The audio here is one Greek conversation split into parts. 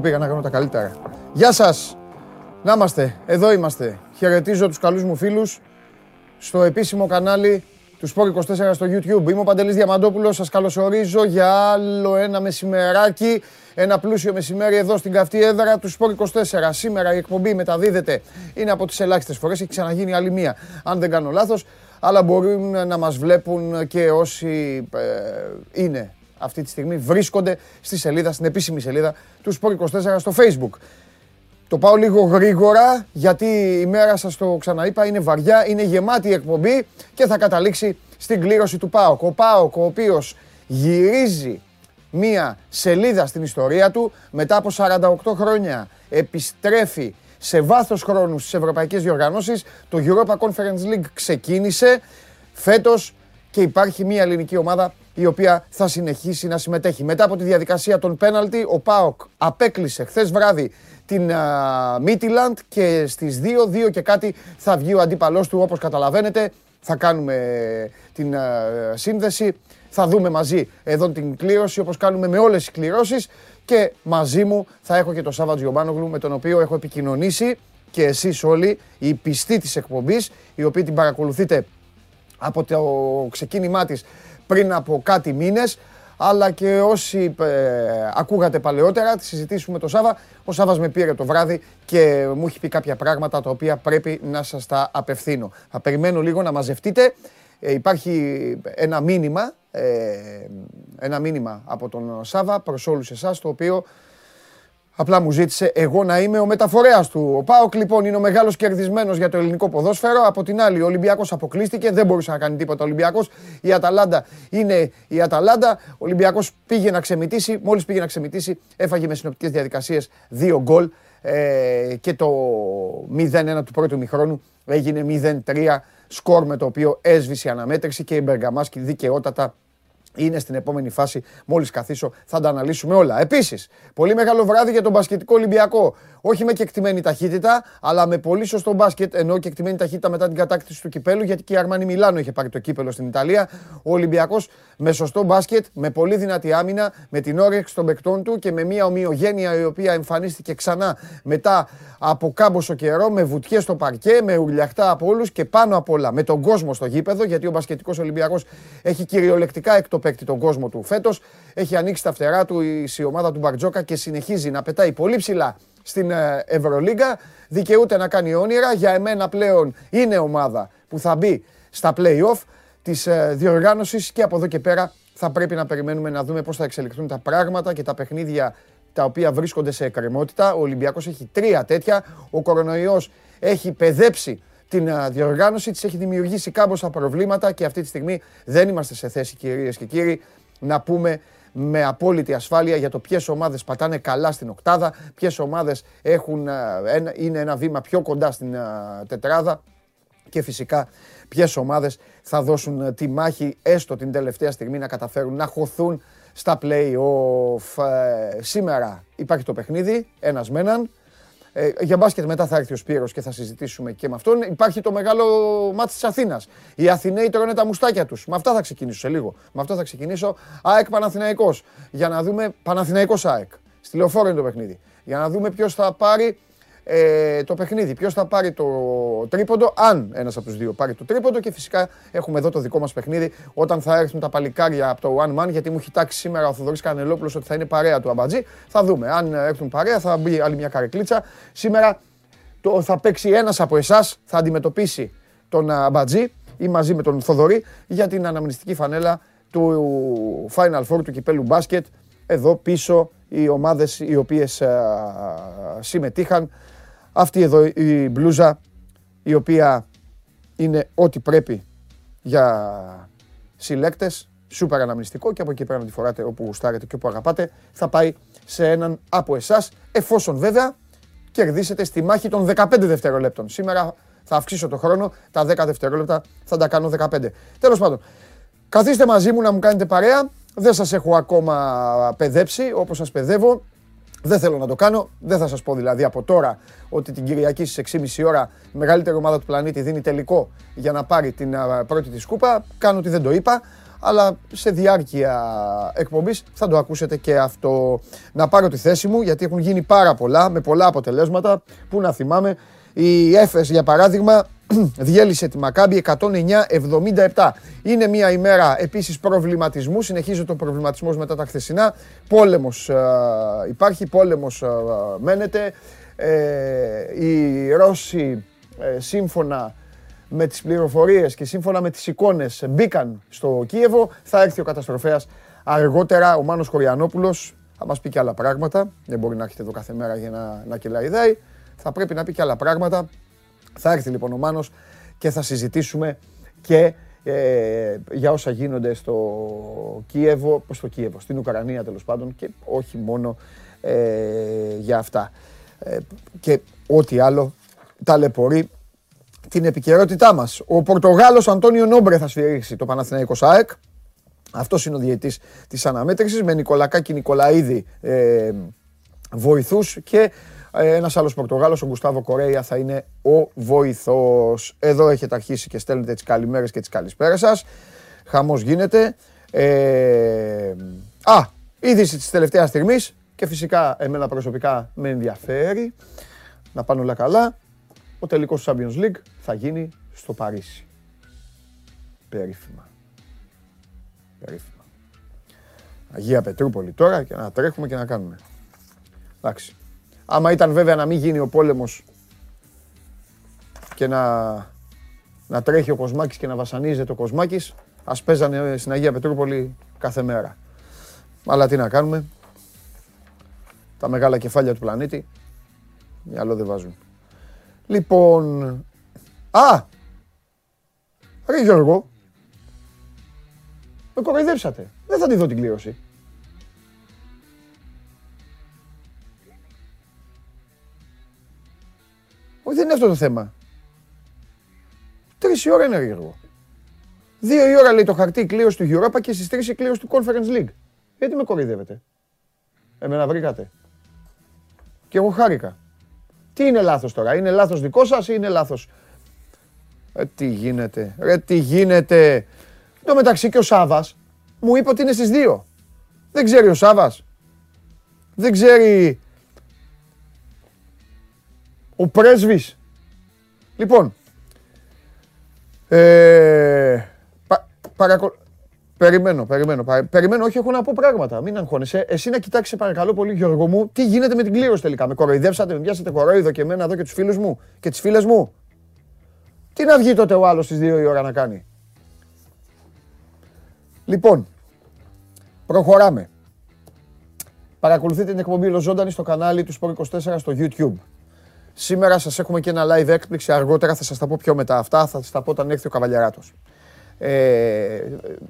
Πήγαμε. Πάνω πήγα να κάνω τα καλύτερα. Γεια σας. Να είμαστε. Εδώ είμαστε. Χαιρετίζω τους καλούς μου φίλους στο επίσημο κανάλι του Σπόρ 24 στο YouTube. Είμαι ο Παντελής Διαμαντόπουλος. Σας καλωσορίζω για άλλο ένα μεσημεράκι. Ένα πλούσιο μεσημέρι εδώ στην καυτή έδρα του Σπόρ 24. Σήμερα η εκπομπή μεταδίδεται. Είναι από τις ελάχιστες φορές. Έχει ξαναγίνει άλλη μία, αν δεν κάνω λάθος. Αλλά μπορούν να μας βλέπουν και όσοι ε, είναι αυτή τη στιγμή βρίσκονται στη σελίδα, στην επίσημη σελίδα του Sport 24 στο Facebook. Το πάω λίγο γρήγορα γιατί η μέρα σας το ξαναείπα είναι βαριά, είναι γεμάτη η εκπομπή και θα καταλήξει στην κλήρωση του ΠΑΟΚ. Ο ΠΑΟΚ ο οποίος γυρίζει μία σελίδα στην ιστορία του μετά από 48 χρόνια επιστρέφει σε βάθος χρόνου στις ευρωπαϊκές διοργανώσεις. Το Europa Conference League ξεκίνησε φέτος και υπάρχει μία ελληνική ομάδα η οποία θα συνεχίσει να συμμετέχει. Μετά από τη διαδικασία των πέναλτι, ο ΠΑΟΚ απέκλεισε χθες βράδυ την Μίτιλαντ και στις 2, 2 και κάτι θα βγει ο αντίπαλός του όπως καταλαβαίνετε. Θα κάνουμε την σύνδεση, θα δούμε μαζί εδώ την κλήρωση όπως κάνουμε με όλες τις κληρώσεις και μαζί μου θα έχω και τον Σάββατ Γιωμπάνογλου με τον οποίο έχω επικοινωνήσει και εσείς όλοι, οι πιστοί της εκπομπής, οι οποίοι την παρακολουθείτε από το ξεκίνημά της πριν από κάτι μήνες, αλλά και όσοι ε, ακούγατε παλαιότερα, τη συζητήσουμε το Σάβα. Ο Σάβας με πήρε το βράδυ και μου έχει πει κάποια πράγματα τα οποία πρέπει να σας τα απευθύνω. Θα περιμένω λίγο να μαζευτείτε. Ε, υπάρχει ένα μήνυμα, ε, ένα μήνυμα από τον Σάβα προς όλους εσάς, το οποίο Απλά μου ζήτησε εγώ να είμαι ο μεταφορέας του. Ο Πάοκ λοιπόν είναι ο μεγάλος κερδισμένος για το ελληνικό ποδόσφαιρο. Από την άλλη, ο Ολυμπιακός αποκλείστηκε, δεν μπορούσε να κάνει τίποτα ο Ολυμπιακός. Η Αταλάντα είναι η Αταλάντα. Ο Ολυμπιακός πήγε να ξεμητήσει. Μόλις πήγε να ξεμητήσει, έφαγε με συνοπτικές διαδικασίες δύο γκολ. Ε, και το 0-1 του πρώτου μηχρόνου έγινε 0-3 σκορ με το οποίο έσβησε η αναμέτρηση και η Μπεργαμάσκη δικαιότατα είναι στην επόμενη φάση. Μόλις καθίσω, θα τα αναλύσουμε όλα. Επίσης, πολύ μεγάλο βράδυ για τον μπασκετικό Ολυμπιακό. Όχι με κεκτημένη ταχύτητα, αλλά με πολύ σωστό μπάσκετ. Ενώ κεκτημένη ταχύτητα μετά την κατάκτηση του κυπέλου, γιατί και η Αρμάνι Μιλάνο είχε πάρει το κύπελο στην Ιταλία. Ο Ολυμπιακός με σωστό μπάσκετ, με πολύ δυνατή άμυνα, με την όρεξη των παικτών του και με μια ομοιογένεια η οποία εμφανίστηκε ξανά μετά από κάμποσο καιρό, με βουτιές στο παρκέ, με ουρλιαχτά από όλους και πάνω απ' όλα με τον κόσμο στο γήπεδο, γιατί ο μπασκετικός Ολυμπιακός έχει κυριολεκτικά εκ το παίκτη τον κόσμο του φέτος. Έχει ανοίξει τα φτερά του η ομάδα του Μπαρτζόκα και συνεχίζει να πετάει πολύ ψηλά στην ε, Ευρωλίγκα. Δικαιούται να κάνει όνειρα. Για εμένα πλέον είναι ομάδα που θα μπει στα play-off της ε, διοργάνωσης και από εδώ και πέρα θα πρέπει να περιμένουμε να δούμε πώς θα εξελιχθούν τα πράγματα και τα παιχνίδια τα οποία βρίσκονται σε εκκρεμότητα. Ο Ολυμπιακός έχει τρία τέτοια. Ο κορονοϊός έχει παιδέψει την ε, διοργάνωση, της έχει δημιουργήσει κάμποσα προβλήματα και αυτή τη στιγμή δεν είμαστε σε θέση κυρίες και κύριοι να πούμε με απόλυτη ασφάλεια για το ποιες ομάδες πατάνε καλά στην οκτάδα, ποιες ομάδες είναι ένα βήμα πιο κοντά στην τετράδα και φυσικά ποιες ομάδες θα δώσουν τη μάχη έστω την τελευταία στιγμή να καταφέρουν να χωθούν στα play-off. Ε, σήμερα υπάρχει το παιχνίδι, ένας με έναν. Ε, για μπάσκετ μετά θα έρθει ο Σπύρος και θα συζητήσουμε και με αυτόν. Υπάρχει το μεγάλο μάτι της Αθήνας. Οι Αθηναίοι τρώνε τα μουστάκια τους. Με αυτά θα ξεκινήσω σε λίγο. Με αυτό θα ξεκινήσω. ΑΕΚ Παναθηναϊκός. Για να δούμε Παναθηναϊκός ΑΕΚ. Στη λεωφόρο είναι το παιχνίδι. Για να δούμε ποιος θα πάρει ε, το παιχνίδι. Ποιος θα πάρει το τρίποντο, αν ένας από τους δύο πάρει το τρίποντο. Και φυσικά έχουμε εδώ το δικό μας παιχνίδι όταν θα έρθουν τα παλικάρια από το One Man. Γιατί μου έχει τάξει σήμερα ο Θοδωρής Κανελόπουλος ότι θα είναι παρέα του Αμπατζή. Θα δούμε. Αν έρθουν παρέα, θα μπει άλλη μια καρεκλίτσα. Σήμερα το, θα παίξει ένας από εσάς, θα αντιμετωπίσει τον Αμπατζή ή μαζί με τον Θοδωρή για την αναμνηστική φανέλα του Final Four του κυπέλου μπάσκετ. Εδώ πίσω οι ομάδες οι οποίες συμμετείχαν αυτή εδώ η μπλούζα η οποία είναι ό,τι πρέπει για συλλέκτες, σούπερ αναμνηστικό και από εκεί πέρα να τη φοράτε όπου γουστάρετε και όπου αγαπάτε, θα πάει σε έναν από εσάς, εφόσον βέβαια κερδίσετε στη μάχη των 15 δευτερολέπτων. Σήμερα θα αυξήσω το χρόνο, τα 10 δευτερόλεπτα θα τα κάνω 15. Τέλος πάντων, καθίστε μαζί μου να μου κάνετε παρέα, δεν σας έχω ακόμα παιδέψει όπως σας παιδεύω, δεν θέλω να το κάνω. Δεν θα σας πω δηλαδή από τώρα ότι την Κυριακή στις 6.30 ώρα η μεγαλύτερη ομάδα του πλανήτη δίνει τελικό για να πάρει την πρώτη της σκούπα. Κάνω ότι δεν το είπα. αλλά σε διάρκεια εκπομπής θα το ακούσετε και αυτό. Να πάρω τη θέση μου γιατί έχουν γίνει πάρα πολλά με πολλά αποτελέσματα που να θυμάμαι. Η Έφες για παράδειγμα διέλυσε τη Μακάμπη 109-77. Είναι μια ημέρα επίσης προβληματισμού, συνεχίζει το προβληματισμός μετά τα χθεσινά. Πόλεμος ε, υπάρχει, πόλεμος ε, μένεται. Ε, οι Ρώσοι σύμφωνα με τις πληροφορίες και σύμφωνα με τις εικόνες μπήκαν στο Κίεβο. Θα έρθει ο καταστροφέας αργότερα, ο Μάνος Κοριανόπουλος, θα μας πει και άλλα πράγματα. Δεν μπορεί να έρχεται εδώ κάθε μέρα για να, να κελαϊδάει. Θα πρέπει να πει και άλλα πράγματα. Θα έρθει λοιπόν ο Μάνος και θα συζητήσουμε και ε, για όσα γίνονται στο Κίεβο, στο Κίεβο, στην Ουκρανία τέλος πάντων και όχι μόνο ε, για αυτά. Ε, και ό,τι άλλο ταλαιπωρεί την επικαιρότητά μας. Ο Πορτογάλος Αντώνιο Νόμπρε θα σφυρίξει το Παναθηναϊκός ΣΑΕΚ. Αυτός είναι ο διαιτής της αναμέτρησης με Νικολακάκη Νικολαίδη ε, βοηθούς και ε, ένας άλλος Πορτογάλος, ο Γκουστάβο Κορέια, θα είναι ο βοηθός. Εδώ έχετε αρχίσει και στέλνετε τις καλημέρες και τις καλησπέρες σας. Χαμός γίνεται. Ε, α, είδηση της τελευταίας στιγμής και φυσικά εμένα προσωπικά με ενδιαφέρει να πάνε όλα καλά. Ο τελικός του Champions League θα γίνει στο Παρίσι. Περίφημα. Περίφημα. Αγία Πετρούπολη τώρα και να τρέχουμε και να κάνουμε. Εντάξει. Άμα ήταν βέβαια να μην γίνει ο πόλεμος και να, να τρέχει ο Κοσμάκης και να βασανίζεται ο Κοσμάκης, ας παίζανε στην Αγία Πετρούπολη κάθε μέρα. Αλλά τι να κάνουμε, τα μεγάλα κεφάλια του πλανήτη, μυαλό δεν βάζουν. Λοιπόν, α, ρε Γιώργο, με κοροϊδέψατε. Δεν θα τη δω την κλήρωση. Όχι, δεν είναι αυτό το θέμα. Τρεις η ώρα είναι έργο. Δύο η ώρα λέει το χαρτί κλήρωση του Europa και στις τρεις η κλήρωση του Conference League. Γιατί με κοροϊδεύετε; Εμένα βρήκατε. Και εγώ χάρηκα. Τι είναι λάθος τώρα, είναι λάθος δικό σας ή είναι λάθος; Ε, τι γίνεται, ρε τι γίνεται; Το μεταξύ και ο Σάβας μου είπε ότι είναι στις δύο. Δεν ξέρει ο Σάβας. Δεν ξέρει ο πρέσβης. Λοιπόν, ε, παρακολ... Περιμένω, περιμένω. Περιμένω, όχι, έχω να πω πράγματα. Μην αγχώνεσαι. Εσύ να κοιτάξεις, παρακαλώ πολύ, Γιώργο μου, τι γίνεται με την κλήρωση τελικά. Με κοροϊδεύσατε, με πιάσατε κοροϊδό και εμένα εδώ και τους φίλους μου και τις φίλες μου. Τι να βγει τότε ο άλλος στις 2 η ώρα να κάνει; Λοιπόν, προχωράμε. Παρακολουθείτε την εκπομπή Λοζόντανη στο κανάλι του Sport 24 στο YouTube. Σήμερα σας έχουμε και ένα live έκπληξη, αργότερα θα σας τα πω πιο μετά αυτά, θα σας τα πω όταν έρθει ο Καβαλιαράτος. Ε,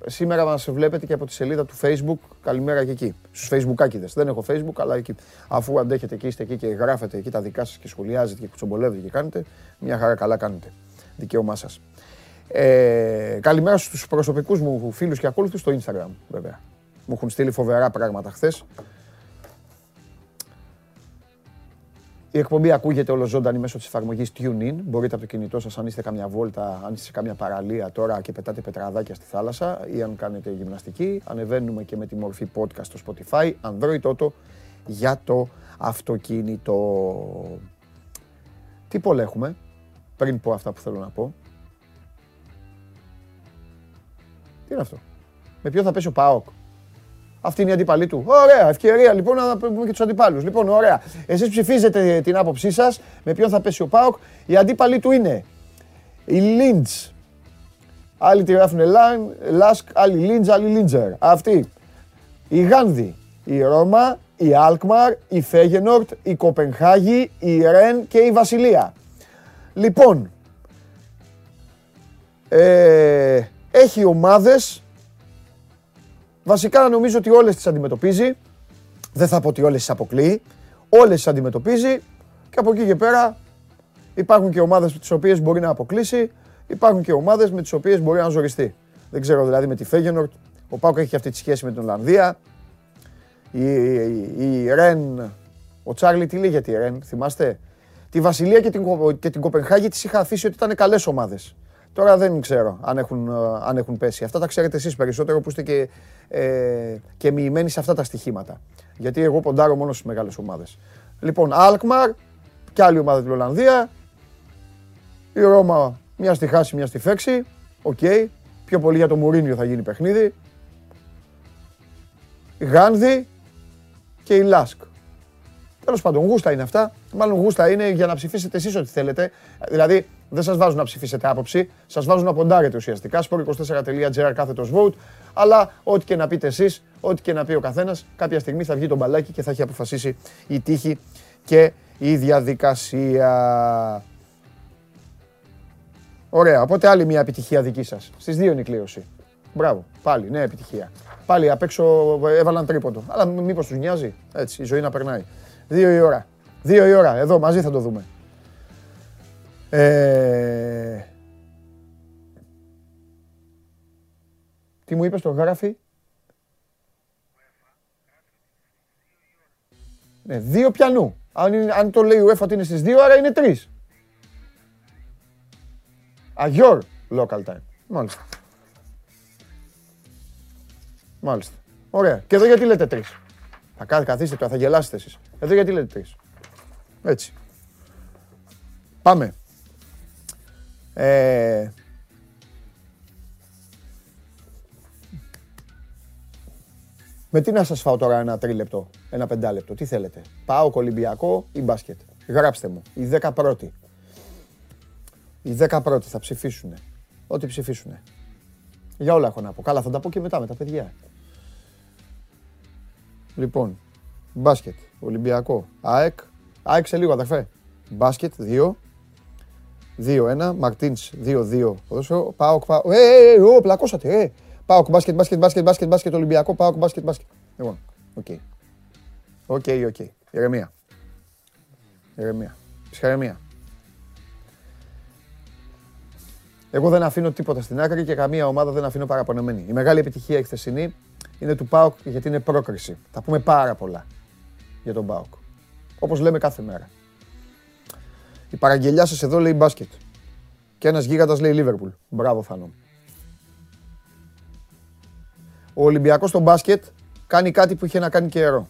σήμερα μας βλέπετε και από τη σελίδα του Facebook, καλημέρα και εκεί, στους facebookάκιδες. Δεν έχω facebook, αλλά εκεί, αφού αντέχετε και είστε εκεί και γράφετε εκεί τα δικά σας και σχολιάζετε και κουτσομπολεύετε και κάνετε, μια χαρά καλά κάνετε. Δικαίωμά σας. Ε, καλημέρα στους προσωπικούς μου φίλους και ακόλουθους στο Instagram, βέβαια. Μου έχουν στείλει φοβερά πράγματα χθες. Η εκπομπή ακούγεται όλο ζωντανή μέσω της εφαρμογής TuneIn. Μπορείτε από το κινητό σας, αν είστε καμιά βόλτα, αν είστε σε καμιά παραλία τώρα και πετάτε πετραδάκια στη θάλασσα ή αν κάνετε γυμναστική. Ανεβαίνουμε και με τη μορφή podcast στο Spotify, Android Auto για το αυτοκίνητο. Τι πολλά έχουμε, πριν πω αυτά που θέλω να πω. Τι είναι αυτό; Με ποιο θα πέσει ο ΠΑΟΚ. Αυτή είναι η αντίπαλή του. Ωραία, ευκαιρία λοιπόν να πούμε και τους αντιπάλους. Λοιπόν, ωραία. Εσείς ψηφίζετε την άποψή σας με ποιον θα πέσει ο Πάοκ. Η αντίπαλή του είναι η Λίντζ. Άλλοι τη γράφουν Λάσκ, άλλοι Λίντζ, άλλοι Λίντζερ. Αυτή. Η Γάνδη, η Ρώμα, η Αλκμαρ, η Φέγενορτ, η Κοπενχάγη, η Ρεν και η Βασιλεία. Λοιπόν, ε, έχει ομάδες Βασικά νομίζω ότι όλες τις αντιμετωπίζει. Δεν θα πω ότι όλες τις αποκλείει. Όλες τις αντιμετωπίζει και από εκεί και πέρα υπάρχουν και ομάδες με τις οποίες μπορεί να αποκλείσει. Υπάρχουν και ομάδες με τις οποίες μπορεί να ζοριστεί. Δεν ξέρω δηλαδή με τη Φέγενορτ. Ο Πάουκ έχει αυτή τη σχέση με την Ολλανδία. Η, η, Ρεν, ο Τσάρλι τι λέει για τη Ρεν, θυμάστε; Τη Βασιλεία και την, και την Κοπενχάγη τις είχα αφήσει ότι ήταν καλές ομάδες. Τώρα δεν ξέρω αν έχουν, αν έχουν πέσει. Αυτά τα ξέρετε εσείς περισσότερο που είστε και, ε, και μυημένοι σε αυτά τα στοιχήματα. Γιατί εγώ ποντάρω μόνο στις μεγάλες ομάδες. Λοιπόν, Αλκμαρ και άλλη ομάδα την Ολλανδία. Η Ρώμα μια στη χάση, μια στη φέξη. Οκ. Πιο πολύ για το Μουρίνιο θα γίνει παιχνίδι. Η Γάνδη και η Λάσκ. Τέλος πάντων, γούστα είναι αυτά. Μάλλον γούστα είναι για να ψηφίσετε εσείς ό,τι θέλετε. Δηλαδή, δεν σας βάζουν να ψηφίσετε άποψη, σας βάζουν να ποντάρετε ουσιαστικά. sport24.gr κάθετος vote. Αλλά ό,τι και να πείτε εσείς, ό,τι και να πει ο καθένας, κάποια στιγμή θα βγει το μπαλάκι και θα έχει αποφασίσει η τύχη και η διαδικασία. Ωραία, οπότε άλλη μια επιτυχία δική σας. Στις δύο είναι η κλήρωση. Μπράβο, πάλι, νέα επιτυχία. Πάλι απ' έξω έβαλαν τρίποντο. Αλλά μήπως τους νοιάζει. Έτσι, η ζωή να περνάει. Δύο η ώρα. Δύο η ώρα. Εδώ μαζί θα το δούμε. Ε... Τι μου είπες το γράφει; Ναι, δύο πιανού. Αν, αν το λέει ο UEFA ότι είναι στις δύο, άρα είναι τρεις. Αγιόρ local time. Μάλιστα. Μάλιστα. Ωραία. Και εδώ γιατί λέτε τρεις; Θα καθίστε τώρα, θα γελάσετε εσείς. Εδώ γιατί λέτε τρεις; Έτσι. Πάμε. Ε... Με τι να σας φάω τώρα ένα τρίλεπτο, ένα πεντάλεπτο, τι θέλετε. Πάω κολυμπιακό ή μπάσκετ. Γράψτε μου. Οι δέκα πρώτοι. Οι δέκα πρώτοι θα ψηφίσουν. Ό,τι ψηφίσουν. Για όλα έχω να πω. Καλά, θα τα πω και μετά με τα παιδιά. Λοιπόν, μπάσκετ, Ολυμπιακό, ΑΕΚ. ΑΕΚ σε λίγο, αδερφέ. Μπάσκετ, 2. 2-1. Μαρτίν 2-2. Ποδόσφαιρο. Πάοκ. Πάοκ. Ε, ε, ε, ε, πλακώσατε. Ε. Πάοκ μπάσκετ, μπάσκετ, μπάσκετ, μπάσκετ, μπάσκετ, Ολυμπιακό. Πάοκ μπάσκετ, μπάσκετ. Λοιπόν, OK. OK, OK. Ηρεμία. Ηρεμία. Ψυχραιμία. Εγώ δεν αφήνω τίποτα στην άκρη και καμία ομάδα δεν αφήνω παραπονεμένη. Η μεγάλη επιτυχία η χθεσινή είναι του ΠΑΟΚ γιατί είναι πρόκριση. Θα πούμε πάρα πολλά για τον ΠΑΟΚ. Όπως λέμε κάθε μέρα. Η παραγγελιά σας εδώ λέει μπάσκετ. Και ένας γίγαντας λέει Λίβερπουλ. Μπράβο Θάνο. Ο Ολυμπιακός στο μπάσκετ κάνει κάτι που είχε να κάνει καιρό.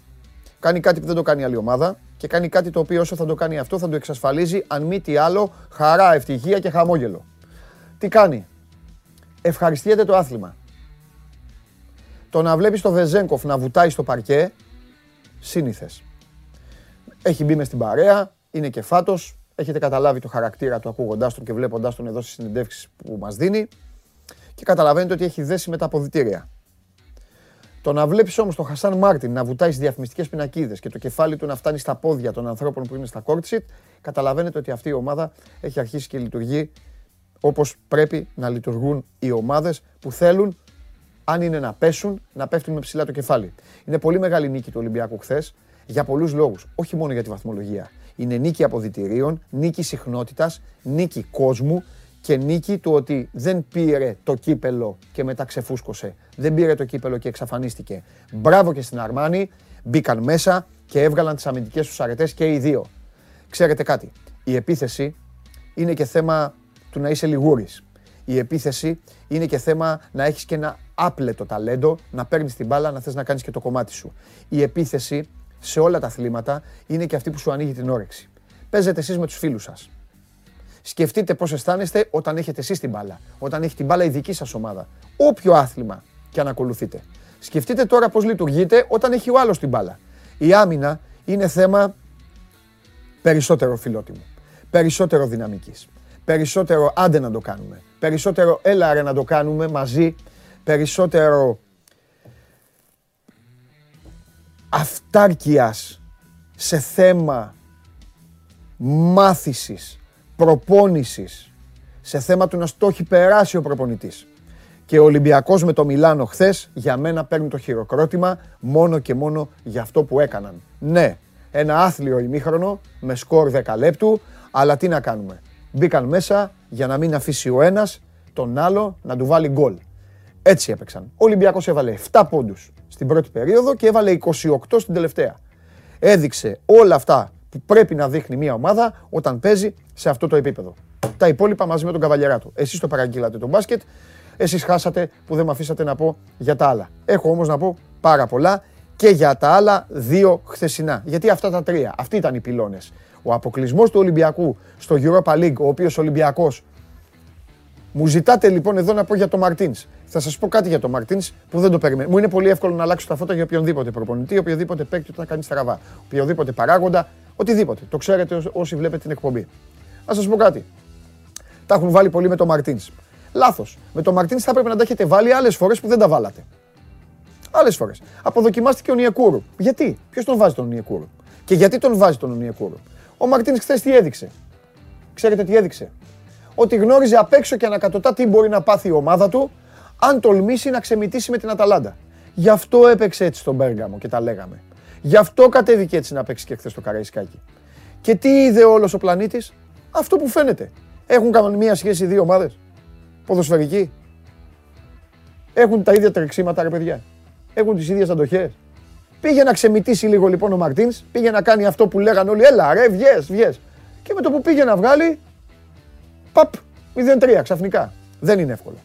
Κάνει κάτι που δεν το κάνει άλλη ομάδα και κάνει κάτι το οποίο όσο θα το κάνει αυτό θα το εξασφαλίζει αν μη τι άλλο χαρά, ευτυχία και χαμόγελο. Τι κάνει; Ευχαριστιέται το άθλημα. Το να βλέπεις το Βεζέγκοφ να βουτάει στο παρκέ, σύνηθες. Έχει μπει μες στην παρέα, είναι και φάτος, έχετε καταλάβει το χαρακτήρα του ακούγοντάς τον και βλέποντάς τον εδώ στις συνεντεύξεις που μας δίνει και καταλαβαίνετε ότι έχει δέσει με τα αποδητήρια. Το να βλέπεις όμως τον Χασάν Μάρτιν να βουτάει στις διαφημιστικές πινακίδες και το κεφάλι του να φτάνει στα πόδια των ανθρώπων που είναι στα κόρτσιτ, καταλαβαίνετε ότι αυτή η ομάδα έχει αρχίσει και λειτουργεί όπως πρέπει να λειτουργούν οι ομάδες που θέλουν αν είναι να πέσουν, να πέφτουν με ψηλά το κεφάλι. Είναι πολύ μεγάλη νίκη του Ολυμπιακού χθες για πολλούς λόγους. Όχι μόνο για τη βαθμολογία. Είναι νίκη αποδητηρίων, νίκη συχνότητας, νίκη κόσμου και νίκη του ότι δεν πήρε το κύπελο και μετά ξεφούσκωσε. Δεν πήρε το κύπελο και εξαφανίστηκε. Μπράβο και στην Αρμάνη, μπήκαν μέσα και έβγαλαν τις αμυντικές τους αρετές και οι δύο. Ξέρετε κάτι, η επίθεση είναι και θέμα του να είσαι λιγούρης. Η επίθεση είναι και θέμα να έχεις και ένα άπλετο ταλέντο, να παίρνεις την μπάλα, να θες να κάνεις και το κομμάτι σου. Η επίθεση σε όλα τα αθλήματα είναι και αυτή που σου ανοίγει την όρεξη. Παίζετε εσείς με τους φίλους σας. Σκεφτείτε πώς αισθάνεστε όταν έχετε εσείς την μπάλα, όταν έχει την μπάλα η δική σας ομάδα. Όποιο άθλημα και αν ακολουθείτε. Σκεφτείτε τώρα πώς λειτουργείτε όταν έχει ο άλλος την μπάλα. Η άμυνα είναι θέμα περισσότερο φιλότιμου, περισσότερο δυναμικής περισσότερο άντε να το κάνουμε. Περισσότερο έλα ρε να το κάνουμε μαζί. Περισσότερο αυτάρκειας σε θέμα μάθησης, προπόνησης, σε θέμα του να στο έχει περάσει ο προπονητής. Και ο Ολυμπιακός με το Μιλάνο χθες για μένα παίρνει το χειροκρότημα μόνο και μόνο για αυτό που έκαναν. Ναι, ένα άθλιο ημίχρονο με σκορ 10 λεπτού, αλλά τι να κάνουμε μπήκαν μέσα για να μην αφήσει ο ένας τον άλλο να του βάλει γκολ. Έτσι έπαιξαν. Ο Ολυμπιακός έβαλε 7 πόντους στην πρώτη περίοδο και έβαλε 28 στην τελευταία. Έδειξε όλα αυτά που πρέπει να δείχνει μια ομάδα όταν παίζει σε αυτό το επίπεδο. Τα υπόλοιπα μαζί με τον Καβαλιαράτο. Εσείς το παραγγείλατε τον μπάσκετ. Εσείς χάσατε που δεν με αφήσατε να πω για τα άλλα. Έχω όμως να πω πάρα πολλά και για τα άλλα δύο χθεσινά. Γιατί αυτά τα τρία, αυτοί ήταν οι πυλώνες. Ο αποκλεισμός του Ολυμπιακού στο Europa League, ο οποίος Ολυμπιακός. Μου ζητάτε λοιπόν εδώ να πω για τον Μαρτίνς. Θα σας πω κάτι για τον Μαρτίνς που δεν το περιμένω. Μου είναι πολύ εύκολο να αλλάξω τα φώτα για οποιονδήποτε προπονητή, οποιοδήποτε παίκτη όταν κάνει στραβά. Οποιοδήποτε παράγοντα, οτιδήποτε. Το ξέρετε όσοι βλέπετε την εκπομπή. Να σας πω κάτι. Τα έχουν βάλει πολύ με τον Μαρτίνς. Λάθος. Με τον Μαρτίνς θα έπρεπε να τα έχετε βάλει άλλες φορές που δεν τα βάλατε. Άλλες φορές. Αποδοκιμάστηκε ο Νιεκούρου. Γιατί, ποιος τον βάζει τον Νιεκούρου. Και γιατί τον βάζει τον Νιεκούρου. Ο Μαρτίνς χθες τι έδειξε; Ξέρετε τι έδειξε; Ότι γνώριζε απ' έξω και ανακατοτά τι μπορεί να πάθει η ομάδα του αν τολμήσει να ξεμητήσει με την Αταλάντα. Γι' αυτό έπαιξε έτσι στον Μπέργαμο και τα λέγαμε. Γι' αυτό κατέβηκε έτσι να παίξει και χθες το Καραϊσκάκι. Και τι είδε όλος ο πλανήτης, αυτό που φαίνεται. Έχουν καμία σχέση οι δύο ομάδες; Ποδοσφαιρικοί. Έχουν τα ίδια τρεξίματα, ρε παιδιά. Έχουν τις ίδιες αντοχές. Πήγε να ξεμητήσει λίγο λοιπόν ο Μαρτίνς, πήγε να κάνει αυτό που λέγανε όλοι. Έλα, ρε, βγες, βγες. Και με το που πήγε να βγάλει, παπ, 0-3 ξαφνικά. Δεν είναι εύκολο.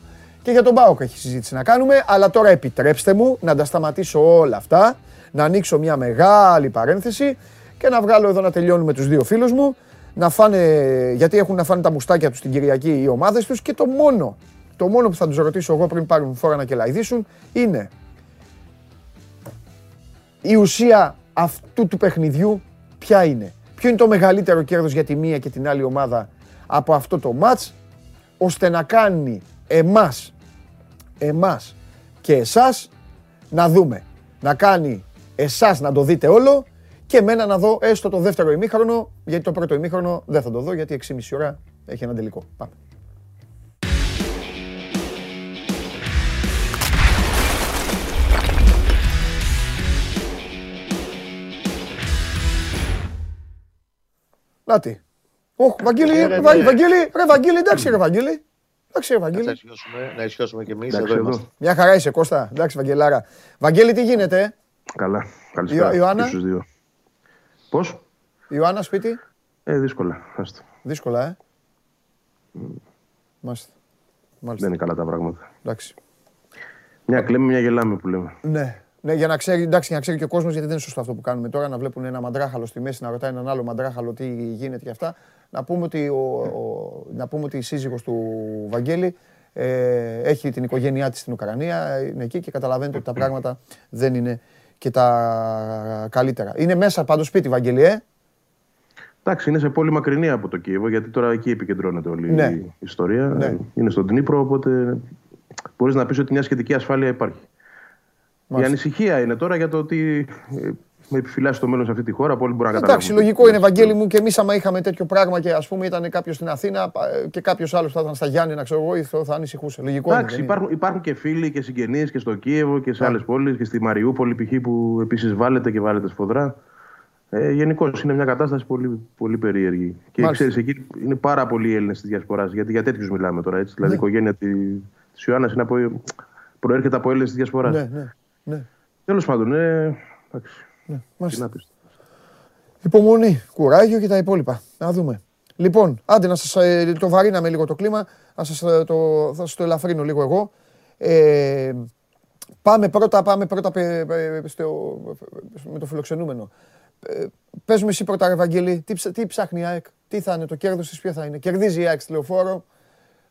Και για τον Μπάοκ έχει συζήτηση να κάνουμε, αλλά τώρα επιτρέψτε μου να τα σταματήσω όλα αυτά, να ανοίξω μια μεγάλη παρένθεση και να βγάλω εδώ να τελειώνουμε τους δύο φίλους μου, να φάνε, γιατί έχουν να φάνε τα μουστάκια τους την Κυριακή οι ομάδες τους και το μόνο, το μόνο που θα τους ρωτήσω εγώ πριν πάρουν φόρα να κελαϊδίσουν είναι η ουσία αυτού του παιχνιδιού ποια είναι. Ποιο είναι το μεγαλύτερο κέρδος για τη μία και την άλλη ομάδα από αυτό το μάτς, ώστε να κάνει εμάς, εμάς και εσάς να δούμε. Να κάνει εσάς να το δείτε όλο και εμένα να δω έστω το δεύτερο ημίχρονο, γιατί το πρώτο ημίχρονο δεν θα το δω, γιατί 6,5 ώρα έχει ένα τελικό. Πάμε. Να τι. Ωχ, Βαγγέλη, Βαγγέλη, ρε Βαγγέλη, εντάξει ρε Βαγγέλη. Εντάξει ρε Βαγγέλη. Να ισιώσουμε κι εμείς, εδώ είμαστε. Μια χαρά είσαι Κώστα, εντάξει Βαγγελάρα. Βαγγέλη, τι γίνεται; Καλά, καλησπέρα Ιωάννα; στους δύο. Πώς; Ιωάννα, σπίτι; Ε, δύσκολα. Άστο. Δύσκολα, ε. Μάλιστα. Δεν Μάλιστα. είναι καλά τα πράγματα. Εντάξει. Μια κλαίμε, μια γελάμε που λέμε. Ναι. Ναι, για να ξέρει, εντάξει, για να ξέρει και ο κόσμος, γιατί δεν είναι σωστό αυτό που κάνουμε τώρα, να βλέπουν ένα μαντράχαλο στη μέση, να ρωτάει έναν άλλο μαντράχαλο τι γίνεται και αυτά. Να πούμε ότι, ο, ο- να πούμε ότι η σύζυγος του Βαγγέλη ε, έχει την οικογένειά της στην Ουκρανία, είναι εκεί και καταλαβαίνετε ότι τα πράγματα δεν είναι και τα καλύτερα. Είναι μέσα πάντως σπίτι, Βαγγέλη, ε; Εντάξει, είναι σε πόλη μακρινή από το Κίεβο, γιατί τώρα εκεί επικεντρώνεται όλη Ναι. η ιστορία. Ναι. Είναι στον Τνίπρο, οπότε μπορείς να πεις ότι μια σχετική ασφάλεια υπάρχει. Η Μάλιστα. ανησυχία είναι τώρα για το ότι ε, με επιφυλάσσει το μέλλον σε αυτή τη χώρα. Πολλοί μπορούν να καταλάβουν. Εντάξει, λογικό είναι, Βαγγέλη μου, και εμείς άμα είχαμε τέτοιο πράγμα και ας πούμε ήταν κάποιος στην Αθήνα πα- και κάποιος άλλος θα ήταν στα Γιάννη, ξέρω εγώ, θα- θα ανησυχούσε. Λογικό είναι. Εντάξει, δεν είναι. υπάρχουν, υπάρχουν και φίλοι και συγγενείς και στο Κίεβο και σε άλλες πόλεις και στη Μαριούπολη π.χ. που επίσης βάλετε και βάλετε σφοδρά. Ε, Γενικώ είναι μια κατάσταση πολύ, πολύ περίεργη. Και Μάλιστα. ξέρεις, εκεί είναι πάρα πολλοί Έλληνες της διασποράς. Γιατί για τέτοιους μιλάμε τώρα. Έτσι. Δηλαδή η οικογένεια της Ιωάννας είναι από, προέρχεται από Έλληνες της διασποράς. Ναι, ναι, ναι. Τέλος πάντων, ε, εντάξει. Ναι. Τι Μάλιστα. να πεις. Υπομονή, κουράγιο και τα υπόλοιπα. Να δούμε. Λοιπόν, άντε να σας ε, το βαρύναμε λίγο το κλίμα, να σας, ε, το, θα σας το ελαφρύνω λίγο εγώ. Ε, πάμε πρώτα, πάμε πρώτα πε- πε- στο, με το φιλοξενούμενο. Ε, πες μου εσύ πρώτα, ρε Βαγγέλη, τι, ψ- τι ψάχνει η ΑΕΚ, τι θα είναι το κέρδος της, ποιο θα είναι. Κερδίζει η ΑΕΚ στη λεωφόρο,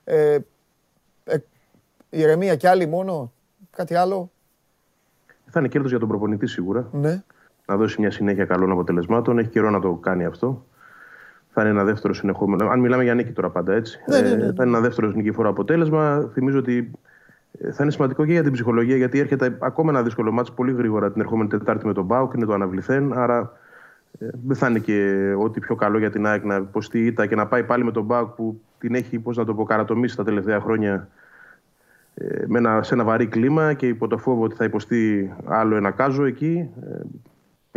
ε, ε, ηρεμία κι άλλη μόνο, κάτι άλλο. Θα είναι κέρδος για τον προπονητή σίγουρα. Ναι, Να δώσει μια συνέχεια καλών αποτελεσμάτων. Έχει καιρό να το κάνει αυτό. Θα είναι ένα δεύτερο συνεχόμενο. Αν μιλάμε για νίκη τώρα πάντα έτσι. Ναι, ναι, ναι, ναι. Ε, θα είναι ένα δεύτερο νικηφόρο αποτέλεσμα. Θυμίζω ότι ε, θα είναι σημαντικό και για την ψυχολογία γιατί έρχεται ακόμα ένα δύσκολο μάτσο πολύ γρήγορα την ερχόμενη Τετάρτη με τον Μπάουκ. Είναι το αναβληθέν. Άρα ε, δεν θα είναι και ό,τι πιο καλό για την ΑΕΚ να υποστεί ήττα και να πάει πάλι με τον Μπάουκ που την έχει, πώς να το πω, καρατομήσει τα τελευταία χρόνια ε, με ένα, σε ένα βαρύ κλίμα και υπό το φόβο ότι θα υποστεί άλλο ένα κάζο εκεί.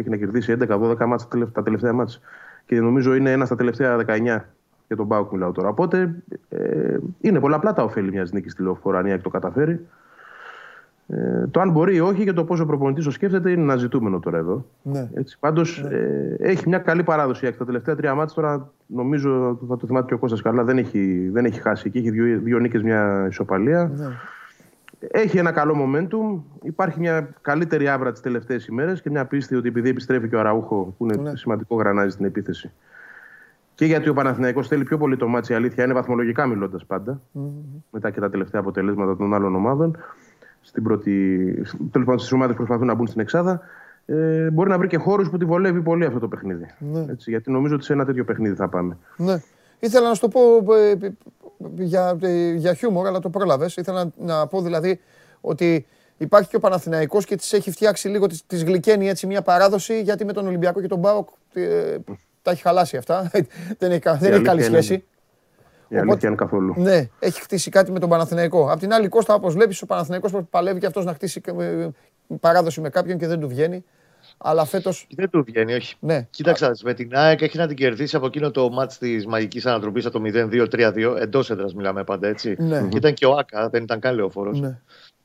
Ε, έχει να κερδίσει 11-12 μάτς τα τελευ- τα τελευταία μάτς. Και νομίζω είναι ένας στα τελευταία 19 για τον Μπάουκ μιλάω τώρα. Οπότε ε, είναι πολλαπλά τα ωφέλη μιας νίκης στη λεωφορά αν η ΑΕΚ το καταφέρει. Ε, το αν μπορεί ή όχι και το πόσο προπονητής το σκέφτεται είναι ένα ζητούμενο τώρα εδώ. Ναι. Έτσι, πάντως, Ναι. ε, έχει μια καλή παράδοση. Τα τελευταία τρία μάτια τώρα νομίζω θα το θυμάται και ο Κώστας καλά. Δεν έχει, δεν έχει χάσει εκεί. Έχει δύο, δύο νίκες, μια ισοπαλία. Ναι. Έχει ένα καλό momentum. Υπάρχει μια καλύτερη αύρα τις τελευταίες ημέρες και μια πίστη ότι επειδή επιστρέφει και ο Αραούχο, που είναι Ναι. σημαντικό γρανάζι στην επίθεση. Και γιατί ο Παναθηναϊκός θέλει πιο πολύ το ματς, η αλήθεια είναι βαθμολογικά μιλώντας πάντα. Μετά και τα τελευταία αποτελέσματα των άλλων ομάδων. Στην πρώτη, τέλος πάντων, στις ομάδες που προσπαθούν να μπουν στην Εξάδα. Ε, μπορεί να βρει και χώρους που τη βολεύει πολύ αυτό το παιχνίδι. Ναι. Έτσι, γιατί νομίζω ότι σε ένα τέτοιο παιχνίδι θα πάμε. Ναι. Ήθελα να σου το πω ε, ε, για, ε, για χιούμορ, αλλά το πρόλαβες. Ήθελα να, να πω δηλαδή ότι υπάρχει και ο Παναθηναϊκός και τη έχει φτιάξει λίγο, τη γλυκαίνει έτσι μια παράδοση, γιατί με τον Ολυμπιακό και τον Μπάοκ ε, τα έχει χαλάσει αυτά. δεν έχει, κα- δεν έχει αλήθεια καλή είναι- σχέση. Η αλήθεια είναι καθόλου. Ναι, έχει χτίσει κάτι με τον Παναθηναϊκό. Απ' την άλλη, Κώστα, όπως βλέπεις, ο Παναθηναϊκός παλεύει και αυτός να χτίσει ε, παράδοση με κάποιον και δεν του βγαίνει. Αλλά φέτο. Δεν του βγαίνει, όχι. Ναι. Κοίταξα, με την ΑΕΚ έχει να την κερδίσει από εκείνο το μάτς της μαγικής ανατροπής από το 0-2-3-2. Εντός έδρας μιλάμε πάντα έτσι. Ναι. Και ήταν και ο Άκα, δεν ήταν καν λεωφόρος. Ναι.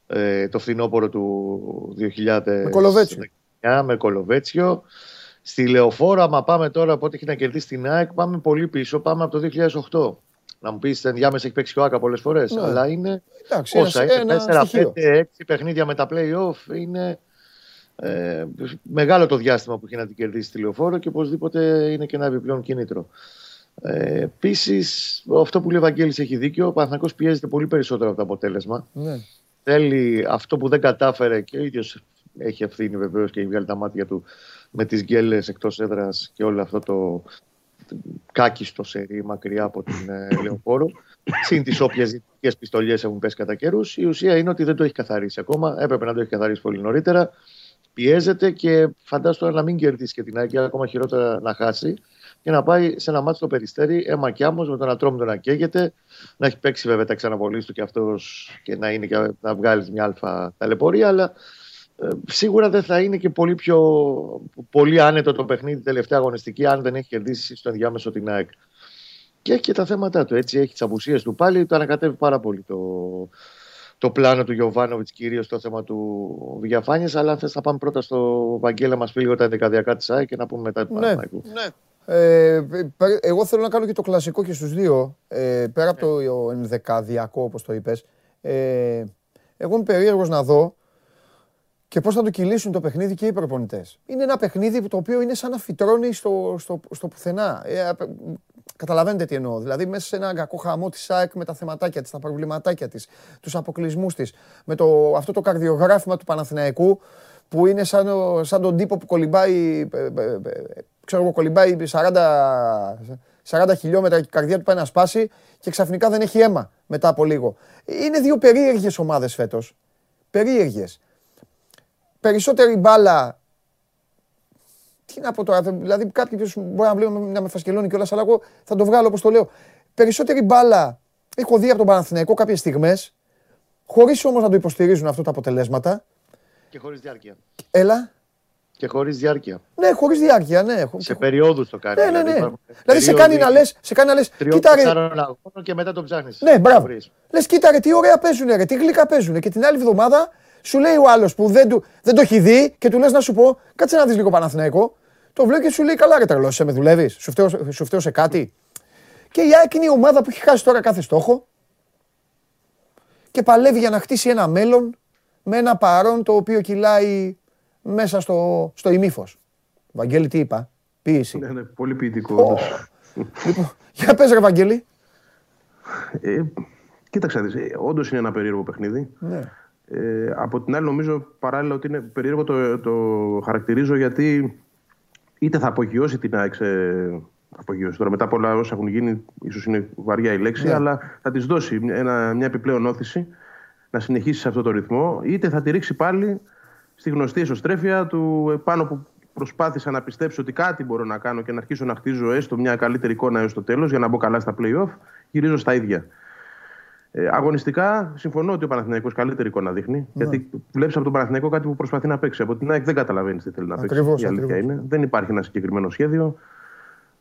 Ε, το φθινόπωρο του 2000. Με Κολοβέτσιο. Με Κολοβέτσιο. Στη λεωφόρο, άμα πάμε τώρα από ό,τι έχει να κερδίσει την ΑΕΚ, πάμε πολύ πίσω. Πάμε από το 2008. Να μου πεις, ενδιάμεσα έχει παίξει και ο Άκα πολλές φορές. Ναι. Αλλά είναι. Εντάξει, Όσα ένα, είναι, ένα 4, στοιχείο. 5, 6 παιχνίδια με τα play-off είναι ε, μεγάλο το διάστημα που έχει να την κερδίσει τη λεωφόρο και οπωσδήποτε είναι και ένα επιπλέον κίνητρο. Ε, Επίσης, αυτό που λέει ο Βαγγέλης έχει δίκιο. Ο Παναθηναϊκός πιέζεται πολύ περισσότερο από το αποτέλεσμα. Ναι. Θέλει αυτό που δεν κατάφερε και ο ίδιος έχει ευθύνη βεβαίως και έχει βγάλει τα μάτια του με τις γκέλες εκτός έδρας και όλο αυτό το κάκιστο σερί μακριά από την ε, Λεωφόρο. Συν τις όποιες δυτικέ πιστολιές έχουν πέσει κατά καιρούς. Η ουσία είναι ότι δεν το έχει καθαρίσει ακόμα. Έπρεπε να το έχει καθαρίσει πολύ νωρίτερα. Πιέζεται και φαντάζομαι τώρα να μην κερδίσει και την ΑΕΚ, ακόμα χειρότερα να χάσει και να πάει σε ένα μάτσο στο περιστέρι, αίμα κι άμμος, με τον Ατρόμητο να καίγεται, να έχει παίξει βέβαια τα ξαναβολή του και αυτός και να, είναι και να βγάλει μια αλφα ταλαιπωρία, αλλά ε, σίγουρα δεν θα είναι και πολύ πιο πολύ άνετο το παιχνίδι τελευταία αγωνιστική, αν δεν έχει κερδίσει στο ενδιάμεσο την ΑΕΚ. Και έχει και τα θέματα του. Έτσι, έχει τις απουσίες του πάλι. Το ανακατεύει πάρα πολύ το, το πλάνο του Γιωβάνοβιτς, κυρίως στο θέμα του διαφάνειας. Αλλά αν θες, θα πάμε πρώτα στο Βαγγέλα, μας πει λίγο τα ενδεκαδιακά της ΑΕΚ και να πούμε μετά του Ναι. Παναθηναϊκού. Ε, πε- εγώ θέλω να κάνω και το κλασικό και στους δύο. Ε, πέρα από το ενδεκαδιακό, όπως το είπες. Ε, εγώ είμαι περίεργος να δω και πώς θα το κυλήσουν το παιχνίδι και οι προπονητές. Είναι ένα παιχνίδι που το οποίο είναι σαν να φυτρώνει στο, στο, στο πουθενά. Ε, απ- καταλαβαίνετε τι εννοώ. Δηλαδή μέσα σε ένα κακό χαμό της ΑΕΚ με τα θεματάκια της, τα προβληματάκια της, τους αποκλεισμούς της, με το, αυτό το καρδιογράφημα του Παναθηναϊκού που είναι σαν, ο- σαν τον τύπο που κολυμπάει, ε, ε, ε, ξέρω εγώ, κολυμπάει 40, 40 χιλιόμετρα και η καρδιά του πάει να σπάσει και ξαφνικά δεν έχει αίμα μετά από λίγο. Είναι δύο περίεργες ομάδες φέτος. Περίεργες. Περισσότερη μπάλα τι να πω τώρα, δηλαδή κάποιοι μπορεί να, βλέπουν, να με φασκελώνει κιόλας, αλλά εγώ θα το βγάλω όπως το λέω. Περισσότερη μπάλα έχω δει από τον Παναθηναϊκό κάποιες στιγμές, χωρίς όμως να το υποστηρίζουν αυτό τα αποτελέσματα. Και χωρίς διάρκεια. Έλα. Και χωρίς διάρκεια. Ναι, χωρίς διάρκεια, ναι. Χω- Σε περιόδους το κάνει. Ναι, ναι, ναι. υπάρχουν Δηλαδή σε περίοδοι κάνει να λες, σε κάνει να λες, Τριών κοίτα ρε, τεσσάρων αγώνων και μετά το ψάχνεις. ναι, μπράβο. Λες κοίτα ρε, τι ωραία παίζουνε ρε, τι γλυκά παίζουνε. Και την άλλη εβδομάδα σου λέει ο άλλος που δεν, του, δεν το έχει δει και του λες να σου πω, κάτσε να δεις λίγο Παναθηναϊκό. Το βλέπεις και σου λέει καλά ρε τρελός, σε με δουλεύεις, σου φταίω, σου φταίω σε κάτι. Και η ΑΕΚ είναι η ομάδα που έχει χάσει τώρα κάθε στόχο και παλεύει για να χτίσει ένα μέλλον με ένα παρόν το οποίο κυλάει μέσα στο, στο ημίφος. Βαγγέλη τι είπα, ποίηση. Ναι, ναι, πολύ ποιητικό. Ω. όντως. Λοιπόν, για πες ρε Βαγγέλη. Ε, κοίταξε, να δεις, ε, όντως είναι ένα περίεργο παιχνίδι. Ναι. Ε, από την άλλη, νομίζω παράλληλα ότι είναι περίεργο το, το χαρακτηρίζω γιατί είτε θα απογειώσει την ΑΕΚ. σε- θα απογειώσει τώρα μετά από όλα όσα έχουν γίνει, ίσως είναι βαριά η λέξη, Ναι. αλλά θα της δώσει μια- ένα, μια επιπλέον όθηση να συνεχίσει σε αυτό το ρυθμό, είτε θα τη ρίξει πάλι στη γνωστή εσωστρέφεια του επάνω που προσπάθησα να πιστέψω ότι κάτι μπορώ να κάνω και να αρχίσω να χτίζω έστω μια καλύτερη εικόνα έως το τέλος για να μπω καλά στα playoff, γυρίζω στα ίδια. Ε, αγωνιστικά, συμφωνώ ότι ο Παναθηναϊκός καλύτερη εικόνα δείχνει. Γιατί βλέπεις από τον Παναθηναϊκό κάτι που προσπαθεί να παίξει. Από την ΑΕΚ δεν καταλαβαίνεις τι θέλει να παίξει. Ακριβώς, Η αλήθεια ακριβώς. είναι. Δεν υπάρχει ένα συγκεκριμένο σχέδιο.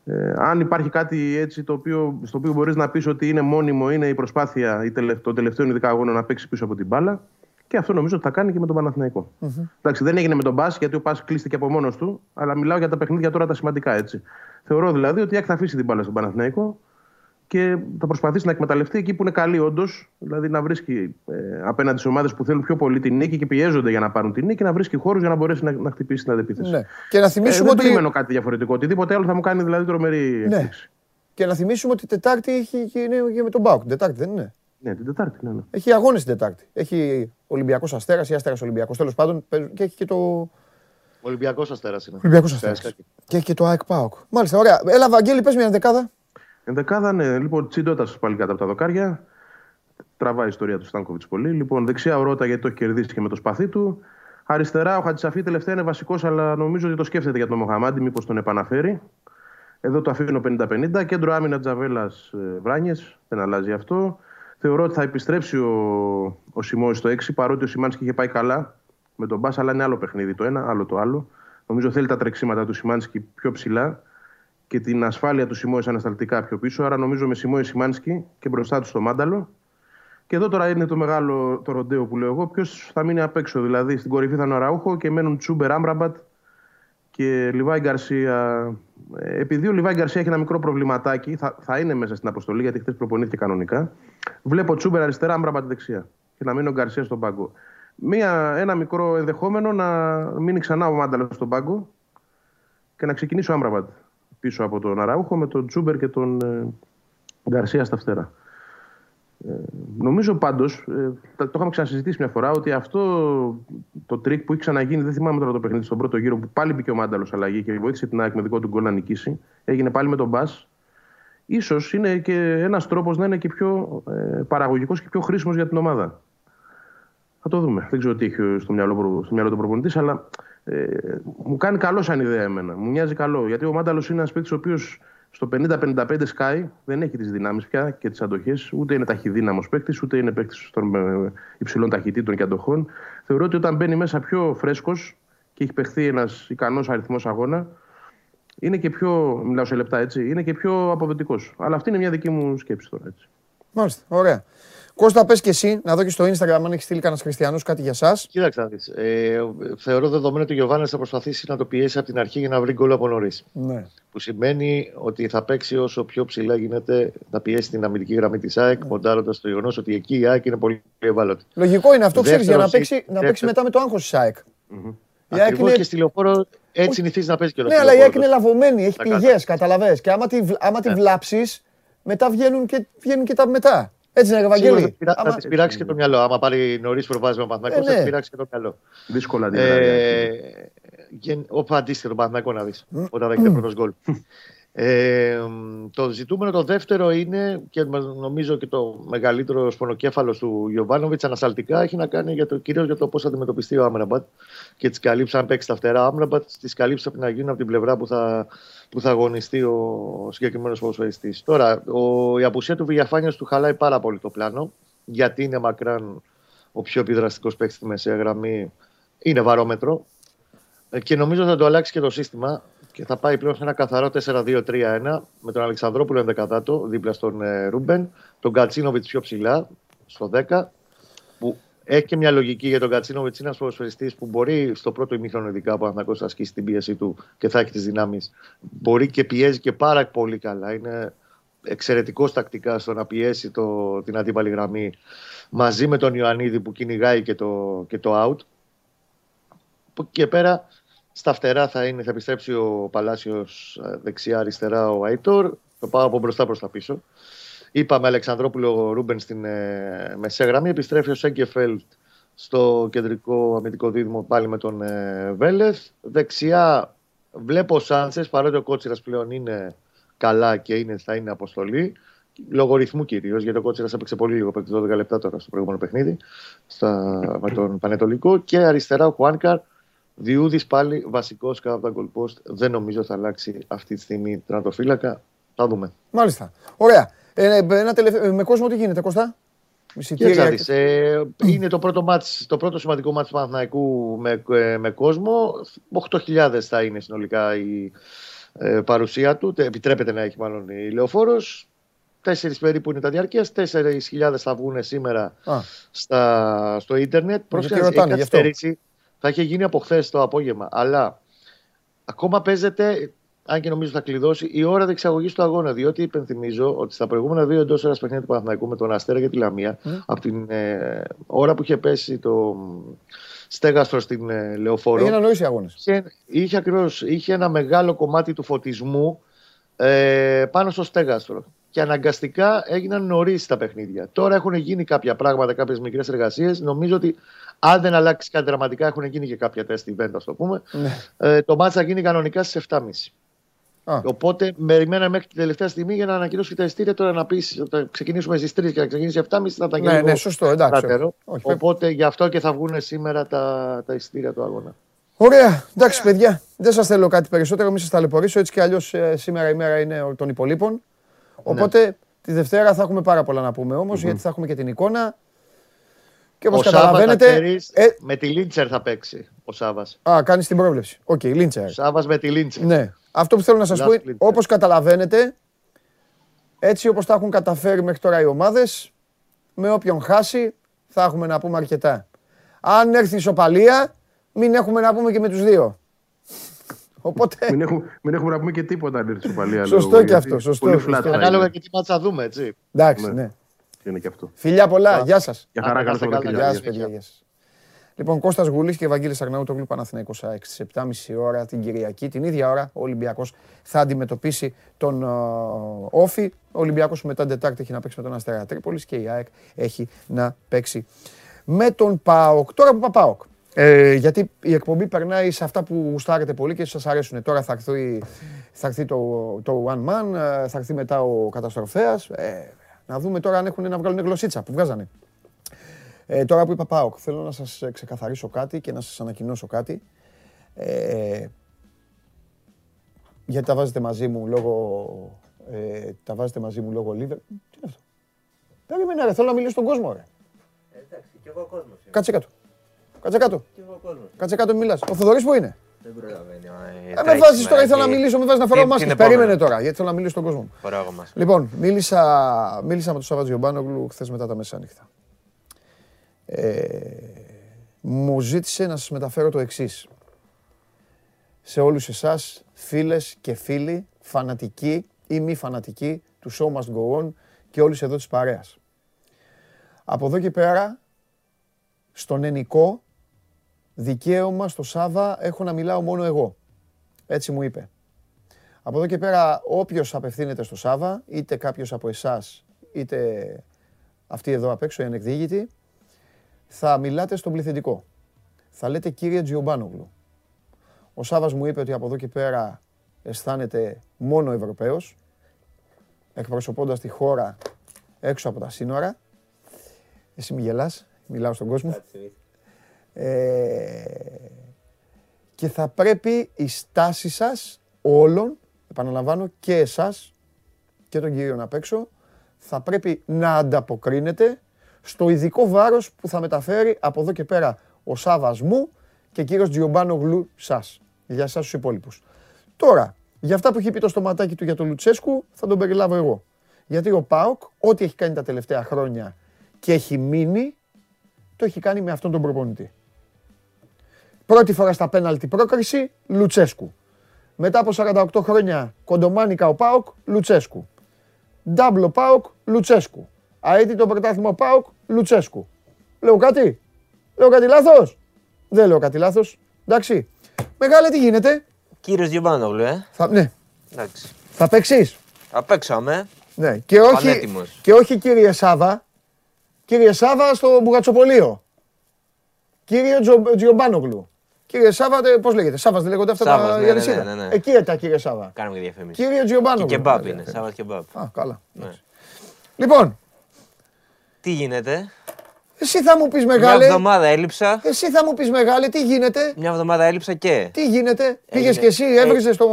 Ε, αν υπάρχει κάτι έτσι το οποίο, στο οποίο μπορείς να πεις ότι είναι μόνιμο, είναι η προσπάθεια η τελε, των τελευταίων ειδικά αγώνων να παίξει πίσω από την μπάλα Και αυτό νομίζω ότι θα κάνει και με τον Παναθηναϊκό. Mm-hmm. Εντάξει, δεν έγινε με τον Μπα, γιατί ο Πα κλείστηκε από μόνος του, αλλά μιλάω για τα παιχνίδια τώρα τα σημαντικά έτσι. Θεωρώ δηλαδή ότι η θα αφήσει την μπάλα στον Παναθηναϊκό και θα προσπαθήσει να εκμεταλλευτεί εκεί που είναι καλή, όντως. Δηλαδή να βρίσκει ε, απέναντι σε ομάδες που θέλουν πιο πολύ την νίκη και πιέζονται για να πάρουν την νίκη, να βρίσκει χώρους για να μπορέσει να, να χτυπήσει την αντεπίθεση. Ναι. Και να θυμίσουμε ε, δεν ότι. Δεν περιμένω κάτι διαφορετικό. Οτιδήποτε άλλο θα μου κάνει δηλαδή τρομερή ναι. Και να θυμίσουμε ότι Τετάρτη έχει και, είναι με τον Μπάουκ. Τετάρτη δεν είναι; Ναι, την Τετάρτη. Ναι, ναι. Έχει αγώνες την Τετάρτη. Έχει Ολυμπιακός Αστέρας ή Αστέρας Ολυμπιακός. Τέλος πάντων και έχει και το. Ολυμπιακός Αστέρας είναι. Ολυμπιακός Αστέρας. Και έχει και το ΑΕΚ Πάοκ. Μάλιστα, ωραία. Έλα, Βαγγέλη, πες μια δεκάδα. Ενδεκάδα, ναι. Λοιπόν, Τσιντότα πάλι κάτω από τα δοκάρια. Τραβάει η ιστορία του Στάνκοβιτς πολύ. Λοιπόν, δεξιά ο Ρότα γιατί το έχει κερδίσει και με το σπαθί του. Αριστερά ο Χατζησαφή τελευταία είναι βασικός, αλλά νομίζω ότι το σκέφτεται για τον Μοχαμάντη, μήπως τον επαναφέρει. Εδώ το αφήνω 50-50. Κέντρο άμυνα Τζαβέλας ε, Βράνιες. Δεν αλλάζει αυτό. Θεωρώ ότι θα επιστρέψει ο, ο Σιμόη στο 6, παρότι ο Σιμάνσκι είχε πάει καλά με τον Μπα, αλλά είναι άλλο παιχνίδι το ένα, άλλο το άλλο. Νομίζω θέλει τα τρεξίματα του Σιμάνσκι πιο ψηλά και την ασφάλεια του Σιμόη ανασταλτικά πιο πίσω. Άρα νομίζω με Σιμόη Σιμάνσκι και μπροστά του στο Μάνταλο. Και εδώ τώρα είναι το μεγάλο το ροντέο που λέω εγώ. Ποιος θα μείνει απ' έξω. Δηλαδή στην κορυφή θα είναι ο Αραούχο και μένουν Τσούμπερ Άμραμπατ και Λιβάι Γκαρσία. Ε, επειδή ο Λιβάι Γκαρσία έχει ένα μικρό προβληματάκι, θα, θα είναι μέσα στην αποστολή γιατί χθες προπονήθηκε κανονικά. Βλέπω Τσούμπερ αριστερά, Άμραμπατ δεξιά. Και να μείνει ο Γκαρσία στον πάγκο. Μία, ένα μικρό ενδεχόμενο να μείνει ξανά ο Μάνταλος στον πάγκο και να ξεκινήσει ο Άμραμπατ πίσω από τον Αραούχο με τον Τσούμπερ και τον ε, Γκαρσία στα φτερά. Ε, νομίζω πάντως, ε, το είχαμε ξανασυζητήσει μια φορά, ότι αυτό το τρικ που έχει ξαναγίνει, δεν θυμάμαι τώρα το παιχνίδι στον πρώτο γύρο, που πάλι μπήκε ο Μάνταλος αλλαγή και βοήθησε την ΑΕΚ με δικό του γκολ να νικήσει. Έγινε πάλι με τον Μπα. ίσως είναι και ένας τρόπος να είναι και πιο ε, παραγωγικός και πιο χρήσιμος για την ομάδα. Θα το δούμε. Δεν ξέρω τι έχει στο μυαλό, στο μυαλό του ο προπονητής, αλλά ε, μου κάνει καλό σαν ιδέα εμένα. Μου μοιάζει καλό. Γιατί ο Μάνταλος είναι ένας παίκτης ο οποίος στο 50-55 Sky δεν έχει τις δυνάμεις πια και τις αντοχές. Ούτε είναι ταχυδύναμος παίκτης, ούτε είναι παίκτης των ε, υψηλών ταχυτήτων και αντοχών. Θεωρώ ότι όταν μπαίνει μέσα πιο φρέσκος και έχει παιχθεί ένας ικανός αριθμός αγώνα, είναι και πιο. Μιλάω σε λεπτά έτσι, είναι και πιο αποδοτικός. Αλλά αυτή είναι μια δική μου σκέψη τώρα έτσι. Μάλιστα. Ωραία. Κώστα, πες και εσύ να δω και στο Instagram αν έχεις στείλει κανένας Χριστιανό κάτι για εσά. Κοίταξε να δεις. Ε, θεωρώ δεδομένο ότι ο Γιωβάνη θα προσπαθήσει να το πιέσει από την αρχή για να βρει γκολ από νωρίς. Ναι. Που σημαίνει ότι θα παίξει όσο πιο ψηλά γίνεται να πιέσει την αμυντική γραμμή της ΑΕΚ, ναι. μοντάροντας το γεγονός ότι εκεί η ΑΕΚ είναι πολύ ευάλωτη. Λογικό είναι αυτό, ξέρεις, για να παίξει, να παίξει μετά με το άγχος της ΑΕΚ. Mm-hmm. Η ΑΕΚ είναι... και στη λεωφόρο έτσι συνηθίζει να παίζει και ο Ναι, αλλά η ΑΕΚ είναι λαβωμένη, έχει πληγέ, καταλαβέ. Και άμα τη, άμα τη ναι. βλάψεις, μετά βγαίνουν και, βγαίνουν και τα μετά. Έτσι είναι, Ευαγγέλη. Θα, άμα... τη πειράξει και το μυαλό. Άμα πάρει νωρίς προβάζει με Παναθηναϊκό, ε, θα τη ναι. πειράξει και το μυαλό. Δύσκολα ε, Όπου αντίστοιχο τον Παναθηναϊκό να δεις. Όταν δέχεται πρώτος γκολ. Ε, το ζητούμενο το δεύτερο είναι και νομίζω και το μεγαλύτερο σπονοκέφαλο του Γιωβάνοβιτς ανασταλτικά έχει να κάνει για το, κυρίως για το πώς θα αντιμετωπιστεί ο Άμραμπατ και τις καλύψεις, αν παίξει τα φτερά Άμραμπατ, τις καλύψεις πρέπει να γίνουν από την πλευρά που θα, που θα αγωνιστεί ο συγκεκριμένος ποδοσφαιριστής. Τώρα, ο, η απουσία του Βηγιαφάνια του χαλάει πάρα πολύ το πλάνο γιατί είναι μακράν ο πιο επιδραστικός παίκτης στη μεσαία γραμμή. Είναι βαρόμετρο. Ε, και νομίζω θα το αλλάξει και το σύστημα και θα πάει πλέον σε ένα καθαρό 4-2-3-1 με τον Αλεξανδρόπουλο ενδεκατάτο δίπλα στον ε, Ρούμπεν, τον Κατσίνοβιτς πιο ψηλά στο 10, που έχει και μια λογική για τον Κατσίνοβιτς. Είναι ένας ποδοσφαιριστής που μπορεί στο πρώτο ημίχρονο, ειδικά που να ασκήσει την πίεση του και θα έχει τις δυνάμεις. Μπορεί και πιέζει και πάρα πολύ καλά. Είναι εξαιρετικός τακτικά στο να πιέσει το, την αντίπαλη γραμμή μαζί με τον Ιωαννίδη που κυνηγάει και το, και το out. και πέρα στα φτερά θα, είναι, θα επιστρέψει ο Παλάσιος ε, δεξιά-αριστερά ο Αϊτόρ. Το πάω από μπροστά προς τα πίσω. Είπαμε Αλεξανδρόπουλο Ρούμπεν στην ε, μεσαία γραμμή. Επιστρέφει ο Σέγκεφελτ στο κεντρικό αμυντικό δίδυμο πάλι με τον ε, Βέλεθ. Δεξιά βλέπω ο Σάντσες παρότι ο Κότσιρας πλέον είναι καλά και είναι, θα είναι αποστολή. Λόγω ρυθμού κυρίως, γιατί ο Κότσιρας έπαιξε πολύ λίγο, παίξει 12 λεπτά τώρα στο προηγούμενο παιχνίδι στα, με τον Πανετολικό. Και αριστερά ο Χουάνκαρ Διούδης πάλι βασικός κάτω από τα goal Δεν νομίζω θα αλλάξει αυτή τη στιγμή τερματοφύλακα. Θα δούμε. Μάλιστα. Ωραία. Ε, ένα τελευ... Με κόσμο τι γίνεται, Κώστα; Κοίταξε, ε, είναι το πρώτο, μάτς, το πρώτο σημαντικό μάτς του Παναθηναϊκού με, ε, με κόσμο. 8.000 θα είναι συνολικά η ε, παρουσία του. Επιτρέπεται να έχει μάλλον η Λεωφόρος. Τέσσερις περίπου είναι τα διαρκείας. Τέσσερις χιλιάδες θα βγουν σήμερα Α. στα, στο ίντερνετ. Πρόσεχε, ρωτάνε, έχει γι' αυτό. καθυστερήσει. Θα είχε γίνει από χθες το απόγευμα. Αλλά ακόμα παίζεται, αν και νομίζω θα κλειδώσει, η ώρα διεξαγωγής του αγώνα. Διότι υπενθυμίζω ότι στα προηγούμενα δύο εντός ώρας παιχνίδια του Παναθηναϊκού με τον Αστέρα και τη Λαμία, από την ε, ώρα που είχε πέσει το στέγαστρο στην ε, Λεωφόρο, Έγιναν νωρί οι αγώνε. είχε, είχε, ακριβώς, είχε ένα μεγάλο κομμάτι του φωτισμού ε, πάνω στο στέγαστρο. Και αναγκαστικά έγιναν νωρίς τα παιχνίδια. Τώρα έχουν γίνει κάποια πράγματα, κάποιες μικρές εργασίες. Νομίζω ότι αν δεν αλλάξει κάτι δραματικά, έχουν γίνει και κάποια τεστ event, ας το πούμε. Ναι. Ε, το μάτς θα γίνει κανονικά στις 7.30. Α. Οπότε περιμέναμε μέχρι την τελευταία στιγμή για να ανακοινώσει τα ειστήρια. Τώρα να πεις θα ξεκινήσουμε στις 3 και να ξεκινήσει 7.30 θα τα γίνει. Ναι, λίγο ναι, σωστό, εντάξει. κράτερο. Όχι, πρέπει- Οπότε γι' αυτό και θα βγουν σήμερα τα, τα ειστήρια του αγώνα. Ωραία, εντάξει παιδιά. Δεν σας θέλω κάτι περισσότερο, μην σας ταλαιπωρήσω. Έτσι κι αλλιώς σήμερα η μέρα είναι των υπολοίπων. Οπότε τη Δευτέρα θα έχουμε πάρα πολλά να πούμε όμως, γιατί θα έχουμε και την εικόνα. Και όπως ο Σάββας, να καταλαβαίνετε. ξέρεις, Ε, με τη Λίντσερ θα παίξει ο Σάβα. α, κάνεις την πρόβλεψη. Οκ, Λίντσερ. Ο Σάβα με τη Λίντσερ. Ναι. Αυτό που θέλω να σας Λασκ πω είναι, Λίντσερ. όπως καταλαβαίνετε, έτσι όπως τα έχουν καταφέρει μέχρι τώρα οι ομάδες, με όποιον χάσει θα έχουμε να πούμε αρκετά. Αν έρθει η ισοπαλία, μην έχουμε να πούμε και με τους δύο. Οπότε. Μην έχουμε, μην έχουμε να πούμε και τίποτα αν έρθει η Ισοπαλία. Σωστό λόγω, και γιατί αυτό, σωστό, Πολύ σωστό. flat θα Ανάλογα είναι. και τι μάτσα δούμε, έτσι. Εντάξει, Ναι. ναι. Είναι και αυτό. Φιλιά πολλά. Γεια σας. Για χαρά, Άντε, καλό να είστε καλά, Σαββατοκύριακο. Γεια Γεια σας, παιδιά. Γεια σας. Λοιπόν, Κώστας Γουλής και Ευαγγέλης Αγναούτογλου Παναθηναϊκός ΑΕΚ στις 7.30 ώρα την Κυριακή. Την ίδια ώρα ο Ολυμπιακός θα αντιμετωπίσει τον ε, Όφη. Ο Ολυμπιακός μετά την Τετάρτη έχει να παίξει με τον Αστέρα Τρίπολης και η ΑΕΚ έχει να παίξει με τον ΠΑΟΚ. Τώρα που είπα ΠΑΟΚ. Ε, γιατί η εκπομπή περνάει σε αυτά που γουστάρετε πολύ και σας αρέσουν. Τώρα θα έρθει, θα έρθει το, το One Man, ε, θα έρθει μετά ο καταστροφέας. Ε, να δούμε τώρα αν έχουν να βγάλουν γλωσσίτσα που βγάζανε. Ε, τώρα που είπα ΠΑΟΚ, θέλω να σας ε, ξεκαθαρίσω κάτι και να σας ανακοινώσω κάτι. Ε, γιατί τα βάζετε μαζί μου λόγω... Ε, τα βάζετε μαζί μου λόγω Λίβερ. Τι είναι αυτό; Περίμενε ρε, θέλω να μιλήσω στον κόσμο ρε. Εντάξει, κι εγώ κόσμος είμαι. Κάτσε κάτω. Κάτσε κάτω. Κι εγώ κόσμος; Κάτσε κάτω μιλάς. Ο Θοδωρής που είναι; Δεν προλαβαίνει. Ε, με βάζεις τώρα, ήθελα να μιλήσω, με βάζεις να φοράω Τι- μάσκες. την επόμενη. Περίμενε τώρα, γιατί θέλω να μιλήσω στον κόσμο μου. Φοράω εγώ μάσκα. Λοιπόν, μίλησα, μίλησα με τον Σάββατ Γιωμπάνογλου χθες μετά τα μεσάνυχτα. Ε, μου ζήτησε να σας μεταφέρω το εξής. Σε όλους εσάς, φίλες και φίλοι, φανατικοί ή μη φανατικοί του Show Must Go On και όλους εδώ της παρέας. Από εδώ και πέρα, στον ενικό δικαίωμα στο Σάβα έχω να μιλάω μόνο εγώ. Έτσι μου είπε. Από εδώ και πέρα, όποιος απευθύνεται στο Σάβα, είτε κάποιος από εσάς, είτε αυτοί εδώ απ' έξω, οι ανεκδίγητοι, θα μιλάτε στον πληθυντικό. Θα λέτε κύριε Τζιομπάνογλου. Ο Σάβας μου είπε ότι από εδώ και πέρα αισθάνεται μόνο Ευρωπαίος, εκπροσωπώντας τη χώρα έξω από τα σύνορα. Εσύ μη γελάς, μιλάω στον κόσμο. Ε, και θα πρέπει η στάση σας όλων, επαναλαμβάνω και εσάς και τον κύριο απ' έξω, θα πρέπει να ανταποκρίνετε στο ειδικό βάρος που θα μεταφέρει από εδώ και πέρα ο Σάβας μου και κύριος Τζιομπάνο Γλου σας, για εσάς τους υπόλοιπους. Τώρα, για αυτά που έχει πει το στοματάκι του για τον Λουτσέσκου, θα τον περιλάβω εγώ. Γιατί ο ΠΑΟΚ, ό,τι έχει κάνει τα τελευταία χρόνια και έχει μείνει, το έχει κάνει με αυτόν τον προπονητή. Πρώτη φορά στα πέναλτι πρόκριση, Λουτσέσκου. Μετά από 48 χρόνια κοντομάνικα ο Πάοκ, Λουτσέσκου. Ντάμπλο Πάοκ, Λουτσέσκου. Αίτητο πρωτάθλημα Πάοκ, Λουτσέσκου. Λέω κάτι; Λέω κάτι λάθος; Δεν λέω κάτι λάθος. Εντάξει. Μεγάλε τι γίνεται; Κύριος Διομπάνογλου, ε. Θα, ναι. Εντάξει. Θα παίξεις; Απ' έξω, αμέ. Ναι. Και όχι, Πανέτοιμος. και όχι κύριε Σάβα. Κύριε Σάβα στο Μπουγατσοπολείο. Κύριε Τζο, Τζιομπάνογλου. Κύριε Σάβα, τε- πώς λέγεται. Σάβας δεν λέγονται αυτά Σάβας, τα ναι, η ναι, αλυσίδα. ναι, ναι, ναι. Εκεί τα κύριε Σάβα. Κάνουμε και διαφήμιση. Κύριε Τζιομπάνογλου. Και κεμπάπ Ναι, είναι. ναι. Σάββατ κεμπάπ. Α, καλά. Ναι. Λοιπόν, Τι γίνεται; Εσύ θα μου πεις Μια μεγάλε. εβδομάδα έλειψα. Εσύ θα μου πεις μεγάλε, τι γίνεται; Μια εβδομάδα έλειψα και. Τι γίνεται; Πήγες και εσύ, Ε, έβριζες το,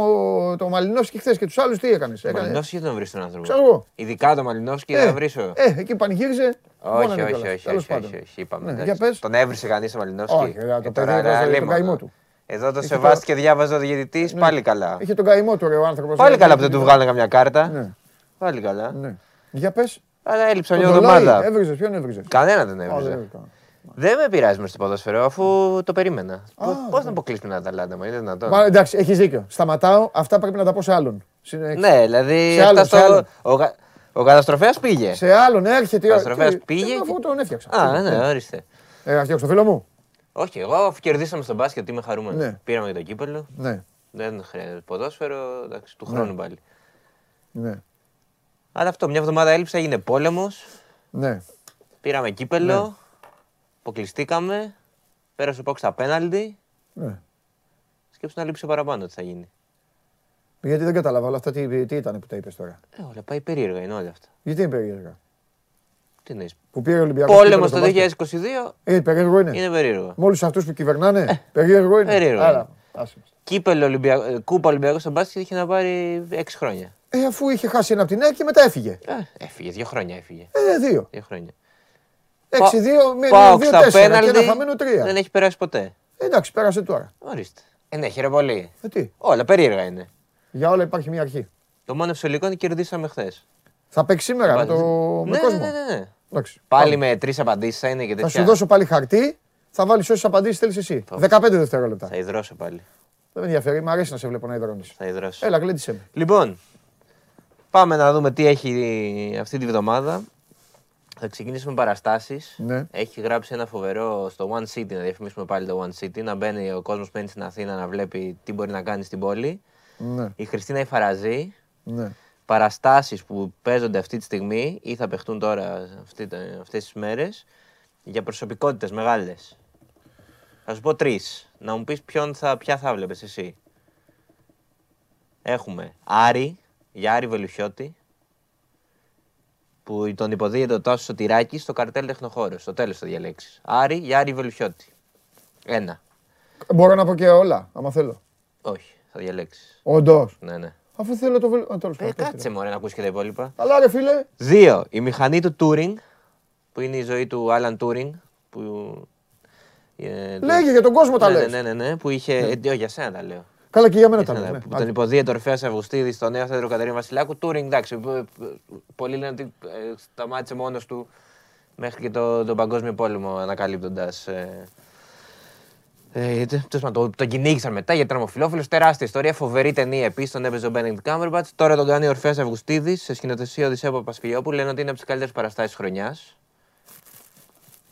το Μαλινόφσκι χθες και τους άλλους τι έκανες. Το Έκανε- Μαλινόφσκι δεν τον βρεις τον άνθρωπο. Ξέρω εγώ. Ειδικά το Μαλινόφσκι δεν θα βρίσω. ε, εκεί πανηγύριζε. Όχι, μόνανε όχι, κιόλας. όχι, Τέλος όχι, πάντων. όχι, όχι, είπαμε. Ναι, εντάξει. για πες. Τον έβρισε κανείς το Μαλινόφσκι. Όχι, ρε, το Ε, παιδί τώρα, έβαζε ρε, τον λίμωνα. καημό του. Εδώ το Είχε σεβάστηκε, διάβαζε ο διαιτητής. Πάλι καλά. Είχε τον καημό του ρε ο άνθρωπος. Πάλι Ε, καλά που δεν του βγάλανε καμιά κάρτα. Ναι. Πάλι καλά. Ναι. Για πες. Αλλά έλειψα Τον μια Ντολάι, εβδομάδα. έβριζες, ποιον έβριζες; Κανένα δεν Α, δεν έβριζε. έβριζε. Δεν με πειράζει με στο ποδόσφαιρο, αφού το περίμενα. Α, Πώς να αποκλείσουμε την Αταλάντα, μου είναι δυνατόν. Μα εντάξει, έχεις δίκιο. Σταματάω, αυτά πρέπει να τα πω σε άλλον. Συνε- Ναι, δηλαδή. Σε άλλο, αυτά σε στο- άλλο. Ο, κα- ο καταστροφέας πήγε. Σε άλλον έρχεται. η ώρα- Καταστροφέας τι- πήγε ε, και- Αφού τον έφτιαξα. Α, ναι, ορίστε. Ε, να φτιάξω το φίλο μου. Όχι, εγώ αφού κερδίσαμε στον μπάσκετ είμαι χαρούμενος. Ναι. Πήραμε και το κύπελο. Ναι, Δεν χρειάζεται ποδόσφαιρο, εντάξει, του χρόνου πάλι. ναι, Αλλά αυτό, μια εβδομάδα έλειψε, έγινε πόλεμος. ναι. Πήραμε κύπελο. Αποκλειστήκαμε. Πέρασε ο Πάουκ στα πέναλτι. ναι. Σκέψου να λείψει παραπάνω τι θα γίνει. Γιατί δεν κατάλαβα όλα αυτά τι, τι ήταν που τα είπες τώρα; Ε, όλα πάει περίεργα είναι όλα αυτά. Γιατί είναι περίεργα; Τι εννοείς; Που πήρε ο Ολυμπιακός. Πόλεμος το 2022 Ε, περίεργο είναι. είναι περίεργο. Με όλου αυτούς που κυβερνάνε. περίεργο είναι. περίεργο Άρα, είναι. άσε μας. Κύπελο Ολυμπιακό, ε, κούπα Ολυμπιακός στον μπάσκετ είχε να πάρει 6 χρόνια. Ε, αφού είχε χάσει ένα από την ΑΕΚ και μετά έφυγε. Ε, έφυγε, δύο χρόνια έφυγε. Ε, δύο. Δύο χρόνια. 6-2, με Πάω δύο στα τέσσερα και ένα πέναλτι. χαμένο τρία. Δεν έχει περάσει ποτέ. Ε, εντάξει, πέρασε τώρα. Ορίστε. Ε, ναι, χαίρε πολύ. Ε, τι, Όλα περίεργα είναι. για όλα υπάρχει μια αρχή. Το μόνο φυσιολογικό είναι κερδίσαμε χθες. Θα παίξει σήμερα με, το, με ναι, κόσμο. ναι, ναι, ναι. Εντάξει, Πάλι πάμε. με τρεις απαντήσεις θα είναι και Θα τέτοια. σου δώσω πάλι χαρτί, θα βάλεις όσες απαντήσεις θέλεις εσύ. 15 δευτερόλεπτα. Θα υδρώσω πάλι. Δεν με ενδιαφέρει, μου αρέσει να σε βλέπω να υδρώνεις. Θα υδρώσω. Έλα, γλέντισε με. Λοιπόν, πάμε να δούμε τι έχει αυτή τη βδομάδα. Θα ξεκινήσουμε με παραστάσεις. Ναι. Έχει γράψει ένα φοβερό στο One City, να διαφημίσουμε πάλι το One City. Να μπαίνει ο κόσμος μένει στην Αθήνα να βλέπει τι μπορεί να κάνει στην πόλη. Ναι, Η Χριστίνα Ιφαραζή. ναι. Παραστάσεις που παίζονται αυτή τη στιγμή ή θα παιχτούν τώρα αυτή, αυτές τις μέρες για προσωπικότητες μεγάλες. Θα σου πω τρεις. Να μου πεις ποιον θα, ποια θα βλέπεις εσύ. Έχουμε Άρη, για Άρη Βελουχιώτη, που τον υποδίεται ο Τάσος Σωτηράκης στο καρτέλ τεχνοχώρος. Στο τέλος θα διαλέξεις. Άρη, για Άρη Βελουχιώτη. Ένα. Μπορώ να πω και όλα, άμα θέλω. Όχι, θα διαλέξεις. Όντως. Ναι, ναι. Αφού θέλω το βέλο. τέλος Ε, πάντων, πες κάτσε τι. μωρέ να ακούσει και τα υπόλοιπα. Αλλά ρε φίλε, Δύο. Η μηχανή του Turing, που είναι η ζωή του Alan Turing. Που... ε, του- λέγε για τον κόσμο τα ναι, λες. ναι, ναι, ναι, που είχε. Ε, όχι, για σένα τα λέω. Καλά και για μένα τα Για λες. σένα, ναι. που τον Άντε. υποδίεται ο Ορφέας Αυγουστίδη στο νέο θέατρο Κατερίνα Βασιλάκου. Turing, εντάξει. που- που- Πολλοί λένε ότι ε, σταμάτησε μόνος του μέχρι και το, τον Παγκόσμιο Πόλεμο ανακαλύπτοντας. Ε, ε, τέλος πάντων, το, τον κυνήγησαν μετά γιατί ήταν ομοφυλόφιλος. Τεράστια ιστορία, φοβερή ταινία επίσης. Τον έπαιζε ο Μπένιγκ Κάμερμπατς. Τώρα τον κάνει ο Ορφέα Αυγουστίδη σε σκηνοθεσία Οδυσσέα Παπασφιλιόπουλου. Λένε ότι είναι από τις καλύτερες παραστάσεις χρονιάς.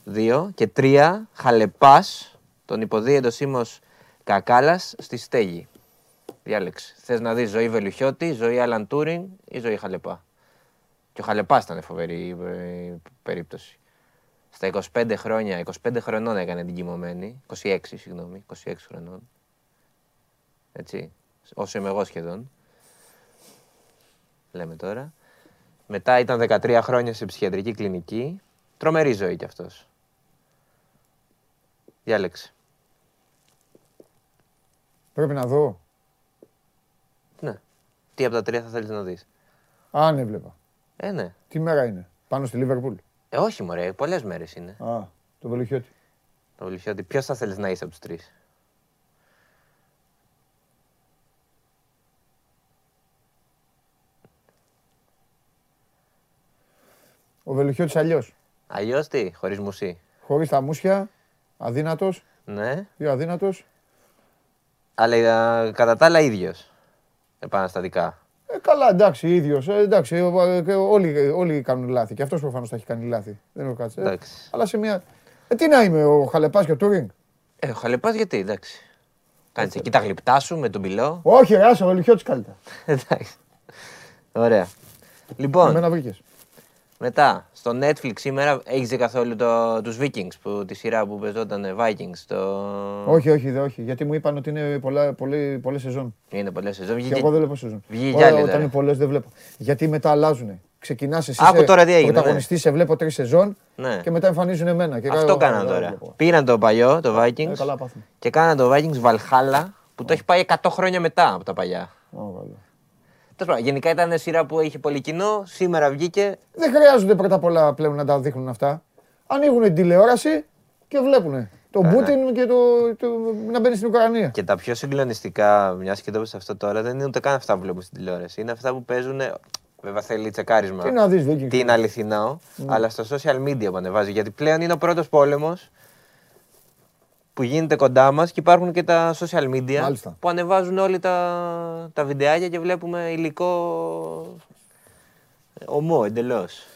Δύο. Και τρία. Χαλεπάς. Τον υποδίεται ο Σίμως Κακάλας στη στέγη. Διάλεξε. Θες να δεις ζωή Βελουχιώτη, ζωή Άλαν Τούρινγκ ή ζωή Χαλεπά. Και ο Χαλεπάς ήταν φοβερή ε, περίπτωση. Στα 25 χρόνια, 25 χρονών έκανε την κοιμωμένη. 26, συγγνώμη, 26 χρονών. Έτσι. Όσο είμαι εγώ σχεδόν. Λέμε τώρα. Μετά ήταν 13 χρόνια σε ψυχιατρική κλινική. Τρομερή ζωή κι αυτός. Διάλεξε. Πρέπει να δω. Ναι. Τι από τα τρία θα θέλεις να δεις; Αν έβλεπα. Ε, ναι. Τι μέρα είναι; Πάνω στη Λίβερπουλ. Ε, όχι μωρέ, πολλές μέρες είναι. Α, το Βελουχιώτη. Το Βελουχιώτη. Ποιος θα θέλεις να είσαι από τους τρεις; Ο Βελουχιώτης αλλιώς. Αλλιώς τι, χωρίς μουσί; Χωρίς τα μουσια, αδύνατος Ναι. ή αδύνατος. Αλλά ε, κατά τα άλλα ίδιος. Επαναστατικά. Ε, καλά, εντάξει, ίδιος. Ε, εντάξει, ε, ε, και όλοι, όλοι κάνουν λάθη. Και αυτός προφανώς θα έχει κάνει λάθη. Δεν έχω κάτσει. Ε, Εντάξει. αλλά σε μια... Ε, τι να είμαι, ο Χαλεπάς και ο Τούρινγκ; Ε, ο Χαλεπάς γιατί, εντάξει. Κάνεις εκεί τα γλυπτά σου με τον πυλό. Όχι, ρε, άσε, ο Βελουχιώτης καλύτερα. Εντάξει. Ωραία. Λοιπόν, Εμένα βρήκες. μετά, στο Netflix σήμερα έχεις δει καθόλου το, τους Vikings, που, τη σειρά που παίζονταν Vikings. Το... Όχι, όχι, δε, όχι. Γιατί μου είπαν ότι είναι πολλά, πολλές, πολλές σεζόν. Είναι πολλές σεζόν. Και Βγήκε- εγώ δεν βλέπω σεζόν. βγήκε Ωραία, άλλη Όταν τώρα. είναι πολλές δεν βλέπω. Γιατί μετά αλλάζουν. Ξεκινάς εσύ Άκου σε τώρα τι έγινε, ναι. πρωταγωνιστής, σε βλέπω τρεις σεζόν Ναι. και μετά εμφανίζουν εμένα. Και Αυτό κάνω- κάναν δεν τώρα. βλέπω. Πήραν το παλιό, το Ε, Vikings, καλά πάθουμε. και κάναν το Vikings Valhalla, που το έχει πάει 100 χρόνια μετά από τα παλιά. Ω, καλά. Τέλος πάντων, γενικά ήταν σειρά που είχε πολύ κοινό. Σήμερα βγήκε. Δεν χρειάζονται πρώτα απ' όλα πλέον να τα δείχνουν αυτά. Ανοίγουν την τηλεόραση και βλέπουν τον ναι. Πούτιν και το, το, να μπαίνει στην Ουκρανία. Και τα πιο συγκλονιστικά, μιας και το είπες αυτό τώρα, δεν είναι ούτε καν αυτά που βλέπουμε στην τηλεόραση. Είναι αυτά που παίζουν Βέβαια θέλει τσεκάρισμα. Τι να δεις, Βίκινγκ. Τι είναι αληθινό, αλλά στο social media που ανεβάζει. Γιατί πλέον είναι ο πρώτος πόλεμος που γίνεται κοντά μας και υπάρχουν και τα social media Μάλιστα. που ανεβάζουν όλοι τα, τα βιντεάκια και βλέπουμε υλικό ομό εντελώς.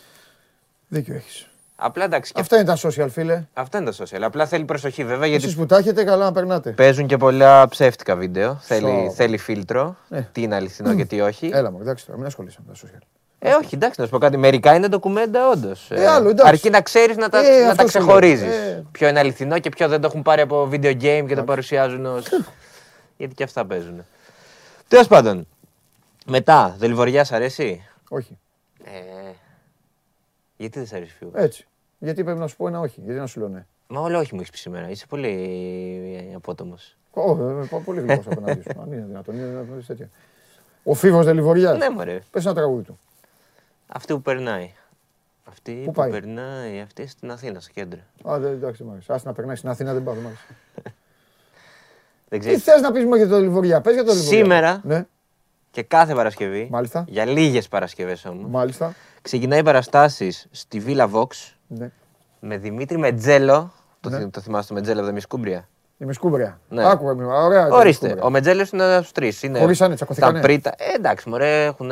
Δίκιο έχεις. Απλά εντάξει. και Αυτά είναι τα social, φίλε. Αυτά είναι τα social. Απλά θέλει προσοχή βέβαια γιατί Εσείς που τα έχετε, καλά να περνάτε. παίζουν και πολλά ψεύτικα βίντεο. Θέλει, Σο. θέλει φίλτρο. Ε. Τι είναι αληθινό και τι όχι. Έλα μου, εντάξει τώρα, μην ασχολείσαι με τα social. Ε, όχι, εντάξει, να σου πω κάτι. Μερικά είναι ντοκουμέντα, όντως. Ε, άλλο, εντάξει. Αρκεί να ξέρεις να τα, Ε, να αυτό τα σου λέω. ξεχωρίζεις. Ε. Ποιο είναι αληθινό και ποιο δεν το έχουν πάρει από video game και το παρουσιάζουν ω. Γιατί και αυτά παίζουν. Τέλος πάντων. Μετά, Δελβοριά σ' αρέσει; Όχι. Ε, γιατί δεν σ' αρέσει φιούγα. Έτσι. Γιατί πρέπει να σου πω ένα όχι. Γιατί να σου λέω ναι. Μα όλο όχι μου έχεις πει σήμερα. Είσαι πολύ απότομος. Ω, ε, πάω πολύ γρήγορα απέναντί σου. Αν είναι δυνατόν, είναι δυνατόν είσαι τέτοια. Ο Φίβος Δελιβοριά. Ναι, μωρέ. Πες ένα τραγούδι του. Αυτή που περνάει. Αυτή που, πάει; περνάει, αυτή στην Αθήνα, στο κέντρο. Α, δεν, εντάξει, μ' άρεσε. Άσε να περνάει στην Αθήνα, δεν πάω, δεν μ' άρεσε. Δεν Τι ξέρεις. θες να πεις μου για το Δελιβοριά, πες για το Δελιβοριά. Σήμερα. Ναι, Και κάθε Παρασκευή. Μάλιστα. Για λίγες Παρασκευές όμως. μάλιστα. Ξεκινάει παραστάσεις στη Villa Vox Ναι. με Δημήτρη Μετζέλο. Το, Ναι. θυ- το θυμάσαι το Μετζέλο από τα Μισκούμπρια; Είμαι σκούμπρια. Ναι. Άκουγα, είμαι, ωραία. ήταν η Ορίστε. σκούμπρια. Ο Μετζέλο είναι ένα στου τρεις. Χωρίσανε, τσακωθήκανε. Τα πρίτα. Ε, εντάξει, μωρέ, έχουν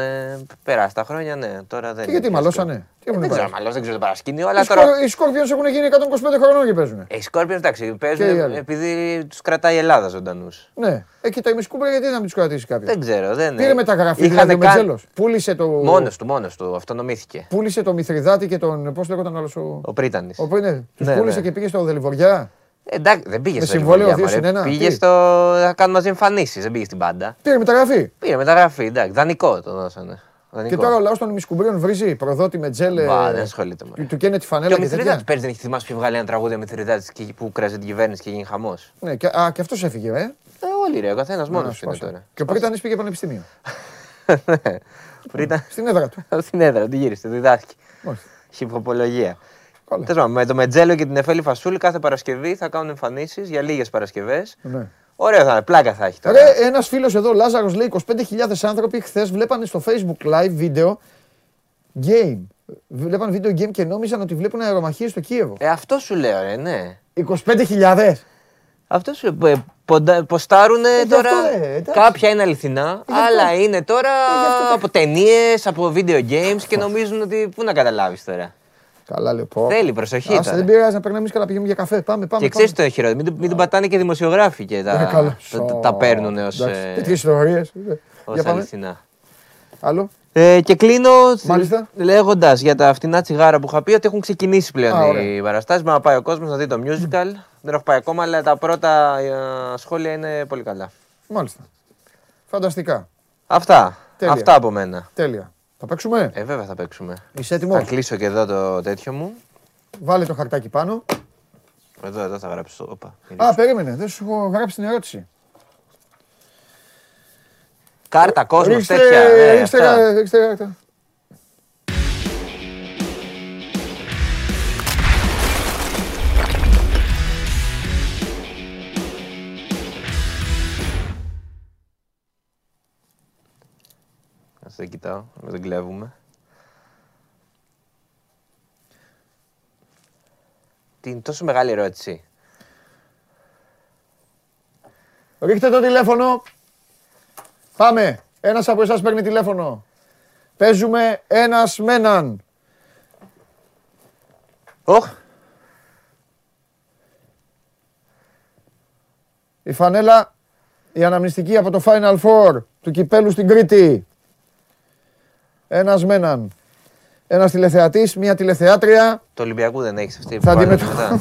περάσει τα χρόνια, ναι. Τώρα δεν Και είναι γιατί πια μαλώσανε; αστείο. Τι έχουν Δεν ξέρω, πάρει. μαλώς, δεν ξέρω το παρασκήνιο, Οι αλλά Σκορ- τώρα. Οι Σκόρπιονς έχουν γίνει 125 χρονών και παίζουν. Ε, Οι Σκόρπιονς, εντάξει, Και οι παίζουν άλλοι. επειδή τους κρατάει η Ελλάδα ζωντανούς. Ναι. Εκεί τα ημισκούμπρια γιατί να μην τους κρατήσει κάποιος; Δεν ξέρω, δεν Πήρε μεταγραφή Είχανε δηλαδή ο καν- Μετζέλος. Πούλησε το. Μόνος του, μόνος του. Αυτονομήθηκε. Πούλησε το Μηθριδάτη και τον. Πώς λέγονταν άλλος ο. Ο Πρίτανης. Ο ναι, τους Ναι, πούλησε ναι. και πήγε στο Δελιβοριά. Εντάξει, δεν πήγε Με στο συμβόλαιο Λιβοριά, δύο μωρέ. συν ένα, Πήγε τι; στο. να κάνουν μαζί εμφανίσεις, δεν πήγε στην πάντα. Πήρε μεταγραφή. Πήγε μεταγραφή, εντάξει. Δανεικό το δώσανε. Και Δανεικό. τώρα ο λαός των ημισκουμπρίων βρίζει προδότη με τζέλε. Μπα, δεν ασχολείται με. Του, του καίνε τη Και φανέλα ο και, τέτοια. Μηθριδάτη πέρυσι δεν έχει θυμάσει που βγάλει ένα τραγούδι ο Μηθριδάτη που κράζει την κυβέρνηση και γίνει χαμός. Ναι, και, α, και αυτός έφυγε, ε. Ε, όλοι ρε, ο καθένας μόνος Να, του είναι σπάσα. τώρα. Και ο Πρίτανης πήγε πανεπιστήμιο. Πριν ήταν Στην έδρα του. στην έδρα, του γύρισε, διδάσκει. Μάλιστα. Χιποπολογία. Καλά. Τέλος πάντων, με το Μετζέλο και την Εφέλη Φασούλη κάθε Παρασκευή θα κάνουν εμφανίσεις για λίγες Παρασκευές. Ναι. Ωραίο θα είναι, πλάκα θα έχει τώρα. Ρε, ένας φίλος εδώ, Λάζαρος, λέει 25.000 άνθρωποι χθες βλέπανε στο Facebook live βίντεο game. Βλέπανε βίντεο game και νόμιζαν ότι βλέπουν αερομαχίες στο Κίεβο. Ε, αυτό σου λέω, ρε, ναι. 25.000! Αυτό σου λέω. ε, ποντα- Ποστάρουνε γι' τώρα. αυτό, ε, εντάξει. κάποια είναι αληθινά, γι' αυτό. άλλα είναι τώρα γι' αυτό το- από ταινίες, από video games και νομίζουν ότι. Πού να καταλάβεις τώρα. Καλά λέω πω. Θέλει προσοχή Άσε, τώρα. δεν πειράζει να περνάμε εμείς καλά πηγαίνουμε για καφέ. Πάμε, πάμε. Και ξέρεις το χειρότερο, μην, του- μην του πατάνε και δημοσιογράφοι και τα, Ε, καλά. τα, τα, τα παίρνουν ως Τέτοιες ιστορίες. Για πάμε. αληθινά. Άλλο; Ε, και κλείνω Μάλιστα. λέγοντας για τα φτηνά τσιγάρα που είχα πει ότι έχουν ξεκινήσει πλέον Α, οι ωραία. παραστάσεις. Μπορεί να πάει ο κόσμος να δει το musical. Δεν έχω πάει ακόμα, αλλά τα πρώτα ε, σχόλια είναι πολύ καλά. Μάλιστα. Φανταστικά. Αυτά. Τέλεια. Αυτά από μένα. Τέλεια. Θα παίξουμε; Ε, βέβαια θα παίξουμε. Είσαι έτοιμος; Θα κλείσω και εδώ το τέτοιο μου. Βάλε το χαρτάκι πάνω. Εδώ, εδώ θα γράψω. Οπα, Α, περίμενε. Δεν σου έχω γράψει την ερώτηση. Κάρτα, κόσμος, Ρίξτε- τέτοια. ε, ρίξτε δεν κοιτάω, να δεν κλέβουμε. Τι είναι τόσο μεγάλη ερώτηση. Ρίχτε το τηλέφωνο. Πάμε. Ένας από εσάς παίρνει τηλέφωνο. Παίζουμε ένας με έναν. Οχ, Η φανέλα, η αναμνηστική από το Final Four του κυπέλου στην Κρήτη. Ένας με έναν. Ένας τηλεθεατής, μία τηλεθεάτρια το Ολυμπιακού δεν έχεις αυτή που Θα βάλαμε αντιμετω- μετά.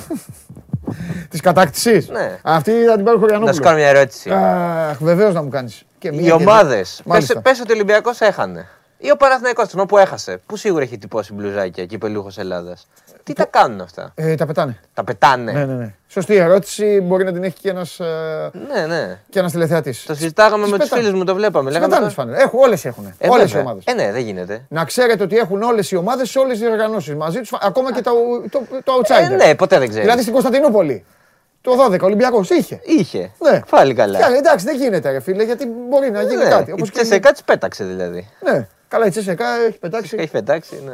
της κατάκτησης; Ναι. Αυτή θα την πάρει ο Να σου Χωριανόπουλος. κάνω μια ερώτηση. Αχ, βεβαίως να μου κάνεις. Και μία Οι και δύο. ομάδες, Μάλιστα. πες, πες ότι ο Ολυμπιακός έχανε. Ή ο Παναθηναϊκός τον που έχασε, που σίγουρα έχει τυπώσει μπλουζάκια κυπελούχος Ελλάδας. Τι τα κάνουν αυτά; Ε, τα πετάνε. Τα πετάνε. Ναι, ναι, ναι. Σωστή ερώτηση. Μπορεί να την έχει και ένας, ε, ναι. ναι. και ένας τηλεθεατής. Το συζητάγαμε Τις με τους πετάνε. φίλους μου, το βλέπαμε. Τις Λέγαμε πετάνε τώρα- τις φανέλες. Έχουν, όλες έχουν. Ε, όλες οι βέβαια. ομάδες. Ε, ναι, δεν γίνεται. Να ξέρετε ότι έχουν όλες οι ομάδες σε όλες τις διοργανώσεις μαζί τους, ακόμα και το, το, το outsider. Ε, ναι, ποτέ δεν ξέρεις. Δηλαδή στην Κωνσταντινούπολη. Το 12 Ολυμπιακός είχε. Είχε. Ναι. Πάλι καλά. Και, εντάξει, δεν γίνεται ρε φίλε, γιατί μπορεί να γίνει ναι. κάτι. Η Όπως και- Τσεσεκά της πέταξε δηλαδή. Ναι. Καλά, η Τσέσσεκα έχει πετάξει. Έχει πετάξει, ναι.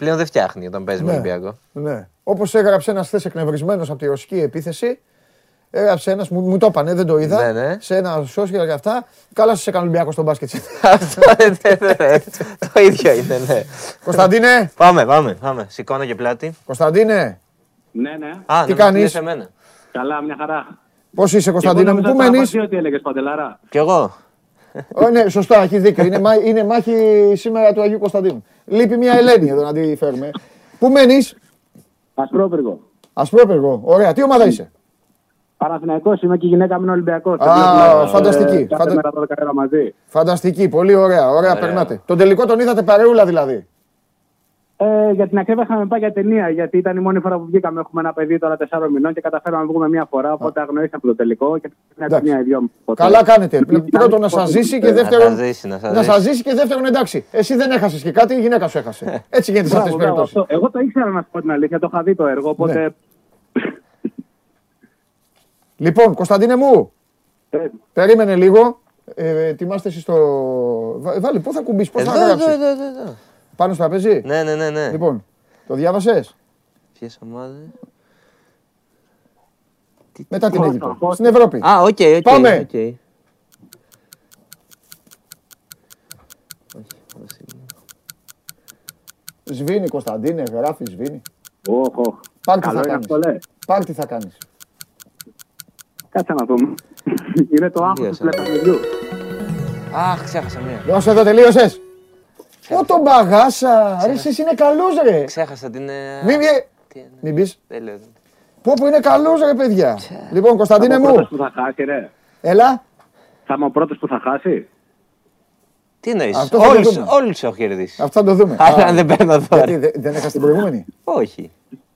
Πλέον δεν φτιάχνει όταν παίζει με Ναι. Ολυμπιακό. Ναι. Όπως έγραψε ένας χθε εκνευρισμένος από τη ρωσική επίθεση, έγραψε ένας, μου, μου το έπανε, δεν το είδα. Ναι, ναι. Σε ένα social και αυτά. Καλά, σα έκανε Ολυμπιακό στον μπάσκετ. Αυτό ναι, ναι, ναι. Το ίδιο είναι, ναι. Κωνσταντίνε, Πάμε, πάμε, πάμε. Σηκώνω και πλάτη. Κωνσταντίνε, Ναι, ναι. Α, Τι νόμιζα ότι κάνεις; λες εμένα. Καλά, μια χαρά. πώς είσαι, Κωνσταντίνε μου, πού μένεις; Τι έλεγες, Παντελάρα. Κι εγώ. Ναι, σωστά, έχει δίκιο. Είναι, μάχη- είναι μάχη σήμερα του Αγίου Κωνσταντίνου. Λείπει μια Ελένη εδώ να τη φέρουμε. Πού μένεις, Ασπρόπυργο. Ασπρόπεργο. Ωραία, τι ομάδα είσαι; Παναθηναϊκός είμαι και η γυναίκα μου είναι Ολυμπιακός. Α, φανταστική. Κάθε Φαντα- μέρα 12 ώρα μαζί. Φανταστική, πολύ ωραία. Ωραία, περνάτε. Τον τελικό τον είδατε παρεούλα δηλαδή. Ε, για την ακρίβεια είχαμε πάει για ταινία, γιατί ήταν η μόνη φορά που βγήκαμε. Έχουμε ένα παιδί τώρα 4 μηνών και καταφέραμε να βγούμε μία φορά. Οπότε αγνοήσαμε το τελικό και μια Εντάξει. ταινία ή δυο. Οπότε- Καλά κάνετε. Πρώτον να σας ζήσει και Να δεύτερον. σας ζήσει, να σας Να ζήσει. σας ζήσει και δεύτερον εντάξει. Εσύ δεν έχασες και κάτι, η γυναίκα σου έχασε. Έτσι γίνεται σε αυτές Μπράβο, τις μπράβο, περιπτώσεις. αυτό. Εγώ το ήξερα να σου πω την αλήθεια, το είχα δει το έργο. Οπότε. Ναι. Λοιπόν, Κωνσταντίνε μου, Ε, περίμενε λίγο. Ε, ετοιμάστε εσείς το. Βα- Βάλε, πού θα ακουμπήσεις, πώς θα Εδώ, εδώ, γράψεις; Εδώ, εδώ, εδώ. Πάνω στο τραπέζι; Ναι, ναι, ναι, ναι. Λοιπόν, το διάβασες; Ποιες ομάδες; Μετά την Πώς, Αίγυπτο. πώς. Στην Ευρώπη. Α, OK, OK. Πάμε. οκ. Όχι, Βασίλη. Σβήνει, Κωνσταντίνε, γράφει, σβήνει. Όχ, όχ. Πάρτι Καλό θα είναι κάνεις. αυτό, λες. Πάρτι θα κάνεις. Κάτσε να δούμε. είναι το άγχος του Τελείωσα. τηλεπαιχνιδιού. Αχ, ξέχασα μία. Δώσε εδώ, τελείωσες. Ω τον μπαγάσα. Ρε, εσύ είναι καλός, ρε. Ξέχασα την. ε, Μην, μην- τι είναι. μην πεις. Δεν λέω. Πω που είναι καλός, ρε παιδιά. Λοιπόν, Κωνσταντίνε Θα είμαι ο πρώτος μου, που θα χάσει, ρε. έλα. Θα είμαι ο πρώτος που θα χάσει. Τι εννοείς, Αυτό θα το όλους, δούμε. όλους έχω κερδίσει. Αυτό θα το δούμε. Αλλά Α, δεν παίρνω Γιατί δώρα. δεν, δεν έχασες την προηγούμενη; Όχι.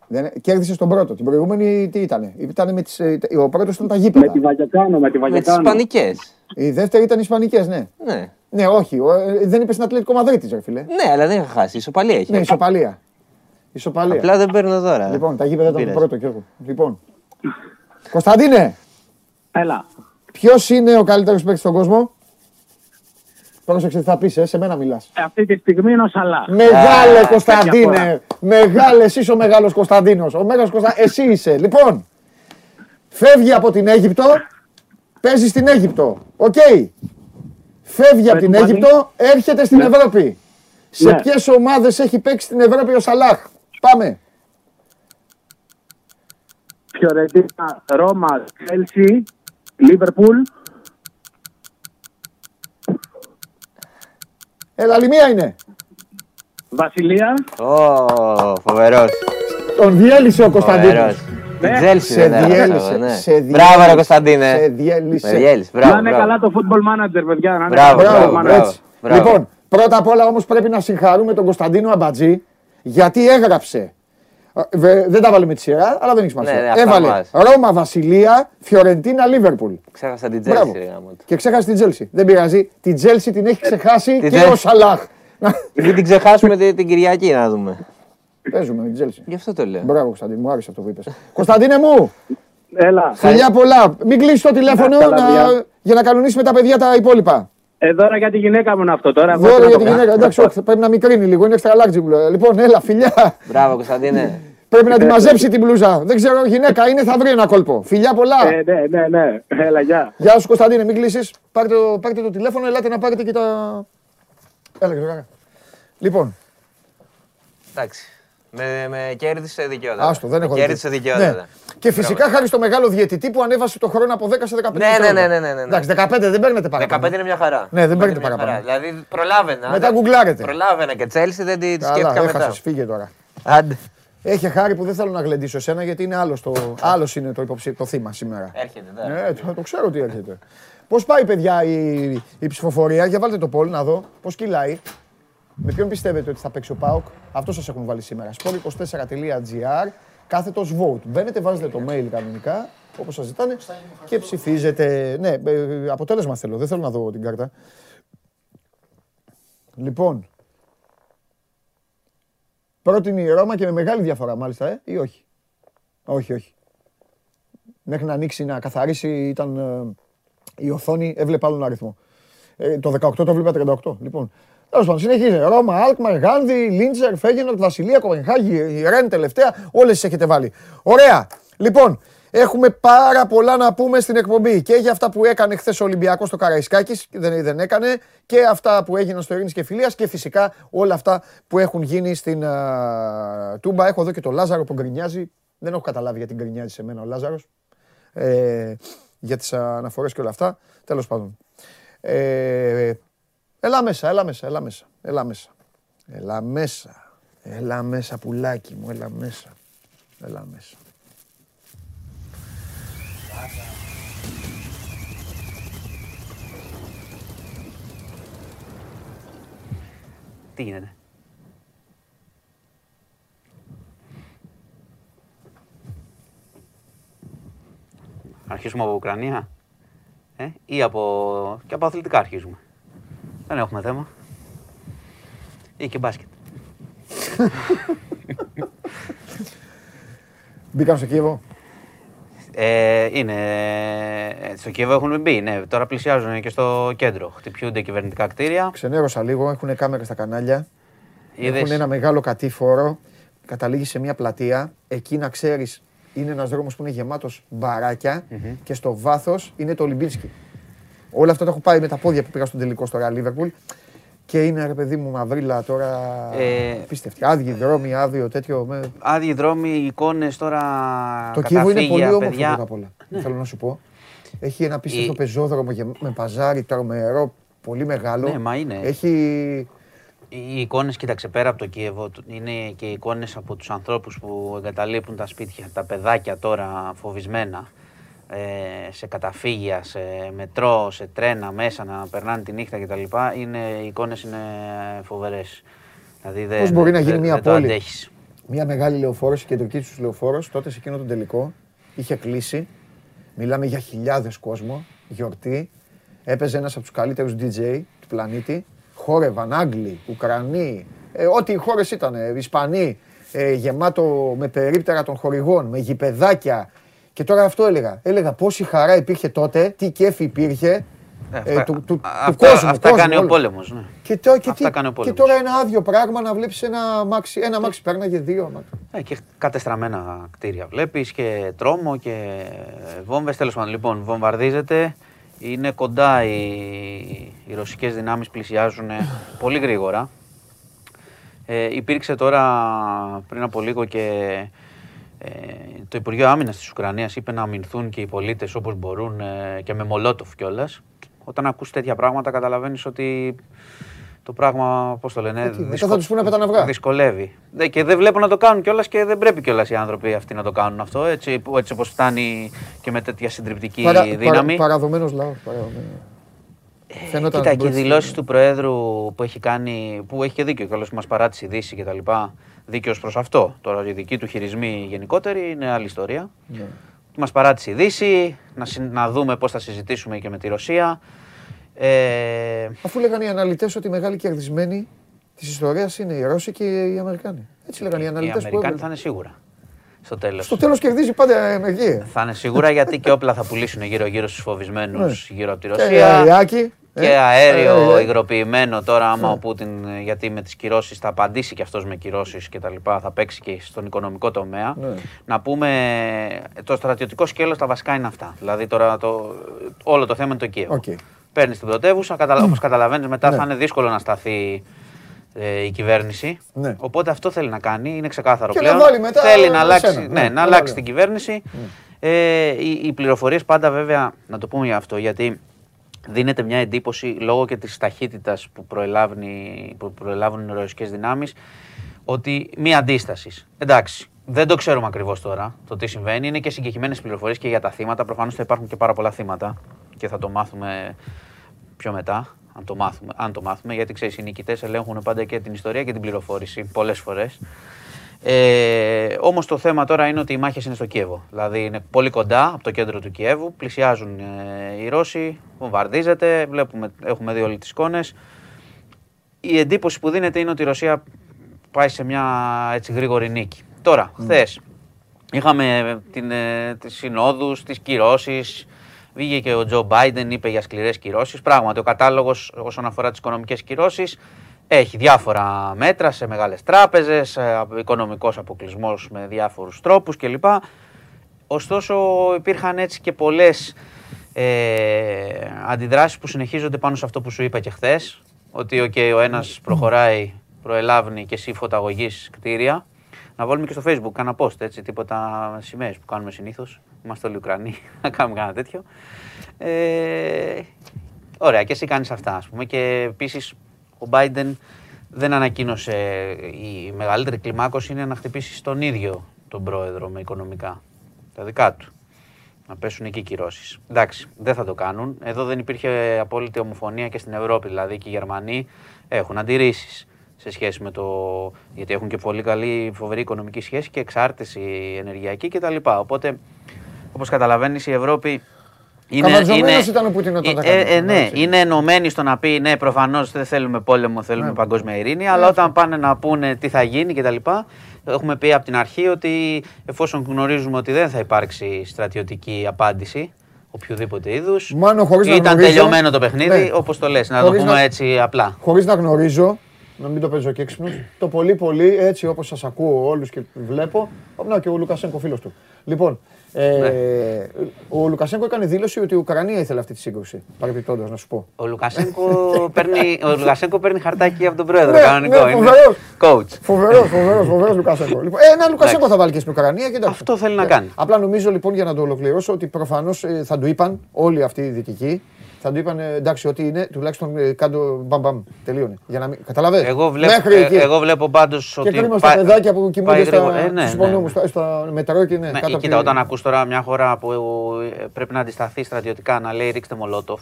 Δεν, κέρδισες τον πρώτο. Την προηγούμενη τι ήταν. Ήτανε με τις, ε, ο πρώτος ήταν τα Με γήπεδα. τη Βαγεκάνο, με τη Με τις Βαγεκάνο. Ισπανικές. Η δεύτερη ήταν Ισπανικές, ναι. Ναι. Ναι, όχι. ο- ε, δεν είπες στην Ατλέτικο Μαδρίτης, ρε φίλε. Ναι, αλλά δεν είχα χάσει. Ισοπαλία έχει. Ναι, ισοπαλία. Ισοπαλία. Απλά δεν παίρνω δώρα. Λοιπόν, τα γήπεδα ήταν το Πειράζει. πρώτο, Γιώργο. Λοιπόν. Κωνσταντίνε, Έλα. ποιος είναι ο καλύτερος παίκτης στον κόσμο; Πρόσεξε τι θα πεις, ε, σε μένα μιλάς. Αυτή τη στιγμή είναι ο Σαλάχ. Μεγάλε τέτοια Κωνσταντίνε! φορά. Μεγάλες, εσύ ο μεγάλος Κωνσταντίνος. Ο μέγας Κωνστα... Εσύ είσαι. Λοιπόν, φεύγει από την Αίγυπτο, παίζεις στην Αίγυπτο. Οκ. Φεύγει από την πάλι. Αίγυπτο, έρχεται στην Ευρώπη. Σε Ναι. ποιες ομάδες έχει παίξει στην Ευρώπη ο Σαλάχ; Πάμε. Φιωρεντίνα, Ρώμα, Τσέλσι, Λίβερπουλ. Έλα, άλλη μία είναι. Βασιλεία. Ω, φοβερός. Τον διέλυσε ο Κωνσταντίνος. Φοβερός. Την Ναι. Τζέλσι Σε δεν έχασα εγώ, διέλυσε. ναι. σε διέλυσε, Μπράβο ρε Κωνσταντίνε. Σε διέλυσε. Με διέλυσε. Να Μπράβο, είναι μπράβο. καλά το football manager, παιδιά. Να είναι Μπράβο, καλά το Μπράβο, football μπράβο. manager. έτσι. μπράβο. Λοιπόν, πρώτα απ' όλα όμως πρέπει να συγχαρούμε τον Κωνσταντίνο Αμπατζή γιατί έγραψε. Ε, βε- Δεν τα βάλε με τη σειρά, αλλά δεν έχει σημασία. Ναι, ναι, αυτά Έβαλε μας. Ρώμα, Βασιλεία, Φιωρεντίνα, Λίβερπουλ. Ξέχασα την Μπράβο. Τσέλσι. ρε γαμώτο. Και ξέχασε την Τσέλσι. Δεν πειράζει. Την Τσέλσι την έχει ξεχάσει Την και Τσέλσι. ο Σαλάχ. Να- Μην την ξεχάσουμε την την Κυριακή να δούμε. Παίζουμε με την Τσέλσι. Γι' αυτό το λέω. Μπράβο, Κωνσταντίνο, μου άρεσε αυτό που είπες. Κωνσταντίνε μου, Έλα. φιλιά πολλά. Μην κλείσει το τηλέφωνο Καλά, να- παιδιά. για να κανονίσει με τα παιδιά τα υπόλοιπα. Ε, δώρα για τη γυναίκα μου είναι αυτό τώρα. εγώ Δώρο τι να για το τη κάνω. γυναίκα. Εντάξει, όχι, πρέπει να μικρύνει λίγο. Είναι extra large η μπλούζα. Λοιπόν, έλα, φιλιά. Μπράβο Κωνσταντίνε. Πρέπει να τη μαζέψει την μπλούζα. Δεν ξέρω, γυναίκα είναι, θα βρει ένα κόλπο. Φιλιά πολλά. Ε, ναι, ναι, ναι. Έλα, γεια. Γεια σου Κωνσταντίνε, μην κλείσεις. Πάρτε, το- πάρτε το τηλέφωνο, ελάτε να πάρετε και τα. Έλα, Γιώργα. Λοιπόν, Εντάξει. Με, με κέρδισε δικαιώτα. άστο, δεν έχω Κέρδισε δίκιο. δικαιώτα. Ναι. Και φυσικά χάρη στο μεγάλο διαιτητή που ανέβασε το χρόνο από 10 σε 15. Ναι, ναι, δευτερόλεπτα. ναι, ναι, ναι, ναι. Εντάξει, 15 δεν παίρνετε παραπάνω. 15 είναι μια χαρά. Ναι, δεν 15 παίρνετε είναι μια παραπάνω. χαρά. Δηλαδή προλάβαινα. Μετά δεν- γκουγκλάρετε. Προλάβαινα και Τσέλσι δεν τη τη Καλά, σκέφτηκα μετά. έχασες, φύγε τώρα. Άντε. Έχει χάρη που δεν θέλω να γλεντήσω εσένα γιατί είναι άλλο το, άλλος είναι το, υποψη... το θύμα σήμερα. Έρχεται, ναι. Ναι, το, το ξέρω τι έρχεται. Πώς πάει, παιδιά, η, η ψηφοφορία, για βάλτε το poll να δω πώς κυλάει; Με ποιον πιστεύετε ότι θα παίξει ο Πάοκ, αυτό σας έχουν βάλει σήμερα. sport24.gr, κάθετος vote. Μπαίνετε, βάζετε το mail κανονικά, όπως σας ζητάνε, και ψηφίζετε. Ναι, ε, αποτέλεσμα θέλω, δεν θέλω να δω την κάρτα. Λοιπόν, πρώτη είναι η Ρώμα και με μεγάλη διαφορά μάλιστα, ε, ή όχι; Όχι, όχι. Μέχρι να ανοίξει, να καθαρίσει, ήταν ε, η οθόνη, έβλεπε άλλον αριθμό. Ε, το 18 το βλέπα 38. Λοιπόν, τέλος πάντων, συνεχίζει. Ρώμα, Αλκμαρ, Γάνδη, Λίντσερ, Φέγενορτ, Βασιλεία, Κοπενχάγη, Ρεν τελευταία. Όλες τις έχετε βάλει. Ωραία. Λοιπόν, έχουμε πάρα πολλά να πούμε στην εκπομπή και για αυτά που έκανε χθες ο Ολυμπιακός στο Καραϊσκάκης, δεν, δεν έκανε, και αυτά που έγιναν στο Ειρήνης και Φιλίας και φυσικά όλα αυτά που έχουν γίνει στην α, Τούμπα. Έχω εδώ και τον Λάζαρο που γκρινιάζει. Δεν έχω καταλάβει γιατί γκρινιάζει σε μένα ο Λάζαρος. Ε, για τις αναφορές και όλα αυτά. Τέλος πάντων. Ε, έλα μέσα, έλα μέσα, έλα μέσα, έλα μέσα. Έλα μέσα, έλα μέσα πουλάκι μου, έλα μέσα. Έλα μέσα. Τι γίνεται; Αρχίσουμε από Ουκρανία ε, ή από... και από αθλητικά αρχίζουμε. Δεν έχουμε θέμα. Ή και μπάσκετ. Μπήκαμε στο Κίεβο. Ε, είναι. ε, Στο Κίεβο έχουν μπει, ναι. Τώρα πλησιάζουν και στο κέντρο. Χτυπιούνται κυβερνητικά κτίρια. Ξενέρωσα λίγο, έχουν κάμερα στα κανάλια. Είδες- Έχουν ένα μεγάλο κατήφορο. Καταλήγει σε μια πλατεία. Εκεί να ξέρεις, είναι ένας δρόμος που είναι γεμάτος μπαράκια και στο βάθος είναι το Ολυμπίνσκι. Όλα αυτά τα έχω πάει με τα πόδια που πήγα στον τελικό στο Real Liverpool. Και είναι ρε παιδί μου μαυρίλα τώρα. Ε, Πίστευτη. Άδειοι δρόμοι, άδειο τέτοιο. Με... Άδειοι δρόμοι, εικόνες τώρα. Το Κίεβο είναι πολύ καταφύγια, όμορφο παιδιά. πρώτα απ' όλα. Θέλω να σου πω. Έχει ένα απίστευτο Η- πεζόδρομο γε- με παζάρι τρομερό, πολύ μεγάλο. Ναι, μα είναι. Έχει. Οι εικόνες, κοίταξε πέρα από το Κίεβο, του- είναι και οι εικόνες από τους ανθρώπους που εγκαταλείπουν τα σπίτια. Τα παιδάκια τώρα φοβισμένα ε, σε καταφύγια, σε μετρό, σε τρένα μέσα να περνάνε τη νύχτα κτλ. Είναι, οι εικόνες είναι φοβερές. Δηλαδή δεν, Πώς μπορεί να γίνει δεν- μια δεν το πόλη; αντέχεις. Μια μεγάλη λεωφόρος, η κεντρική του λεωφόρος, τότε σε εκείνο τον τελικό, είχε κλείσει. Μιλάμε για χιλιάδες κόσμο, γιορτή. Έπαιζε ένας από τους καλύτερους DJ του πλανήτη. Χόρευαν Άγγλοι, Ουκρανοί, ε, ό,τι οι χώρες ήταν, ε, Ισπανοί, ε, γεμάτο με περίπτερα των χορηγών, με γηπεδάκια. Και τώρα αυτό έλεγα. Έλεγα πόση χαρά υπήρχε τότε, τι κέφι υπήρχε. Ε, ε, αυτά- του, του, του αυτά- κόσμου. αυτά κόσμου, κάνει ο όλους. πόλεμος, ναι. Και, τω- και, Αυτά τι- κάνει ο και πόλεμος. τώρα ένα άδειο πράγμα να βλέπεις ένα αμάξι, ένα αμάξι πέρναγε δύο αμάξι. Ε, και κατεστραμμένα κτίρια βλέπεις και τρόμο και βόμβες. Τέλος πάντων, λοιπόν, βομβαρδίζεται. Είναι κοντά οι, οι ρωσικές δυνάμεις πλησιάζουν πολύ γρήγορα. Ε, υπήρξε τώρα πριν από λίγο και ε, το Υπουργείο Άμυνας της Ουκρανίας είπε να αμυνθούν και οι πολίτες όπως μπορούν ε, και με μολότοφ κιόλας. Όταν ακούς τέτοια πράγματα καταλαβαίνεις ότι το πράγμα, πώς το λένε, Ε, τι, μετά δυσκο- θα τους πούνε πέτα να βγάλουν. δυσκολεύει. Ναι, και δεν βλέπω να το κάνουν κιόλας και δεν πρέπει κιόλας οι άνθρωποι αυτοί να το κάνουν αυτό. Έτσι, που- έτσι όπως φτάνει και με τέτοια συντριπτική Παρα, δύναμη. παρα, παραδομένος λαός. παραδομένος. Φαινόταν Κοίτα, στην και οι πρώτη δηλώσεις στιγμή. του Προέδρου που έχει κάνει, που έχει και δίκιο κιόλας που μας παράτησε η Δύση κτλ. Δίκαιος προς αυτό. Τώρα η δική του χειρισμοί γενικότερη είναι άλλη ιστορία. Ναι. Μας παράτησε η Δύση, να, συν- να δούμε πώς θα συζητήσουμε και με τη Ρωσία. Ε, Αφού λέγανε οι αναλυτές ότι οι μεγάλοι κερδισμένοι της ιστορίας είναι οι Ρώσοι και οι Αμερικάνοι. Έτσι λέγανε οι οι αναλυτές που Αμερικάνοι έβγαλαν. θα είναι σίγουρα στο τέλος. Στο τέλος κερδίζει πάντα η Αμερική. Θα είναι σίγουρα γιατί και όπλα θα πουλήσουν γύρω-γύρω στους φοβισμένους Ναι. γύρω από τη Και Ρωσία. αεράκι. Και ε, αέριο ε, ε, υγροποιημένο τώρα, άμα Ναι. ο Πούτιν, ε, γιατί με τις κυρώσεις θα απαντήσει και αυτός με κυρώσεις και τα λοιπά, θα παίξει και στον οικονομικό τομέα. Ναι. Να πούμε, ε, το στρατιωτικό σκέλος τα βασικά είναι αυτά. Δηλαδή τώρα το, όλο το θέμα είναι το Κίεβο. Οκ. Παίρνεις την πρωτεύουσα, καταλα... όπως καταλαβαίνεις μετά Ναι. θα είναι δύσκολο να σταθεί ε, η κυβέρνηση. Ναι. Οπότε αυτό θέλει να κάνει, είναι ξεκάθαρο Και να πλέον. βάλει μετά θέλει να εσένα. αλλάξει, Ναι, ναι, να ναι, αλλάξει ναι. την κυβέρνηση. Ε, οι, οι πληροφορίες πάντα βέβαια, να το πούμε για αυτό, γιατί δίνεται μια εντύπωση λόγω και της ταχύτητας που, προελάβουν οι- που προελάβουν οι ρωσικές δυνάμεις ότι μία αντίσταση. Εντάξει, δεν το ξέρουμε ακριβώς τώρα το τι συμβαίνει. Είναι και συγκεκριμένες πληροφορίες και για τα θύματα. Προφανώς θα υπάρχουν και πάρα πολλά θύματα και θα το μάθουμε πιο μετά. Αν το μάθουμε, αν το μάθουμε γιατί ξέρεις οι νικητές ελέγχουν πάντα και την ιστορία και την πληροφόρηση πολλές φορές. Ε, Όμως το θέμα τώρα είναι ότι οι μάχες είναι στο Κίεβο. Δηλαδή είναι πολύ κοντά από το κέντρο του Κιέβου. Πλησιάζουν ε, οι Ρώσοι, βομβαρδίζεται. Βλέπουμε, έχουμε δει όλε τις εικόνες. Η εντύπωση που δίνεται είναι ότι η Ρωσία πάει σε μια έτσι γρήγορη νίκη. Τώρα, χθες είχαμε την, ε, τις συνόδους, τις κυρώσεις, Βγήκε και ο Τζο Μπάιντεν, είπε για σκληρές κυρώσεις. Πράγματι, ο κατάλογος όσον αφορά τις οικονομικές κυρώσεις έχει διάφορα μέτρα σε μεγάλες τράπεζες, οικονομικός αποκλεισμός με διάφορους τρόπους κλπ. Ωστόσο, υπήρχαν έτσι και πολλές ε, αντιδράσεις που συνεχίζονται πάνω σε αυτό που σου είπα και χθες. Ότι okay, ο ένας προχωράει, προελάβνει και εσύ φωταγωγή κτίρια. Να βάλουμε και στο facebook κάνα post, έτσι, τίποτα σημαίες που κάνουμε συνήθως. Είμαστε όλοι Ουκρανοί, να κάνουμε κάνα τέτοιο. Ε, ωραία, και εσύ κάνεις αυτά, ας πούμε. Και επίσης ο Biden δεν ανακοίνωσε η μεγαλύτερη κλιμάκωση είναι να χτυπήσει τον ίδιο τον πρόεδρο με οικονομικά. Τα δικά του. Να πέσουν εκεί κυρώσεις. Εντάξει, δεν θα το κάνουν. Εδώ δεν υπήρχε απόλυτη ομοφωνία και στην Ευρώπη. Δηλαδή και οι Γερμανοί έχουν αντιρρήσεις σε σχέση με το. γιατί έχουν και πολύ καλή, φοβερή οικονομική σχέση και εξάρτηση ενεργειακή κτλ. Οπότε, όπως καταλαβαίνεις, η Ευρώπη είναι, είναι, ήταν ο Πούτιν όταν τα ε, ε, ναι, είναι ενωμένοι στο να πει ναι, προφανώς δεν θέλουμε πόλεμο, θέλουμε ναι. παγκόσμια ειρήνη. Αλλά όταν πάνε να πούνε τι θα γίνει κτλ. Έχουμε πει από την αρχή ότι εφόσον γνωρίζουμε ότι δεν θα υπάρξει στρατιωτική απάντηση οποιοδήποτε είδους. Ήταν τελειωμένο το παιχνίδι, ναι. όπως το λες, να το πούμε έτσι απλά. Χωρίς να γνωρίζω, να μην το παίζω και έξυπνος, το πολύ πολύ έτσι όπως σας ακούω όλους και βλέπω. Να και ο Λουκασέγκο φίλος του. Λοιπόν, ε, ναι. Ο Λουκασέγκο έκανε δήλωση ότι η Ουκρανία ήθελε αυτή τη σύγκρουση. Παρεμπιπτόντως, να σου πω. Ο Λουκασέγκο παίρνει, ο Λουκασέγκο παίρνει χαρτάκι από τον πρόεδρο. Ναι, κανονικό. Ναι, είναι. Coach. Φοβερός, φοβερός, φοβερός Λουκασέγκο. Λοιπόν, ε, ένα Λουκασέγκο θα βάλει και στην Ουκρανία. Και Αυτό θέλει να κάνει. Απλά νομίζω λοιπόν για να το ολοκληρώσω ότι προφανώς ε, θα του είπαν όλοι αυτοί οι δυτικοί θα του είπαν εντάξει, ότι είναι τουλάχιστον ε, κάτω μπαμ Τελείωνε. Για να μην... Καταλαβαίνετε. Εγώ, βλέπω, ε, εγώ βλέπω πάντως ότι. Και κρίμα στα παιδάκια που κοιμούνται στα, ε, ναι, ναι, ναι. στα μετρό και είναι ναι, κάτω Κοίτα, όταν ακούς τώρα μια χώρα που ε, πρέπει να αντισταθεί στρατιωτικά να λέει ρίξτε μολότοφ.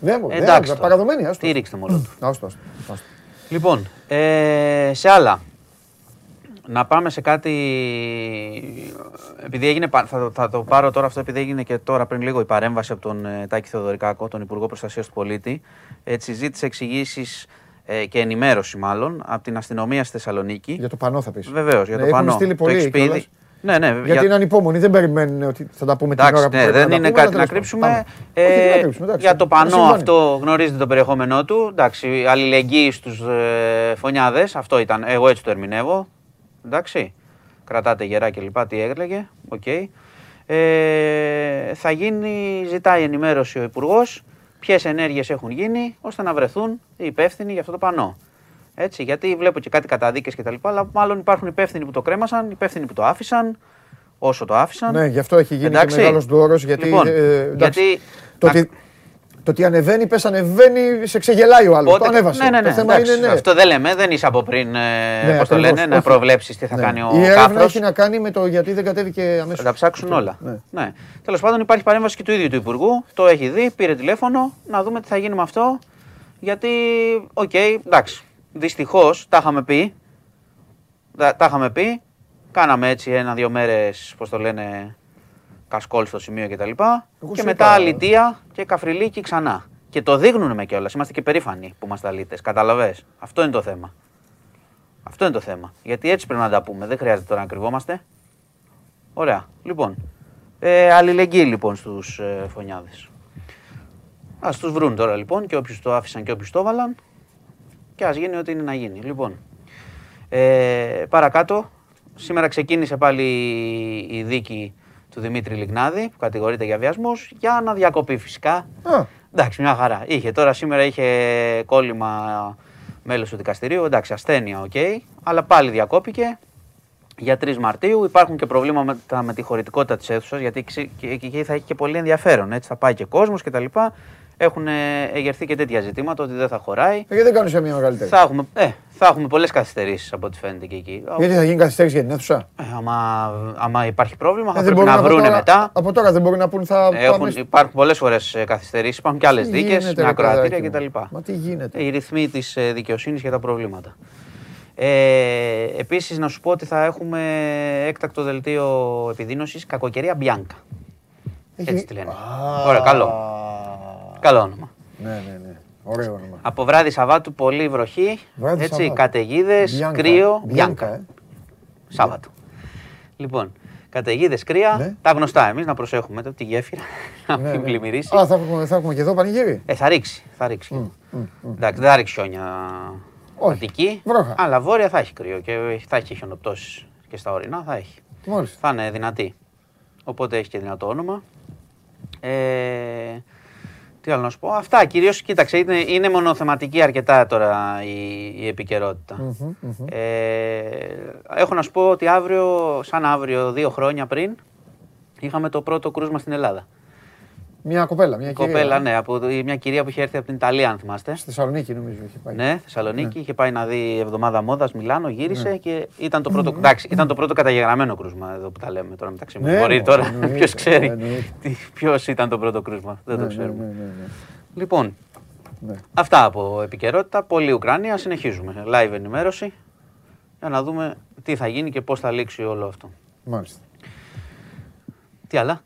Ναι, μου, εντάξει, παραδομένη. Τι ρίξτε μολότοφ. Λοιπόν, ε, σε άλλα να πάμε σε κάτι. Επειδή έγινε, θα, θα το πάρω τώρα αυτό, επειδή έγινε και τώρα πριν λίγο η παρέμβαση από τον ε, Τάκη Θεοδωρικάκο, τον Υπουργό Προστασίας του Πολίτη. Έτσι, ζήτησε εξηγήσεις ε, και ενημέρωση μάλλον από την αστυνομία στη Θεσσαλονίκη. Για το πανό θα πεις. Βεβαίως, για ναι, το πανό. Στείλει πολύ, το ναι, ναι, γιατί για... είναι ανυπόμονοι, δεν περιμένουν ότι θα τα πούμε την ώρα που ναι, δεν είναι κάτι να κρύψουμε. Ε, για το πανό αυτό γνωρίζετε το περιεχόμενό του. Εντάξει, αλληλεγγύη στους ε, φονιάδες, αυτό ήταν. Εγώ έτσι το ερμηνεύω. Εντάξει. Κρατάτε γερά και λοιπά, τι έλεγε. OK. Okay. Ε, θα γίνει, ζητάει ενημέρωση ο Υπουργός ποιες ενέργειες έχουν γίνει ώστε να βρεθούν οι υπεύθυνοι για αυτό το πανό. Έτσι, γιατί βλέπω και κάτι καταδίκες κτλ. Αλλά μάλλον υπάρχουν υπεύθυνοι που το κρέμασαν, υπεύθυνοι που το άφησαν, όσο το άφησαν. Ναι, γι' αυτό έχει γίνει εντάξει. και μεγάλος ντόρος. Γιατί, λοιπόν, ε, γιατί το, ότι, το ότι ανεβαίνει, πες ανεβαίνει, σε ξεγελάει ο άλλος. Το ανέβασε. Ναι, ναι, ναι, το θέμα είναι, ναι. Αυτό δεν λέμε, δεν είσαι από πριν, ε, ναι, πώς το λένε, να προβλέψεις τι θα ναι. κάνει ο Η έρευνα έχει να κάνει με το γιατί δεν κατέβηκε αμέσως. Θα τα ψάξουν όλα. Ναι. ναι. Τέλος πάντων, υπάρχει παρέμβαση και του ίδιου του Υπουργού. Το έχει δει, πήρε τηλέφωνο να δούμε τι θα γίνει με αυτό. Γιατί, OK, okay, εντάξει. Δυστυχώς τα είχαμε πει. Τα, τα είχαμε πει. Κάναμε έτσι ένα-δύο μέρες, πώς το λένε, κασκόλ στο σημείο κτλ. Και, και μετά αλητία και καφριλίκι ξανά. Και το δείχνουν με κιόλας. Είμαστε και περήφανοι που είμαστε αλήτες. Καταλαβέ. Αυτό είναι το θέμα. Αυτό είναι το θέμα. Γιατί έτσι πρέπει να τα πούμε. Δεν χρειάζεται τώρα να κρυβόμαστε. Ωραία. Λοιπόν. Ε, αλληλεγγύη λοιπόν στους ε, φωνιάδες. Α τους βρουν τώρα λοιπόν και όποιους το άφησαν και όποιους το έβαλαν. Και ας γίνει ό,τι είναι να γίνει. Λοιπόν. Ε, παρακάτω. Σήμερα ξεκίνησε πάλι η δίκη του Δημήτρη Λιγνάδη, που κατηγορείται για βιασμούς, για να διακοπεί φυσικά. Α. Εντάξει, μια χαρά. Είχε τώρα σήμερα είχε κόλλημα μέλος του δικαστηρίου. Εντάξει, ασθένεια, OK. Okay, αλλά πάλι διακόπηκε για 3 Μαρτίου. Υπάρχουν και προβλήματα με τη χωρητικότητα της αίθουσας, γιατί εκεί θα έχει και πολύ ενδιαφέρον. Έτσι, θα πάει και κόσμος κτλ έχουν εγερθεί και τέτοια ζητήματα ότι δεν θα χωράει. Ε, γιατί δεν κάνουν σε μια μεγαλύτερη. Θα έχουμε, ε, θα έχουμε πολλές καθυστερήσεις από ό,τι φαίνεται και εκεί. Γιατί θα γίνει καθυστέρηση για την αίθουσα; Ε, άμα, άμα υπάρχει πρόβλημα, θα ε, πρέπει να βρουν μετά. Από τώρα δεν μπορεί να πούν θα. Έχουν, πάμε... Υπάρχουν πολλές φορές καθυστερήσεις, υπάρχουν και άλλες δίκες με ακροατήρια κτλ. Μα τι γίνεται; Οι ρυθμοί της δικαιοσύνης για τα προβλήματα. Ε, Επίσης, να σου πω ότι θα έχουμε έκτακτο δελτίο επιδείνωσης κακοκαιρία Μπιάνκα. Έτσι τη λένε. Ωραία, καλό. Καλό όνομα. Ναι, ναι, ναι. Ωραίο όνομα. Από βράδυ Σαββάτου πολύ βροχή. Βράδυ έτσι, καταιγίδες, κρύο. Μπιάνκα. Ε. Σάββατο. Λοιπόν, Καταιγίδες, κρύα, Ναι. τα γνωστά. Εμείς να προσέχουμε το, τη γέφυρα, να Ναι, μην ναι. πλημμυρίσει. Α, θα έχουμε, θα έχουμε και εδώ πανηγύρι. Ε, θα ρίξει. Θα ρίξει. Εντάξει, δεν θα ρίξει χιόνια Όχι. Αττική. Βρόχα. Αλλά βόρεια θα έχει κρύο και θα έχει χιονοπτώσεις και στα ορεινά θα έχει. Μάλιστα. Θα είναι δυνατή. Οπότε έχει και δυνατό όνομα. Ε, τι άλλο να σου πω; Αυτά κυρίως, κοίταξε, είναι, είναι μονοθεματική αρκετά τώρα η, η επικαιρότητα. Ε, έχω να σου πω ότι αύριο, σαν αύριο, δύο χρόνια πριν, είχαμε το πρώτο κρούσμα στην Ελλάδα. Μια κοπέλα, μια Κοπέλα, κυρία. ναι, από, μια κυρία που είχε έρθει από την Ιταλία, αν θυμάστε. Στη Θεσσαλονίκη νομίζω είχε πάει. Ναι, Θεσσαλονίκη. Είχε πάει να δει εβδομάδα μόδας Μιλάνο, γύρισε Ναι. και ήταν το πρώτο, εντάξει, ήταν το πρώτο καταγεγραμμένο κρούσμα εδώ που τα λέμε τώρα μεταξύ μας. Ναι, Μπορεί ναι, τώρα εννοείται, ποιος ξέρει εννοείται. ποιος ήταν το πρώτο κρούσμα. Δεν Ναι, το ναι, ξέρουμε. ναι, ναι, ναι. Λοιπόν, Ναι. αυτά από επικαιρότητα. Πολύ Ουκρανία. Συνεχίζουμε. Live ενημέρωση για να δούμε τι θα γίνει και πώς θα λήξει όλο αυτό. Μάλιστα. Τι άλλα;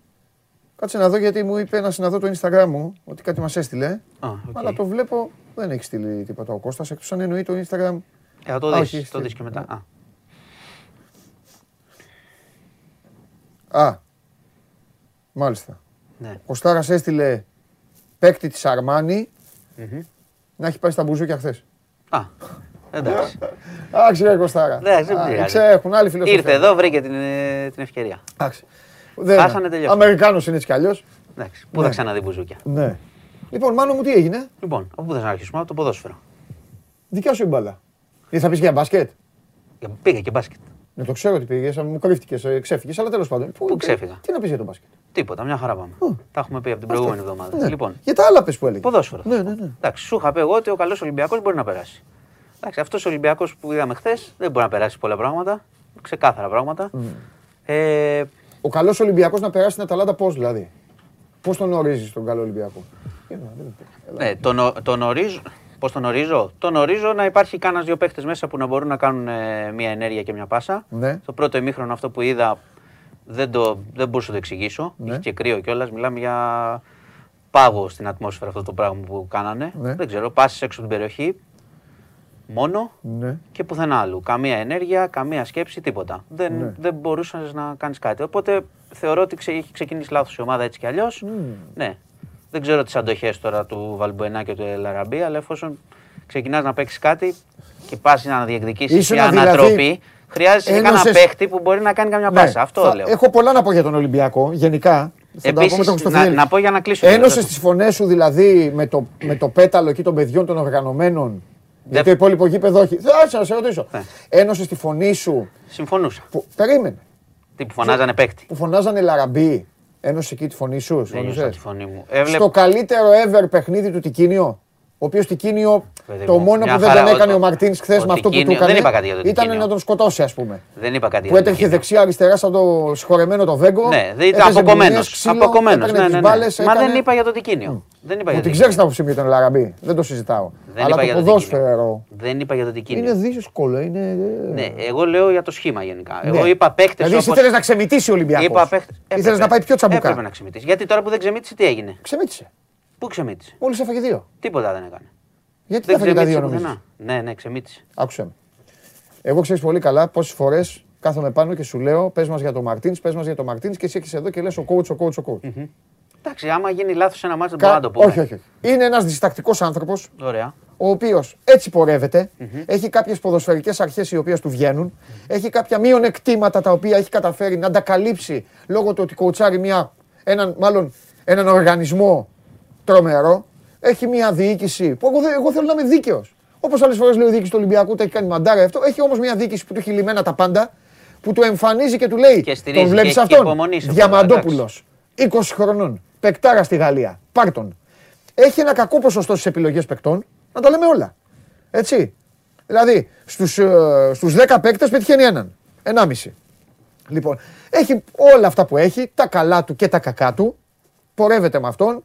Κάτσε να δω γιατί μου είπε ένας να δω το Instagram μου ότι κάτι μας έστειλε. Α, οκ. Αλλά το βλέπω δεν έχει στείλει τίποτα ο Κώστας εκτός αν εννοεί το Instagram. Ε, θα το Α, δεις, όχι, το στείλει. δεις και μετά. Α, Α, μάλιστα. ναι. Ο Στάρας έστειλε παίκτη της Αρμάνι να έχει πάει στα μπουζούκια χθες. Α, εντάξει. Α, ξέρε Κωστάρα. Εντάξει, δεν Α, πειράζει. Ξέχουν, άλλη φιλοσοφία. Ήρθε εδώ, βρήκε την, ε, την ευκαιρία. Εντάξει. Δεν- Χάσανε, τελειώσανε. Αμερικάνος είναι έτσι κι αλλιώς. Εντάξει, πού θα ξαναδεί μπουζούκια. Ναι. Λοιπόν, μάλλον μου τι έγινε; Λοιπόν, από πού θα να αρχίσουμε, από το ποδόσφαιρο. Δικιά σου η μπάλα. Ή θα πεις για μπάσκετ; Για- Πήγα και μπάσκετ. Ναι, το ξέρω ότι πήγες, μου κρύφτηκες, ξέφυγες, αλλά τέλος πάντων. Πού ξέφυγα; Τι να πεις για το μπάσκετ; Τίποτα, μια χαρά πάμε. Τα έχουμε πει από την προηγούμενη εβδομάδα. Ναι. Λοιπόν, Για τα άλλα πες που έλεγες. ποδόσφαιρο. Ναι, ναι, ναι. Εντάξει, σου είχα πει εγώ ότι ο καλός Ολυμπιακός μπορεί να περάσει. Εντάξει, αυτός ο Ολυμπιακός που είδαμε χθες δεν μπορεί να περάσει πολλά πράγματα. Ξεκάθαρα πράγματα. Ε, Ο καλός Ολυμπιακός να περάσει την Αταλάντα πώς δηλαδή; Πώς τον ορίζεις τον καλό Ολυμπιακό; Έλα, έλα, έλα. ναι, τον, ο- τον ορίζω. Πώς τον ορίζω, Τον ορίζω να υπάρχει κάνα δύο παίχτε μέσα που να μπορούν να κάνουν ε, μια ενέργεια και μια πάσα. Ναι. Το πρώτο ημίχρονο αυτό που είδα δεν, το, δεν μπορούσα να το εξηγήσω. Ναι. Είχε και κρύο κιόλας. Μιλάμε για πάγο στην ατμόσφαιρα αυτό το πράγμα που κάνανε. Ναι. Δεν ξέρω, πάσει έξω από την περιοχή. Μόνο Ναι. και πουθενά άλλου. Καμία ενέργεια, καμία σκέψη, τίποτα. Δεν, Ναι. δεν μπορούσες να κάνεις κάτι. Οπότε θεωρώ ότι ξε, έχει ξεκινήσει λάθος η ομάδα έτσι κι αλλιώς. Ναι. Δεν ξέρω τις αντοχές τώρα του Βαλμποενά και του Ελαραμπή, αλλά εφόσον ξεκινάς να παίξεις κάτι και πας να διεκδικήσεις Ήσουνα μια δηλαδή- ανατροπή, χρειάζεσαι και ένωσες- κανένα παίχτη που μπορεί να κάνει καμιά Ναι, πάσα. Αυτό θα- λέω. Έχω πολλά να πω για τον Ολυμπιακό, γενικά. Θα τα πω με Επίση, τον να, Χριστοφιδέλη. να πω για να κλείσω. Ένωσες Δεν- τις φωνές σου δηλαδή με το, με το πέταλο εκεί των παιδιών των οργανωμένων. Γιατί το υπόλοιπο γήπεδο όχι. Θα να σε ρωτήσω. Ναι. Ένωσε τη φωνή σου. Συμφωνούσα. Που, περίμενε. Τι που φωνάζανε παίκτη. Που φωνάζανε Λαραμπή. Ένωσε εκεί τη φωνή σου. Δεν συμφωνούσες; νιώσα τη φωνή μου. Έβλεπ... Στο καλύτερο ever παιχνίδι του Τικίνιο. Ο οποίος Τικίνιο, Παιδί το μου, μόνο μια που δεν χαρά. τον έκανε Ο- ο Μαρτίνς χθες ο με αυτό που του Τικίνιο- έκανε. δεν είπα κάτι για τον Ήταν Τικίνιο. να τον σκοτώσει, ας πούμε. Δεν είπα κάτι Που για τον έτρεχε Τικίνιο. δεξιά-αριστερά σαν το συγχωρεμένο το Βέγκο. Ναι, δεν ήταν έπαιζε αποκομμένος. μπουνιές, ξύλο, Αποκομμένος. έπαιρνε Ναι, τις ναι, ναι. μπάλες, Μα δεν έκανε- είπα για τον Τικίνιο. Δεν είπα Μου για την τον ξέρεις Τικίνιο. από σημείο τον Λαραμπή. Δεν το συζητάω. Δεν Αλλά είπα για το τον ποδόσφαιρο. Τικίνιο. Δεν είπα για τον Τικίνιο. Είναι δύσκολο. Είναι... Ναι, εγώ λέω για το σχήμα γενικά. Ναι. Εγώ είπα παίκτες. Δηλαδή, εσύ ήθελε να ξεμητήσει ο Ολυμπιακός. Είπα παίκτες- Ήθελες έπρεπε. να πάει πιο τσαμπουκά. Έπρεπε να ξεμητήσει. Γιατί τώρα που δεν ξεμήτησε, τι έγινε; Ξεμήτησε. Πού ξεμήτησε. Μόλις έφαγε δύο. Τίποτα δεν έκανε. Γιατί Δεν δεν έφαγε τα δύο ξεμήτησε νομίζω. πουθενά. Ναι, ναι, ξεμήτησε. Άκουσε με. Εγώ ξέρεις πολύ καλά πόσες φορές κάθομαι πάνω και σου λέω πες μας για τον Μαρτίνς, πες μας για τον Μαρτίνς και εσύ έχεις εδώ και λες ο coach, ο coach, ο coach. Εντάξει, άμα γίνει λάθος ένα μάτσο, δεν Κα- μπορούμε να το πούμε. όχι, όχι, όχι. Είναι ένας διστακτικός άνθρωπος Ωραία. ο οποίος έτσι πορεύεται, έχει κάποιες ποδοσφαιρικές αρχές οι οποίες του βγαίνουν, έχει κάποια μειονεκτήματα τα οποία έχει καταφέρει να τα καλύψει λόγω του ότι κοουτσάρει μια, έναν, μάλλον έναν οργανισμό τρομερό. Έχει μια διοίκηση που εγώ, δεν- εγώ θέλω να είμαι δίκαιος. Όπως άλλες φορές λέει ο διοίκησης του Ολυμπιακού, το έχει κάνει μαντάρα αυτό. Έχει όμως μια διοίκηση που του έχει λυμμένα τα πάντα, που του εμφανίζει και του λέει: Και στηρίζει Τον βλέπεις και- και αυτόν. υπομονής σε πολλά, Διαμαντόπουλο. 20 χρονών. Πεκτάρα στη Γαλλία. Πάρ' τον. Έχει ένα κακό ποσοστό στις επιλογές παικτών. Να τα λέμε όλα. Έτσι. Δηλαδή, στους ε, στους 10 παίκτες πετυχαίνει έναν. Ενάμιση. Λοιπόν, έχει όλα αυτά που έχει, τα καλά του και τα κακά του. Πορεύεται με αυτόν.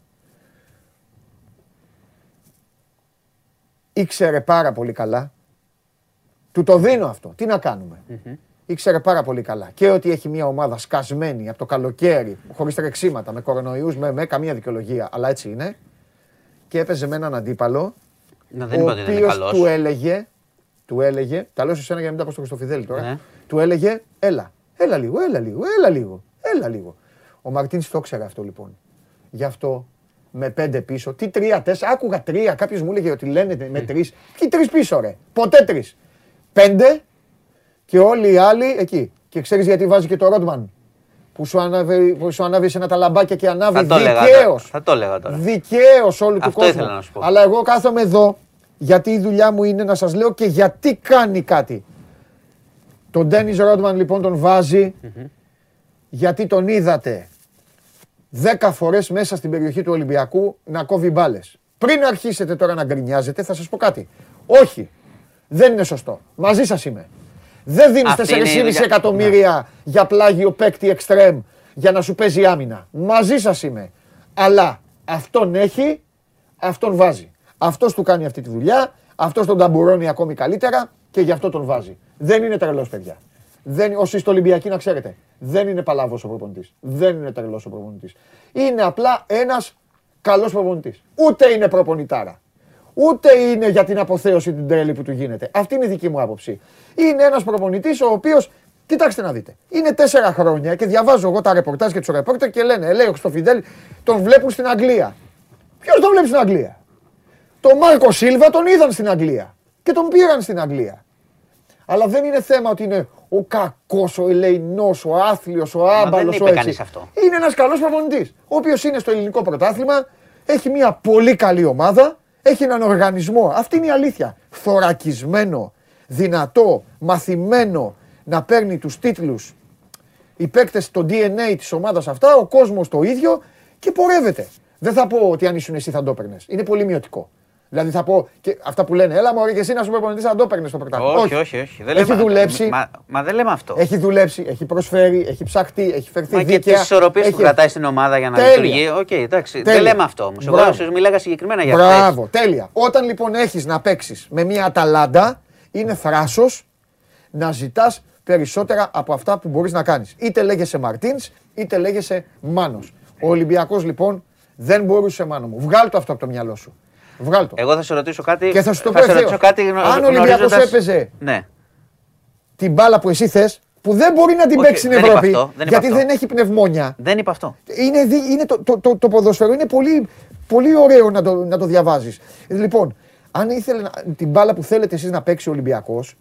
Ήξερε πάρα πολύ καλά. Του το δίνω αυτό. Τι να κάνουμε; Ήξερε πάρα πολύ καλά. Και ότι έχει μια ομάδα σκασμένη από το καλοκαίρι, χωρίς τρεξίματα, με κορονοϊούς, με, με καμία δικαιολογία, αλλά έτσι είναι. Και έπαιζε με έναν αντίπαλο, Να, δεν ο είπα ότι δεν είναι οποίος καλός. του έλεγε, του έλεγε, τα λέω σε σένα για να μην τα πω στο Χριστοφιδέλη τώρα, Ναι. του έλεγε, έλα, Έλα λίγο, έλα λίγο, έλα λίγο, έλα λίγο. Ο Μαρτίνς το ήξερε αυτό λοιπόν. Γι' αυτό με πέντε πίσω. Τι τρία, τέσσερα. Άκουγα τρία. Κάποιος μου έλεγε ότι λένε με τρεις. Ποιοι τρεις πίσω, ρε. Ποτέ τρεις. Πέντε και όλοι οι άλλοι εκεί. Και ξέρεις γιατί βάζει και το Ρότμαν. Που σου ανάβει, που σου ανάβει σε ένα ταλαμπάκια και ανάβει Θα το έλεγα δικαίως. τώρα. Θα το έλεγα τώρα. Δικαίως όλου του Αυτό κόσμου. ήθελα να σου πω. Αλλά εγώ κάθομαι εδώ γιατί η δουλειά μου είναι να σας λέω και γιατί κάνει κάτι. Τον Ντένι Ρότμαν λοιπόν τον βάζει γιατί τον είδατε δέκα φορές μέσα στην περιοχή του Ολυμπιακού να κόβει μπάλες. Πριν αρχίσετε τώρα να γκρινιάζετε, θα σας πω κάτι. Όχι, δεν είναι σωστό. Μαζί σας είμαι. Δεν δίνει Αυτή είναι η 4,5 δουλειά. εκατομμύρια για πλάγιο παίκτη εξτρέμ για να σου παίζει άμυνα. Μαζί σας είμαι. Αλλά αυτόν έχει, αυτόν βάζει. Αυτός του κάνει αυτή τη δουλειά, αυτός τον ταμπουρώνει ακόμη καλύτερα και γι' αυτό τον βάζει. Δεν είναι τρελός, παιδιά. Δεν, όσοι στο Ολυμπιακή να ξέρετε, δεν είναι παλάβος ο προπονητής. Δεν είναι τρελός ο προπονητής. Είναι απλά ένας καλός προπονητής. Ούτε είναι προπονητάρα. Ούτε είναι για την αποθέωση την τρέλη που του γίνεται. Αυτή είναι η δική μου άποψη. Είναι ένας προπονητής ο οποίος, κοιτάξτε να δείτε, είναι τέσσερα χρόνια και διαβάζω εγώ τα ρεπορτάζ και τους ρεπόρτερ και λένε, λέει ο Χρυστοφιδέλ, τον βλέπουν στην Αγγλία. Ποιος τον βλέπει στην Αγγλία; Τον Μάρκο Σίλβα τον είδαν στην Αγγλία και τον πήραν στην Αγγλία. Αλλά δεν είναι θέμα ότι είναι ο κακός, ο ελεηνός, ο άθλιος, ο άμπαλος, είπε ο έτσι. κανείς αυτό. Είναι ένας καλός προπονητή. Ο οποίος είναι στο ελληνικό πρωτάθλημα, έχει μια πολύ καλή ομάδα, έχει έναν οργανισμό. Αυτή είναι η αλήθεια. Θωρακισμένο, δυνατό, μαθημένο να παίρνει τους τίτλους οι παίκτες στο DNA της ομάδας αυτά, ο κόσμος το ίδιο και πορεύεται. Δεν θα πω ότι αν ήσουν εσύ θα το έπαιρνες. Είναι πολύ μειωτικό. Δηλαδή θα πω και αυτά που λένε, Έλα μωρέ και εσύ να σου προπονητή θα το έπαιρνες στο πρωτάθλημα. Όχι, όχι, όχι. Δεν έχει λέμε- δουλέψει. Μα, μα δεν λέμε αυτό. Έχει δουλέψει, έχει προσφέρει, έχει ψαχτεί, έχει φερθεί Μα και δίκαια. τις ισορροπίες που έχει- κρατάει στην ομάδα για να Τέλεια. λειτουργεί. Οκ, εντάξει. Τέλεια. Δεν λέμε αυτό όμως. Εγώ Μπράβο. σου μιλάγα συγκεκριμένα για αυτό. Μπράβο, τέλεια. Όταν λοιπόν έχεις να παίξεις με μια Αταλάντα, είναι θράσος να ζητάς περισσότερα από αυτά που μπορείς να κάνεις. Είτε λέγεσαι Μαρτίνς, είτε λέγεσαι Μάνος. Ο Ολυμπιακός λοιπόν δεν μπορούσε, Μάνο μου. Βγάλ το αυτό από το μυαλό σου. Βγάλ το. Εγώ θα σε ρωτήσω κάτι. Και θα σου το πω σε ευθέως. ρωτήσω κάτι γνω- Αν ο Ολυμπιακός γνωρίζοντας- έπαιζε Ναι. Την μπάλα που εσύ θες, που δεν μπορεί να την Όχι, παίξει στην δεν είπα Ευρώπη, αυτό, δεν είπα γιατί αυτό. δεν έχει πνευμόνια. Δεν είπα αυτό. Είναι, δι- είναι το, το, το, το ποδόσφαιρο είναι πολύ, πολύ ωραίο να το, να το διαβάζεις. Λοιπόν, αν ήθελε να- την μπάλα που θέλετε εσείς να παίξει ο Ολυμπιακός,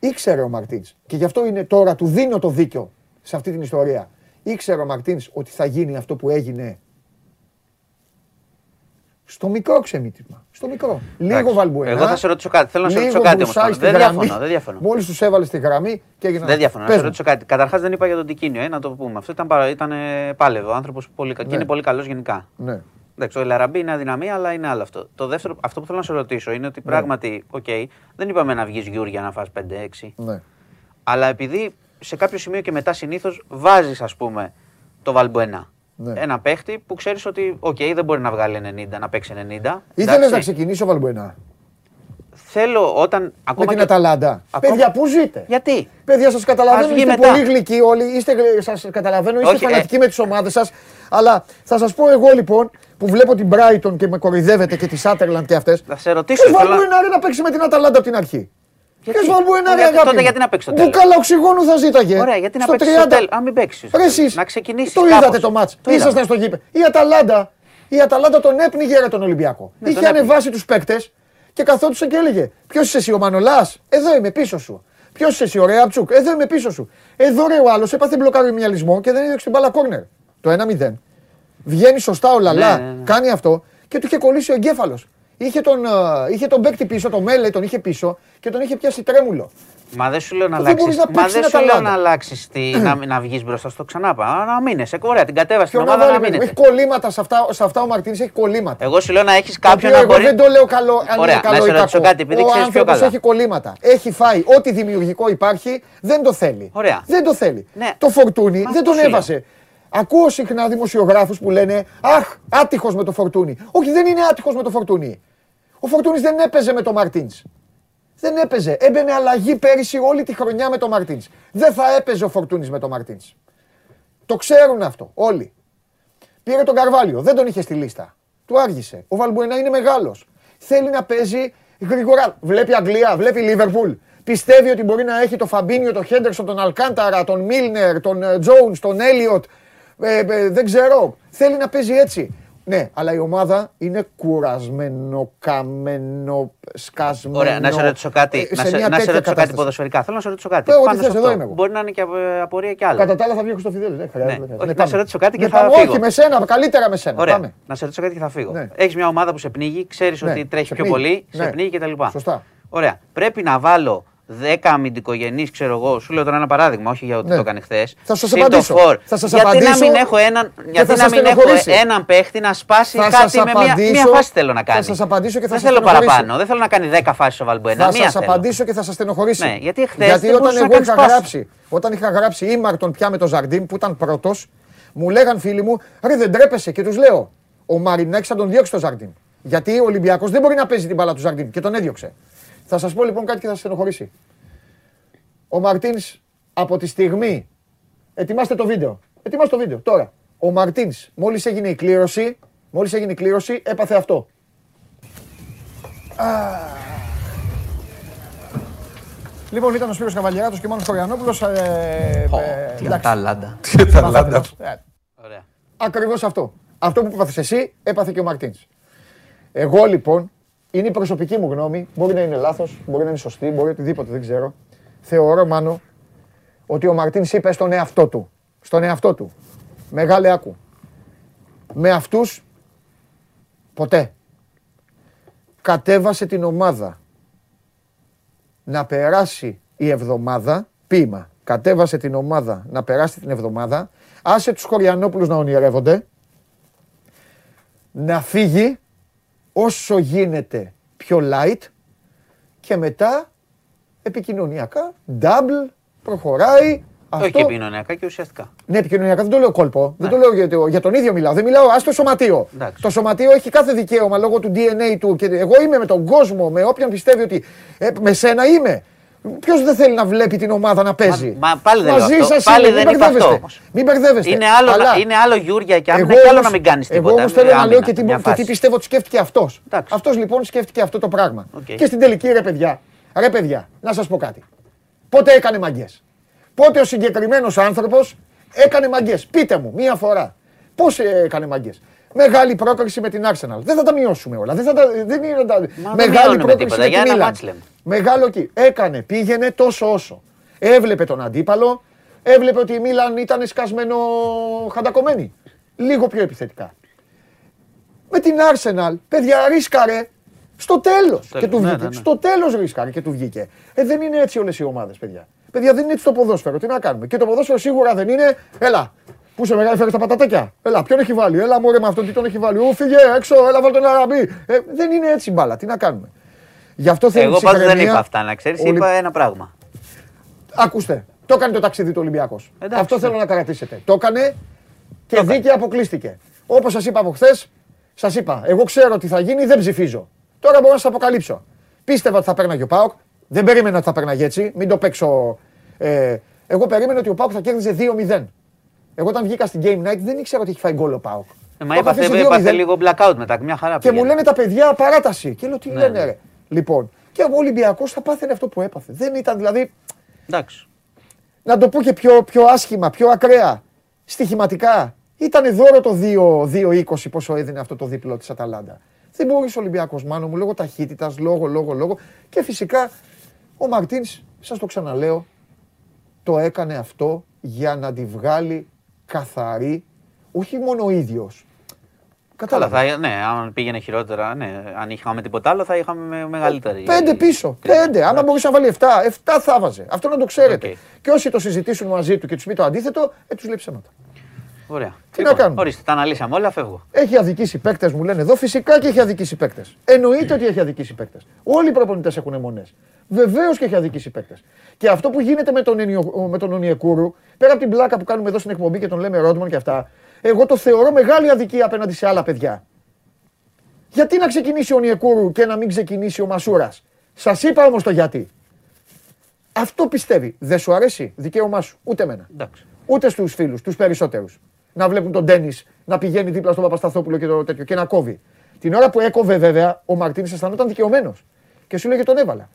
ήξερε ο Μαρτίνς. Και γι' αυτό είναι τώρα, του δίνω το δίκιο σε αυτή την ιστορία. Ήξερε ο Μαρτίνς ότι θα γίνει αυτό που έγινε. Στο μικρό ξεμήτημα. Στο μικρό. Λίγο Εντάξει. βαλμπουενά. Εγώ θα σε ρωτήσω κάτι. Θέλω να σε λίγο ρωτήσω κάτι μπουρσάκι όμως. στη Δεν γραμμή. διαφωνώ, δεν διαφωνώ. Μόλις τους έβαλες στη γραμμή και έγιναν. Δεν διαφωνώ. Να Πες σε μου. ρωτήσω κάτι. Καταρχάς δεν είπα για τον Τικίνιο, ε, να το πούμε. Αυτό ήταν, παρα- ήταν ε, πάλευο. Ο άνθρωπος πολύ κα- και Ναι. είναι πολύ καλός γενικά. Ναι. Εντάξει, ο Ελ Αραμπί είναι αδυναμία, αλλά είναι άλλο αυτό. Το δεύτερο, αυτό που θέλω να σε ρωτήσω είναι Ναι. ότι πράγματι, οκ, δεν είπαμε να βγεις Γιούρια να φας 5-6. ναι. Αλλά επειδή σε κάποιο σημείο και μετά συνήθως βάζεις, ας πούμε, το Βαλμπουενά. Ναι. Ένα παίχτη που ξέρεις ότι, οκ, δεν μπορεί να βγάλει 90, να παίξει 90. Ήθελες εντάξει. να ξεκινήσει ο Βαλμπουενά. Θέλω όταν. Με Ακόμα την και... Αταλάντα. Ακόμα- Παιδιά, πού ζείτε; Γιατί; Παιδιά, σας καταλαβαίνω, Ας βγει είστε μετά. πολύ γλυκοί όλοι. Είστε, σας καταλαβαίνω, είστε Όχι, ε. φανατικοί με τις ομάδες σας. Αλλά θα σας πω εγώ λοιπόν, που βλέπω την Brighton και με κοροϊδεύετε και τη Σάτερλαντ και αυτές. Θα σε ρωτήσω. Ποιος θέλω να- Βαλμπουενά ρε να παίξει με την Αταλάντα από την αρχή; Γιατί; Ποιο Βαλμπουενά ρε Γιατί- αγάπη. τότε μου. γιατί να παίξει το Που τέλος; καλά οξυγόνου θα ζήταγε. Ωραία, γιατί να Στο παίξεις στο 30. τέλος; Αν μην παίξεις. Ρε εσείς, Να ξεκινήσεις Το κάπως. είδατε το μάτς. Το Ήσασταν είδαμε. στο γήπεδο. Η Αταλάντα, η Αταλάντα τον έπνιγε ρε τον Ολυμπιακό. Ναι, Είχε τον έπνιγε. ανεβάσει τους παίκτες και καθόντουσε και έλεγε: Ποιος είσαι εσύ, ο Μανολάς, εδώ είμαι πίσω σου. Ποιος είσαι εσύ, ο Ρεάπτσουκ, εδώ είμαι πίσω σου. Εδώ ρε ο άλλος έπαθε μπλοκαριμιαλισμό και δεν έδειξε την μπάλα κόρνερ. Το 1-0. Βγαίνει σωστά ο Λαλά, Ναι, ναι, ναι. κάνει αυτό και του είχε κολλήσει ο εγκέφαλος. Είχε τον, ε, είχε τον παίκτη πίσω, τον Μέλε, τον είχε πίσω και τον είχε πιάσει τρέμουλο. Μα δεν σου λέω να Δεν αλλάξει. μπορείς να Μα παίξεις δεν την σου λέω Αταλάντα. να αλλάξεις. Να, να βγεις μπροστά στο ξανάπα. Να μείνεσαι. Ωραία, την κατέβασες την Ποιο να ομάδα να βάλει, παιδί μου, μείνετε. έχει κολλήματα σε αυτά, σε αυτά ο Μαρτίνης έχει κολλήματα. Εγώ σου λέω να έχεις Το κάποιον οποίο να εγώ μπορεί. δεν το λέω καλό, αν Ωραία, είναι να καλό σε ή ρωτήσω κακό. κάτι, επειδή ο ξέρεις πιο άνθρωπος καλά. έχει κολλήματα. Έχει φάει ό,τι δημιουργικό υπάρχει, δεν το θέλει. Ωραία. Δεν το θέλει. Ναι. Το φορτούνι Μα δεν αυτό τον σου λέω. έβασε. Ακούω συχνά δημοσιογράφους που λένε Αχ, άτυχος με το φορτούνι. Όχι, δεν είναι άτυχος με το φορτούνι. Ο φορτούνι δεν έπαιζε με το Μαρτίνς. Δεν έπαιζε. Έμπαινε αλλαγή πέρυσι όλη τη χρονιά με το Μαρτίνς. Δεν θα έπαιζε ο Φορτούνης με το Μαρτίνς. Το ξέρουν αυτό όλοι. Πήρε τον Καρβάλιο, δεν τον είχε στη λίστα. Του άργησε. Ο Βαλμπουενά είναι μεγάλος. Θέλει να παίζει γρήγορα. Βλέπει Αγγλία, βλέπει Λίβερπουλ. Πιστεύει ότι μπορεί να έχει το Φαμπίνιο, τον Χέντερσον, τον Αλκάνταρα, τον Μίλνερ, τον Τζόουνς, τον Έλιοτ. Ε, ε, δεν ξέρω. Θέλει να παίζει έτσι. Ναι, αλλά η ομάδα είναι κουρασμένο, καμένο, σκασμένο. Ωραία, να σε ρωτήσω κάτι, ε, να σε σε, μια να σε τέτοια ρωτήσω κάτι κατάσταση. ποδοσφαιρικά. Θέλω να σε ρωτήσω κάτι. Πες ό,τι Πάνω σε θες, εδώ αυτό. είμαι εγώ. Μπορεί να είναι και απο- απορία και άλλο. Κατά τα άλλα θα βγει ο Χρυστοφιδέλης. Δεν χρειάζεται. Ναι. δεν Όχι, χρειάζεται. να σε ρωτήσω κάτι και Ναι, θα πάμε. φύγω. Όχι, με σένα, καλύτερα με σένα. Ωραία. Πάμε. Να σε ρωτήσω κάτι και θα φύγω. Ναι. Έχεις μια ομάδα που σε πνίγει, ξέρεις Ναι, ότι τρέχει σε πιο πνίγει. πολύ, Ναι. σε πνίγει κτλ. Σωστά. Ωραία. Πρέπει να βάλω 10 αμυντικογενείς, ξέρω εγώ, σου λέω τώρα ένα παράδειγμα, όχι για ότι Ναι. το έκανε χθες. Θα σας απαντήσω. Θα σας γιατί απαντήσω να μην έχω έναν, και γιατί θα να σας μην έχω στενοχωρήσει. έναν παίχτη να σπάσει Θα κάτι σας με μια, απαντήσω- μια φάση θέλω να κάνει. θα σας απαντήσω και θα Δεν σας θέλω στενοχωρήσει. παραπάνω. Δεν θέλω να κάνει 10 φάσεις ο Βαλμπουένα. Θα Μία σας θέλω. απαντήσω και θα σας στενοχωρήσει. Ναι, γιατί χθες Γιατί δεν όταν μπορούσε να εγώ κάνει είχα σπάση. γράψει, όταν είχα γράψει ήμαρτον πια με τον Ζαρντίν που ήταν πρώτος, μου λέγαν φίλοι μου, ρε δεν τρέπεσαι και τους λέω, ο Μαρινάκη θα τον διώξει τον Ζαρντίν. Γιατί ο Ολυμπιακός δεν μπορεί να παίζει την μπάλα του Ζαρντίν και τον έδιωξε. Θα σας πω λοιπόν κάτι και θα σας στενοχωρήσει. Ο Μαρτίνς από τη στιγμή. Ετοιμάστε το βίντεο. Ετοιμάστε το βίντεο τώρα. Ο Μαρτίνς, μόλις έγινε η κλήρωση, μόλις έγινε η κλήρωση, έπαθε αυτό. Λοιπόν, ήταν ο Σπύρος Καβαλιαράτος και ο Μάνος Χωριανόπουλος. Ε, ε, Τι εντάξει. αταλάντα. Αταλάντα. Ε, Ωραία. Ακριβώς αυτό. Αυτό που έπαθες εσύ, έπαθε και ο Μαρτίνς. Εγώ λοιπόν, είναι η προσωπική μου γνώμη, μπορεί να είναι λάθος, μπορεί να είναι σωστή, μπορεί οτιδήποτε, δεν ξέρω. Θεωρώ, Μάνο, ότι ο Μαρτίνς είπε στον εαυτό του, στον εαυτό του, μεγάλε άκου, με αυτούς ποτέ. Κατέβασε την ομάδα να περάσει η εβδομάδα, ποίημα, κατέβασε την ομάδα να περάσει την εβδομάδα, άσε τους Χωριανόπουλους να ονειρεύονται, να φύγει όσο γίνεται πιο light και μετά επικοινωνιακά, double, προχωράει. Όχι Αυτό, και επικοινωνιακά και ουσιαστικά. ναι, επικοινωνιακά δεν το λέω κόλπο. Δεν Ναι. το λέω για, το- για τον ίδιο μιλάω. Δεν μιλάω, ας το σωματείο. Εντάξει. Το σωματείο έχει κάθε δικαίωμα λόγω του DNA του. Και εγώ είμαι με τον κόσμο, με όποιον πιστεύει ότι. Ε, με σένα είμαι. Ποιος δεν θέλει να βλέπει την ομάδα να παίζει; Μα- μα πάλι δεν λέω Μαζί αυτό. σας Πάλι είμαι, δεν μην είπα αυτό μπερδεύεστε. όμως. Μην μπερδεύεστε. Είναι άλλο, Αλλά να, είναι άλλο Γιούρια και άμυνα εγώ και άλλο όμως- να μην κάνεις τίποτα. Εγώ όμως θέλω να Άμυνα, λέω και τι, μια και τι φάση. πιστεύω ότι σκέφτηκε αυτός. Εντάξει. Αυτός λοιπόν σκέφτηκε αυτό το πράγμα. Οκ. Και στην τελική ρε παιδιά, ρε παιδιά, να σας πω κάτι. Πότε έκανε μαγκιές; Πότε ο συγκεκριμένος άνθρωπος έκανε μαγκιές; Πείτε μου μία φορά. Πώς έκανε μαγκιές; Μεγάλη πρόκριση με την Arsenal. Δεν θα τα μειώσουμε όλα. Δεν, θα τα, δεν είναι τα... δεν Μεγάλη μειώνουμε πρόκριση τίποτα. με Για την ένα Μίλαν. Μάτς λέμε. Μεγάλο εκεί. Έκανε, πήγαινε τόσο όσο. Έβλεπε τον αντίπαλο, έβλεπε ότι η Μίλαν ήταν σκασμένο χαντακωμένη. Λίγο πιο επιθετικά. Με την Arsenal, παιδιά, ρίσκαρε στο τέλος. Και του ναι, βγήκε. ναι, ναι. Στο τέλος ρίσκαρε και του βγήκε. Ε, δεν είναι έτσι όλες οι ομάδες, παιδιά. Παιδιά, δεν είναι έτσι το ποδόσφαιρο. Τι να κάνουμε. Και το ποδόσφαιρο σίγουρα δεν είναι. Έλα, πού σε μεγάλη φέρει τα πατατάκια. Έλα, ποιον έχει βάλει. Έλα, μωρέ με αυτόν τι τον έχει βάλει. Ού, φύγε έξω, έλα, βάλ τον αραμπί. Ε, δεν είναι έτσι η μπάλα. Τι να κάνουμε. Γι' αυτό θέλει Εγώ πάντως δεν ψυχραιμία. είπα αυτά, να ξέρεις. Ολυ- Είπα ένα πράγμα. Ακούστε, το έκανε το ταξίδι του Ολυμπιακός. Εντάξει, Αυτό ναι. θέλω να κρατήσετε. Το έκανε και δίκαια αποκλείστηκε. Όπως σας είπα από χθες, σας είπα, εγώ ξέρω τι θα γίνει, δεν ψηφίζω. Τώρα μπορώ να σας αποκαλύψω. Πίστευα ότι θα παίρναγε ο Πάοκ. Δεν περίμενα ότι θα παίρναγε έτσι. Μην το παίξω. Ε, εγώ περίμενα ότι ο Πάοκ θα κέρδιζε 2-0. Εγώ όταν βγήκα στην Game Night δεν ήξερα ότι έχει φάει γκολ ο Πάοκ. Ε, μα Το είχα έπαθε, αφήσει έπαθε 2-0. λίγο blackout μετά. Μια χαρά Και μου πήγαινε. λένε τα παιδιά παράταση. Και λέω τι Ναι, λένε ναι. ρε. Λοιπόν, και ο Ολυμπιακός θα πάθαινε αυτό που έπαθε. Δεν ήταν δηλαδή Εντάξει. να το πω και πιο, πιο άσχημα, πιο ακραία, στοιχηματικά. Ήταν δώρο το 2-20 πόσο έδινε αυτό το δίπλο της Αταλάντα. Δεν μπορούσε ο Ολυμπιακός μάνο μου, λόγω ταχύτητας, λόγω, λόγω, λόγω. Και φυσικά ο Μαρτίνς, σας το ξαναλέω, το έκανε αυτό για να τη βγάλει καθαρή, όχι μόνο ο ίδιος. Καλά, Κατάλαβα. θα, ναι, αν πήγαινε χειρότερα, ναι, αν είχαμε τίποτα άλλο θα είχαμε με- μεγαλύτερη. Πέντε πίσω. κρίση. Πέντε. Άμα μπορούσε να βάλει 7, 7 θα βάζε. Αυτό να το ξέρετε. Οκ. Και όσοι το συζητήσουν μαζί του και τους πει το αντίθετο, ε, τους λέει ψέματα. Ωραία. Τι να κάνουμε; Ορίστε, τα αναλύσαμε όλα, φεύγω. Έχει αδικήσει παίκτες, μου λένε εδώ. Φυσικά και έχει αδικήσει παίκτες. Εννοείται ότι έχει αδικήσει παίκτες. Όλοι οι προπονητές έχουν εμμονές. Βεβαίως και έχει αδικήσει παίκτες. Και αυτό που γίνεται με τον, Ενιο- με τον Ονιεκούρου, πέρα από την πλάκα που κάνουμε εδώ στην εκπομπή και τον λέμε Ρόντμαν και αυτά, εγώ το θεωρώ μεγάλη αδικία απέναντι σε άλλα παιδιά. Γιατί να ξεκινήσει ο Ονιεκούρου και να μην ξεκινήσει ο Μασούρας; Σας είπα όμως το γιατί. Αυτό πιστεύει. Δεν σου αρέσει, δικαίωμά σου. Ούτε εμένα. Εντάξει. Ούτε στους φίλους, τους περισσότερους. Να βλέπουν τον Ντένι να πηγαίνει δίπλα στον Παπασταθόπουλο και το τέτοιο και να κόβει. Την ώρα που έκοβε, βέβαια, ο Μαρτίνης αισθανόταν δικαιωμένος. Και σου λέγε τον έβαλα.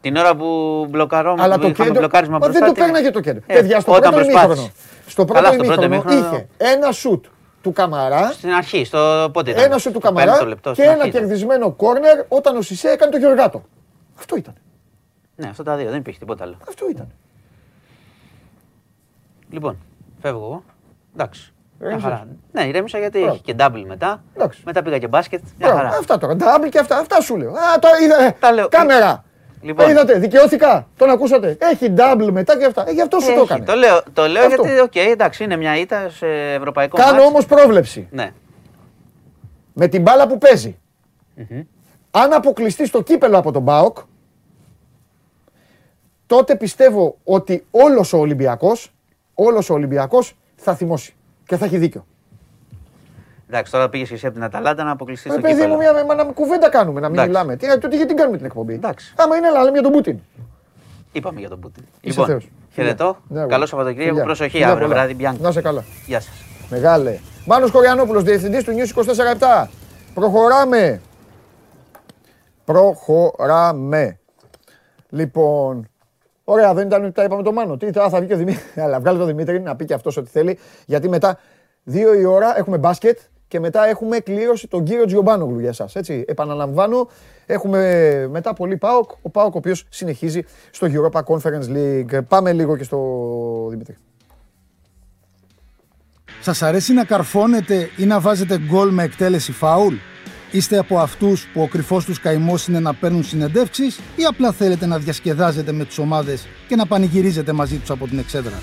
Την ώρα που μπλοκαρόμαστε, Αλλά το είχαμε κέντρο. μπλοκάρισμα Μα μπροστά. δεν το τι- παίρναγε το κέντρο. Ε, Παιδιά, στο όταν πρώτο προσπάθησε. ημίχρονο. Στο Καλά, πρώτο στο πρώτο ημίχρονο ημίχρονο- είχε ένα σουτ του Καμαρά, Στην αρχή, στο πότε ήταν; ένα σουτ του Στο Καμαρά πέμπτο λεπτό, και στην ένα αρχή ήταν. κερδισμένο κόρνερ όταν ο Σισε έκανε το Γεωργάτο. Αυτό ήταν. Ναι, αυτά τα δύο, δεν υπήρχε τίποτα άλλο. Αυτό ήταν. Λοιπόν, φεύγω εγώ. Εντάξει. Μια Ηρέμησες. χαρά. Ναι, ηρέμησα γιατί Μπράβο. έχει και double μετά. Εντάξει. Μετά πήγα και μπάσκετ. Μια Μπράβο, χαρά. Αυτά τώρα. Double και αυτά. Αυτά σου λέω. Α, τώρα είδα. Τα λέω. Κάμερα. Λοιπόν. Ε, Είδατε, δικαιώθηκα. Τον ακούσατε. Έχει double μετά και αυτά. Ε, γι' αυτό σου το Έχει, έκανε. το λέω, το λέω Αυτό. γιατί, οκ, εντάξει, είναι μια ήττα σε ευρωπαϊκό Κάνω ματς. όμως πρόβλεψη. Ναι. Με την μπάλα που παίζει Αν αποκλειστεί στο κύπελο από τον ΠΑΟΚ, τότε πιστεύω ότι όλος ο Ολυμπιακός, όλος ο Ολυμπιακός θα θυμώσει και θα έχει δίκιο. Εντάξει, τώρα πήγες και εσύ από την Αταλάντα να αποκλειστείς Ε, στο παιδί κύπελο. μου, μια, μα, να κουβέντα κάνουμε, να μην Εντάξει. μιλάμε. Τι, τότε γιατί κάνουμε την εκπομπή; Εντάξει. Άμα είναι, αλλά λέμε για τον Πούτιν. Είπαμε για τον Πούτιν. Είσαι λοιπόν, θεός. χαιρετώ. Ναι, Καλό εγώ. Σαββατοκύριακο. Φιλιά. Προσοχή Φιλιά αύριο πολλά. βράδυ. Μπιάνκο. Να είσαι καλά. Γεια σας. Μεγάλε. Μάνος Κοριανόπουλος, διευθυντής του News 24-7. Προχωράμε. Προχωράμε. Λοιπόν, ωραία, δεν ήταν ότι τα είπαμε το Μάνο. Τι, τώρα θα βγει και ο Δημήτρη. Αλλά βγάλε το Δημήτρη να πει και αυτός ό,τι θέλει. Γιατί μετά, δύο η ώρα, έχουμε μπάσκετ και μετά έχουμε κλήρωση τον κύριο Τζιομπάνογλου για εσάς. Έτσι, επαναλαμβάνω, έχουμε μετά πολύ ΠΑΟΚ. Ο ΠΑΟΚ ο οποίος συνεχίζει στο Europa Conference League. Πάμε λίγο και στο Δημήτρη. Σας αρέσει να καρφώνετε ή να βάζετε γκολ με εκτέλεση φάουλ; Είστε από αυτούς που ο κρυφός τους καημός είναι να παίρνουν συνεντεύξεις ή απλά θέλετε να διασκεδάζετε με τις ομάδες και να πανηγυρίζετε μαζί τους από την εξέδρα;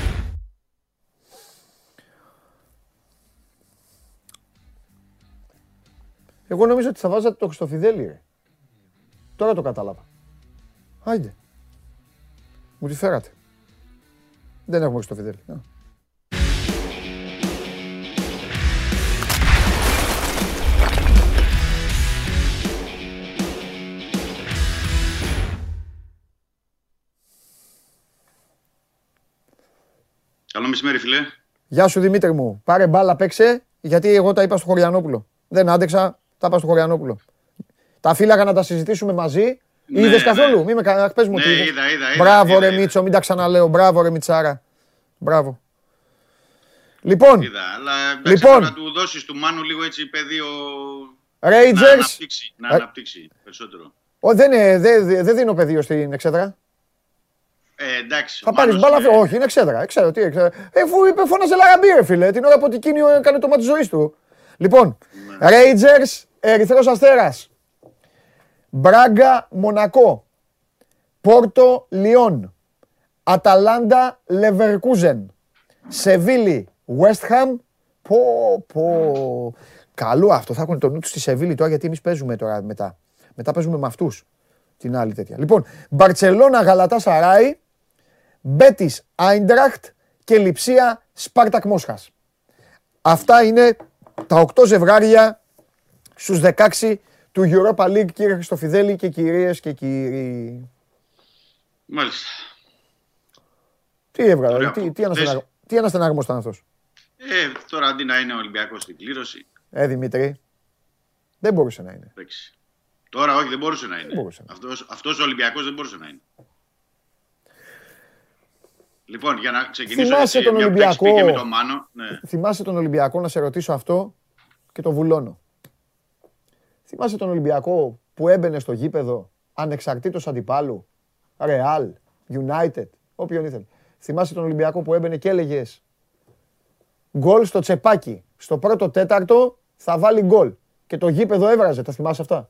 Εγώ νομίζω ότι θα βάζατε το Χριστοφιδέλη, ρε. Τώρα το κατάλαβα. Άιντε. Μου τη φέρατε. Δεν έχουμε Χριστοφιδέλη. Α. Καλό μεσημέρι, φιλέ. Γεια σου Δημήτρη μου. Πάρε μπάλα, παίξε, γιατί εγώ τα είπα στο Χωριανόπουλο. Δεν άντεξα, τα είπα στο Χωριανόπουλο. Τα φύλαγα να τα συζητήσουμε μαζί. Ναι, Είδες ναι. καθόλου, μη με κα- πες μου Ναι, τι είδες. είδα, είδα, είδα, Μπράβο είδα, ρε είδα. Μίτσο, μην τα ξαναλέω. Μπράβο ρε Μιτσάρα. Μπράβο. Λοιπόν, Είδα, αλλά εντάξει, Λοιπόν. να του δώσεις του Μάνου λίγο έτσι πεδίο να Rangers. αναπτύξει, να Ε. αναπτύξει περισσότερο. Ω, δεν, είναι- δεν, δεν- δεν δίνω πεδίο στην εξέδρα. Ε, εντάξει. Θα ο πάρεις Μάνος μπάλα. είναι- Όχι, είναι εξέδρα. Ξέρω τι εξέδρα. Ε, Αφού είπε, φώναζε λαραμπή, ρε φίλε. Την ώρα που εκείνη έκανε το μάτι ζωής του. Λοιπόν, Ναι. Rangers, Ερυθρός Αστέρας. Μπράγκα, Μονακό. Πόρτο, Λιόν. Αταλάντα, Λεβερκούζεν. Σεβίλη, West Ham. Πω, πω. Καλό αυτό. Θα έχουν το νου τους στη Σεβίλη τώρα γιατί εμείς παίζουμε τώρα μετά. Μετά παίζουμε με αυτούς. Την άλλη τέτοια. Λοιπόν, Μπαρσελόνα, Γαλατά Σαράι. Μπέτης Άιντραχτ και Λιψία Σπάρτακ Μόσχας. Αυτά είναι τα 8 ζευγάρια στους 16 του Europa League, κύριε Χριστοφιδέλη και κυρίες και κύριοι. Μάλιστα. Τι έβγαλε, Ωραία. τι, τι, αναστεναγ... Δες. τι αναστεναγμός ήταν αυτός; Ε, τώρα αντί να είναι ο Ολυμπιακός στην κλήρωση, Ε, Δημήτρη, δεν μπορούσε να είναι. παίξει. Τώρα όχι, δεν μπορούσε να είναι. μπορούσε να Αυτός, αυτός ο Ολυμπιακός δεν μπορούσε να είναι. Λοιπόν, για να ξεκινήσω Θυμάσαι έτσι, τον μια που τα έχεις πει Ολυμπιακό. και με τον Μάνο. Ναι. Θυμάσαι τον Ολυμπιακό να σε ρωτήσω αυτό και το βουλώνω. Θυμάσαι τον Ολυμπιακό που έμπαινε στο γήπεδο ανεξαρτήτως αντιπάλου, Real, United, όποιον ήθελε. Θυμάσαι τον Ολυμπιακό που έμπαινε και έλεγε γκολ στο τσεπάκι. Στο πρώτο τέταρτο θα βάλει γκολ. Και το γήπεδο έβραζε. Τα θυμάσαι αυτά;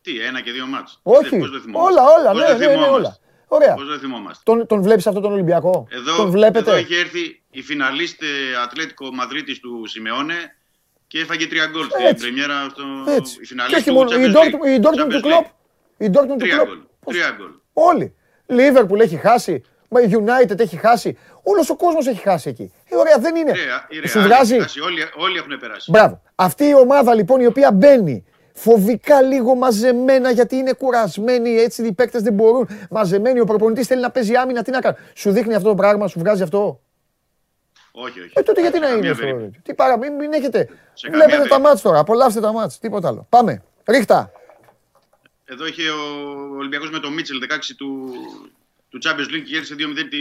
Τι, ένα και δύο μάτς. Όχι. Πώς δεν θυμόμαστε; Όλα, όλα. Πώς Ναι, δεν ναι, ναι, θυμόμαστε; όλα. Ωραία. Πώς δεν θυμόμαστε; Τον, τον βλέπεις αυτό τον Ολυμπιακό; Εδώ, τον βλέπετε; εδώ είχε έρθει η φιναλίστ ε, Ατλέτικο Μαδρίτης του Σιμεώνε και έφαγε τρία γκολ στην Έτσι. πρεμιέρα στο Έτσι. η Και φιναλίστ όχι του μόνο. Η Champions Dortmund- League. η Dortmund του Champions Κλοπ. League. Η Dortmund του Τρία Κλοπ. γκολ. Πώς- Τρία γκολ. Όλοι. Λίβερπουλ έχει χάσει. Μα η United έχει χάσει. Όλος ο κόσμος έχει χάσει εκεί. Ε, ωραία, δεν είναι. Η Real- η Real Σου έχει βγάζει. χάσει, Όλοι, όλοι έχουν περάσει. Μπράβο. Αυτή η ομάδα λοιπόν η οποία μπαίνει φοβικά λίγο μαζεμένα γιατί είναι κουρασμένοι, έτσι οι παίκτες δεν μπορούν. Μαζεμένοι, ο προπονητής θέλει να παίζει άμυνα, τι να κάνει. Σου δείχνει αυτό το πράγμα, σου βγάζει αυτό; Όχι, όχι. Ε, τότε γιατί Σε να καμία είναι στο. περίπτωση. Τι παρά, μην, μην έχετε. Σε καμία Βλέπετε τα περίπτωση. μάτς τώρα, απολαύστε τα μάτς, τίποτα άλλο. Πάμε. Ρίχτα. Εδώ είχε ο Ολυμπιακός με το Μίτσελ 16 του, του Champions League και κέρδισε 2-0 τη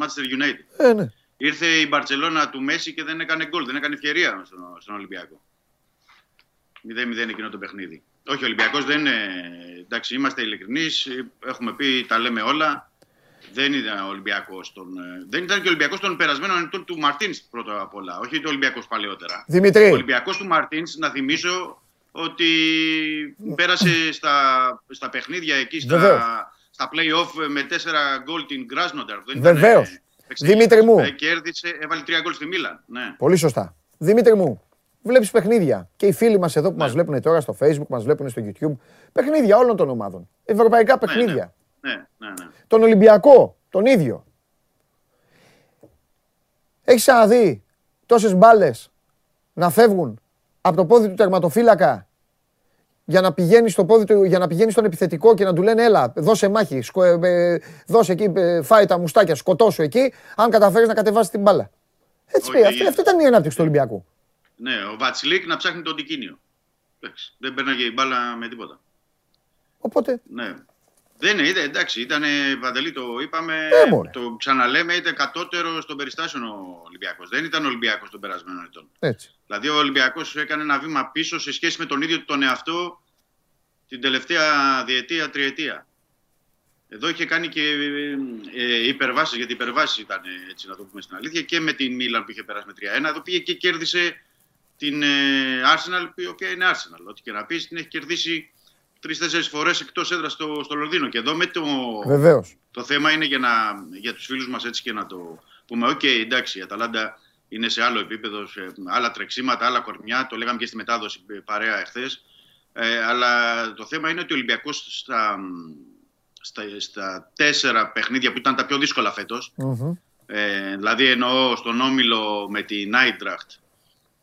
Manchester United. Ε, ναι. Ήρθε η Μπαρτσελώνα του Μέση και δεν έκανε γκολ, δεν έκανε ευκαιρία στον, στον Ολυμπιακό. 0-0 εκείνο το παιχνίδι. Όχι, ο Ολυμπιακός δεν είναι. Εντάξει, είμαστε ειλικρινείς. Έχουμε πει, τα λέμε όλα. Δεν ήταν ο Ολυμπιακός τον. ε, Δεν ήταν και ο Ολυμπιακός των περασμένων ετών του Μαρτίνς πρώτα απ' όλα. Όχι ο Ολυμπιακό παλαιότερα. Δημητρή. Ο Ολυμπιακός του Μαρτίνς, να θυμίσω ότι πέρασε στα, στα παιχνίδια εκεί, στα, Βεβαίως. στα play-off με 4 γκολ την Κράσνονταρ. Δεν ήταν, Βεβαίως. ε, εξαιρετικός. Δημήτρη μου. Ε, Κέρδισε, έβαλε 3 γκολ στη Μίλαν. Ναι. Πολύ σωστά. Δημήτρη μου, βλέπεις παιχνίδια. Και οι φίλοι μας εδώ που μας βλέπουν τώρα στο Facebook, μας βλέπουν στο YouTube. Παιχνίδια όλων των ομάδων. Ευρωπαϊκά παιχνίδια. Ναι, ναι, ναι. Τον Ολυμπιακό, τον ίδιο. Έχεις ξαναδεί τόσες μπάλες να φεύγουν από το πόδι του τερματοφύλακα για να πηγαίνεις στο πόδι του, για να πηγαίνεις στον επιθετικό και να του λένε έλα, δώσε μάχη, σκο, ε, ε, δώσε εκεί, ε, φάει τα μουστάκια, σκοτώσου εκεί, αν καταφέρεις να κατεβάσεις την μπάλα. Έτσι Όχι, πει, αυτή, ε, αυτή ήταν η ανάπτυξη του Ολυμπιακού. ναι, ο Βατσλίκ να ψάχνει τον Τικίνιο. Εντάξει, δεν παίρναγε η μπάλα με τίποτα. Οπότε, Ναι. Δεν είναι, ήταν- εντάξει, ήταν Παντελή, το είπαμε, Ε, μωρέ. το ξαναλέμε, ήταν κατώτερο στον περιστάσεων ο Ολυμπιακός. Δεν ήταν ο Ολυμπιακός των περασμένων ετών. έτσι. Δηλαδή ο Ολυμπιακός έκανε ένα βήμα πίσω σε σχέση με τον ίδιο του τον εαυτό την τελευταία διετία, τριετία. Εδώ είχε κάνει και ε, υπερβάσεις, γιατί υπερβάσεις ήταν ε, έτσι να το πούμε στην αλήθεια, και με την Μίλαν που είχε περάσει με 3-1. Εδώ πήγε και κέρδισε την ε, Arsenal, η οποία είναι Arsenal. Ό,τι και να πεις, την έχει κερδίσει τρει-τέσσερι φορές εκτός έδρας στο, στο Λονδίνο. Και εδώ με το, Βεβαίως. το θέμα είναι για, να, για τους φίλους μας έτσι και να το πούμε. Οκ, εντάξει, η Αταλάντα είναι σε άλλο επίπεδο, σε άλλα τρεξίματα, άλλα κορμιά. Το λέγαμε και στη μετάδοση ε, παρέα εχθές. Ε, αλλά το θέμα είναι ότι ο Ολυμπιακός στα, στα, στα τέσσερα παιχνίδια που ήταν τα πιο δύσκολα φέτος, ε, δηλαδή εννοώ στον Όμιλο με την Άιντραχτ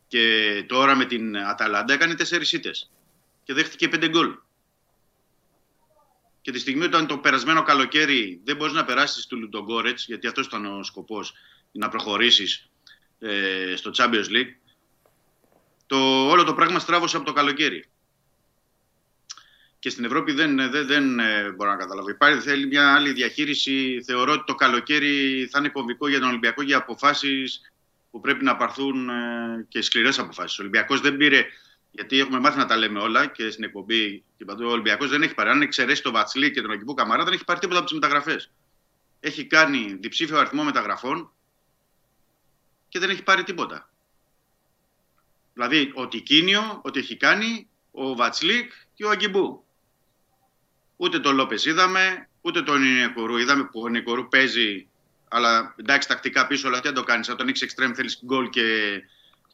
και τώρα με την Αταλάντα έκανε τέσσερις ήττες και δέχτηκε πέντε γκολ. Και τη στιγμή όταν το περασμένο καλοκαίρι δεν μπορείς να περάσεις του Λουντογκόρετς, γιατί αυτός ήταν ο σκοπός, να προχωρήσεις ε, στο Champions League, το, όλο το πράγμα στράβωσε από το καλοκαίρι. Και στην Ευρώπη δεν, δεν, δεν ε, μπορώ να καταλάβω. Υπάρχει, θέλει μια άλλη διαχείριση. Θεωρώ ότι το καλοκαίρι θα είναι κομβικό για τον Ολυμπιακό για αποφάσεις που πρέπει να πάρθουν ε, και σκληρές αποφάσεις. Ο Ολυμπιακός δεν πήρε γιατί έχουμε μάθει να τα λέμε όλα και στην εκπομπή και παντού. Ο Ολυμπιακός δεν έχει πάρει. Αν εξαιρέσει τον Βατσλή και τον Ακυμπού Καμαρά, δεν έχει πάρει τίποτα από τις μεταγραφές. Έχει κάνει διψήφιο αριθμό μεταγραφών και δεν έχει πάρει τίποτα. Δηλαδή, ο Τικίνιο, ό,τι έχει κάνει, ο Βατσλίκ και ο Αγκιμπού. Ούτε τον Λόπες είδαμε, ούτε τον Νικορού είδαμε που ο Νικορού παίζει, αλλά εντάξει, τακτικά πίσω, αλλά τι να το κάνεις. Αν τον έχεις εξτρέμ, θέλεις γκολ και,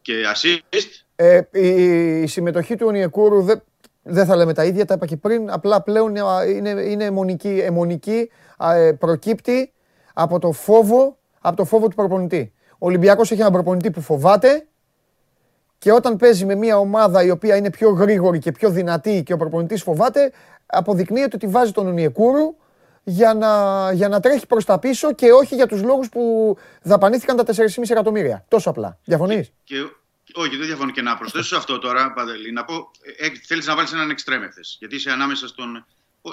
και assist. Ε, η, η συμμετοχή του Ονιεκούρου δεν, δεν θα λέμε τα ίδια, τα είπα και πριν. Απλά πλέον είναι, είναι αιμονική, αιμονική α, ε, προκύπτει από το φόβο, από το φόβο του προπονητή. Ο Ολυμπιακός έχει έναν προπονητή που φοβάται και όταν παίζει με μια ομάδα η οποία είναι πιο γρήγορη και πιο δυνατή και ο προπονητής φοβάται, αποδεικνύεται ότι βάζει τον Ονιεκούρου για να, για να τρέχει προς τα πίσω και όχι για τους λόγους που δαπανήθηκαν τα 4,5 εκατομμύρια. Τόσο απλά. Διαφωνείς; Και, όχι, δεν διαφωνώ και να προσθέσω σε αυτό τώρα, Παντελή, να πω, ε, θέλεις να βάλεις έναν εξτρέμεθες, γιατί είσαι ανάμεσα στον...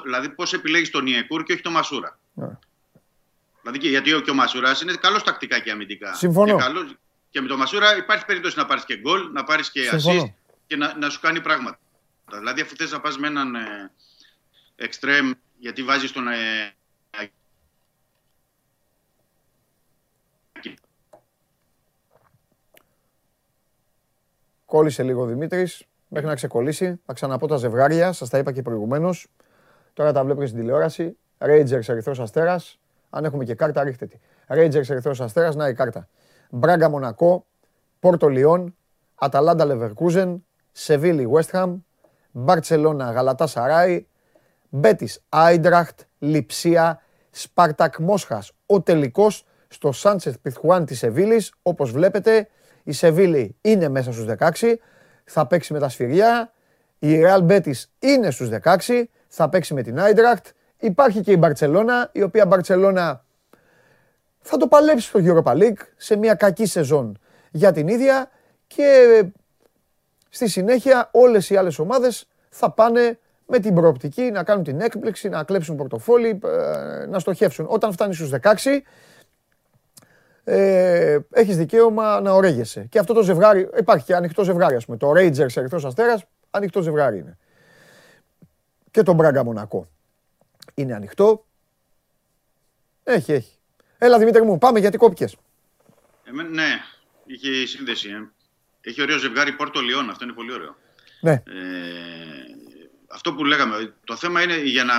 Δηλαδή, πώς επιλέγεις τον Ιεκούρ και όχι τον Μασούρα. Ναι. Δηλαδή, και, γιατί ο, και ο Μασούρας είναι καλός τακτικά και αμυντικά. Συμφωνώ. Και, καλός, και με τον Μασούρα υπάρχει περίπτωση να πάρεις και γκολ, να πάρεις και Συμφωνώ. assist και να, να σου κάνει πράγματα. Δηλαδή, αφού θες να πας με έναν ε, εξτρέμ, γιατί βάζεις τον... Ε, Κόλλησε λίγο ο Δημήτρης. Μέχρι να ξεκολλήσει. Θα ξαναπώ τα ζευγάρια. Σας τα είπα και προηγουμένως. Τώρα τα βλέπετε στην τηλεόραση. Rangers Ερυθρός Αστέρας. Αν έχουμε και κάρτα, ρίχτε τη. Rangers Ερυθρός Αστέρας, να η κάρτα. Μπράγκα Μονακό. Πόρτο Λιόν. Αταλάντα Λεβερκούζεν. Σεβίλη West Ham. Μπαρτσελώνα Γαλατά Σαράι. Μπέτης Άιντραχτ. Λιψία. Σπάρτακ Μόσχας. Ο τελικός στο Σάντσεθ Πιθουάν της Σεβίλης. Όπως βλέπετε η Σεβίλη είναι μέσα στους 16. Θα παίξει με τα σφυριά. Η Real Betis είναι στους 16. Θα παίξει με την Άιντρακτ. Υπάρχει και η Μπαρτσελώνα, η οποία Μπαρτσελώνα θα το παλέψει στο Europa League σε μια κακή σεζόν για την ίδια και στη συνέχεια όλες οι άλλες ομάδες θα πάνε με την προοπτική να κάνουν την έκπληξη, να κλέψουν πορτοφόλι, ε, να στοχεύσουν. Όταν φτάνεις στους 16, ε, έχεις δικαίωμα να ορέγεσαι. Και αυτό το ζευγάρι, υπάρχει και ανοιχτό ζευγάρι, ας πούμε. Το Rangers Ερυθρός Αστέρας, ανοιχτό ζευγάρι είναι. Και το Μπράγκα Μονακό. Είναι ανοιχτό. Έχει, έχει. Έλα Δημήτρη μου, πάμε γιατί κόπηκες. ναι, είχε σύνδεση. Ε. Έχει ωραίο ζευγάρι Πόρτο Λιόν, αυτό είναι πολύ ωραίο. Ναι. Ε, αυτό που λέγαμε, το θέμα είναι για να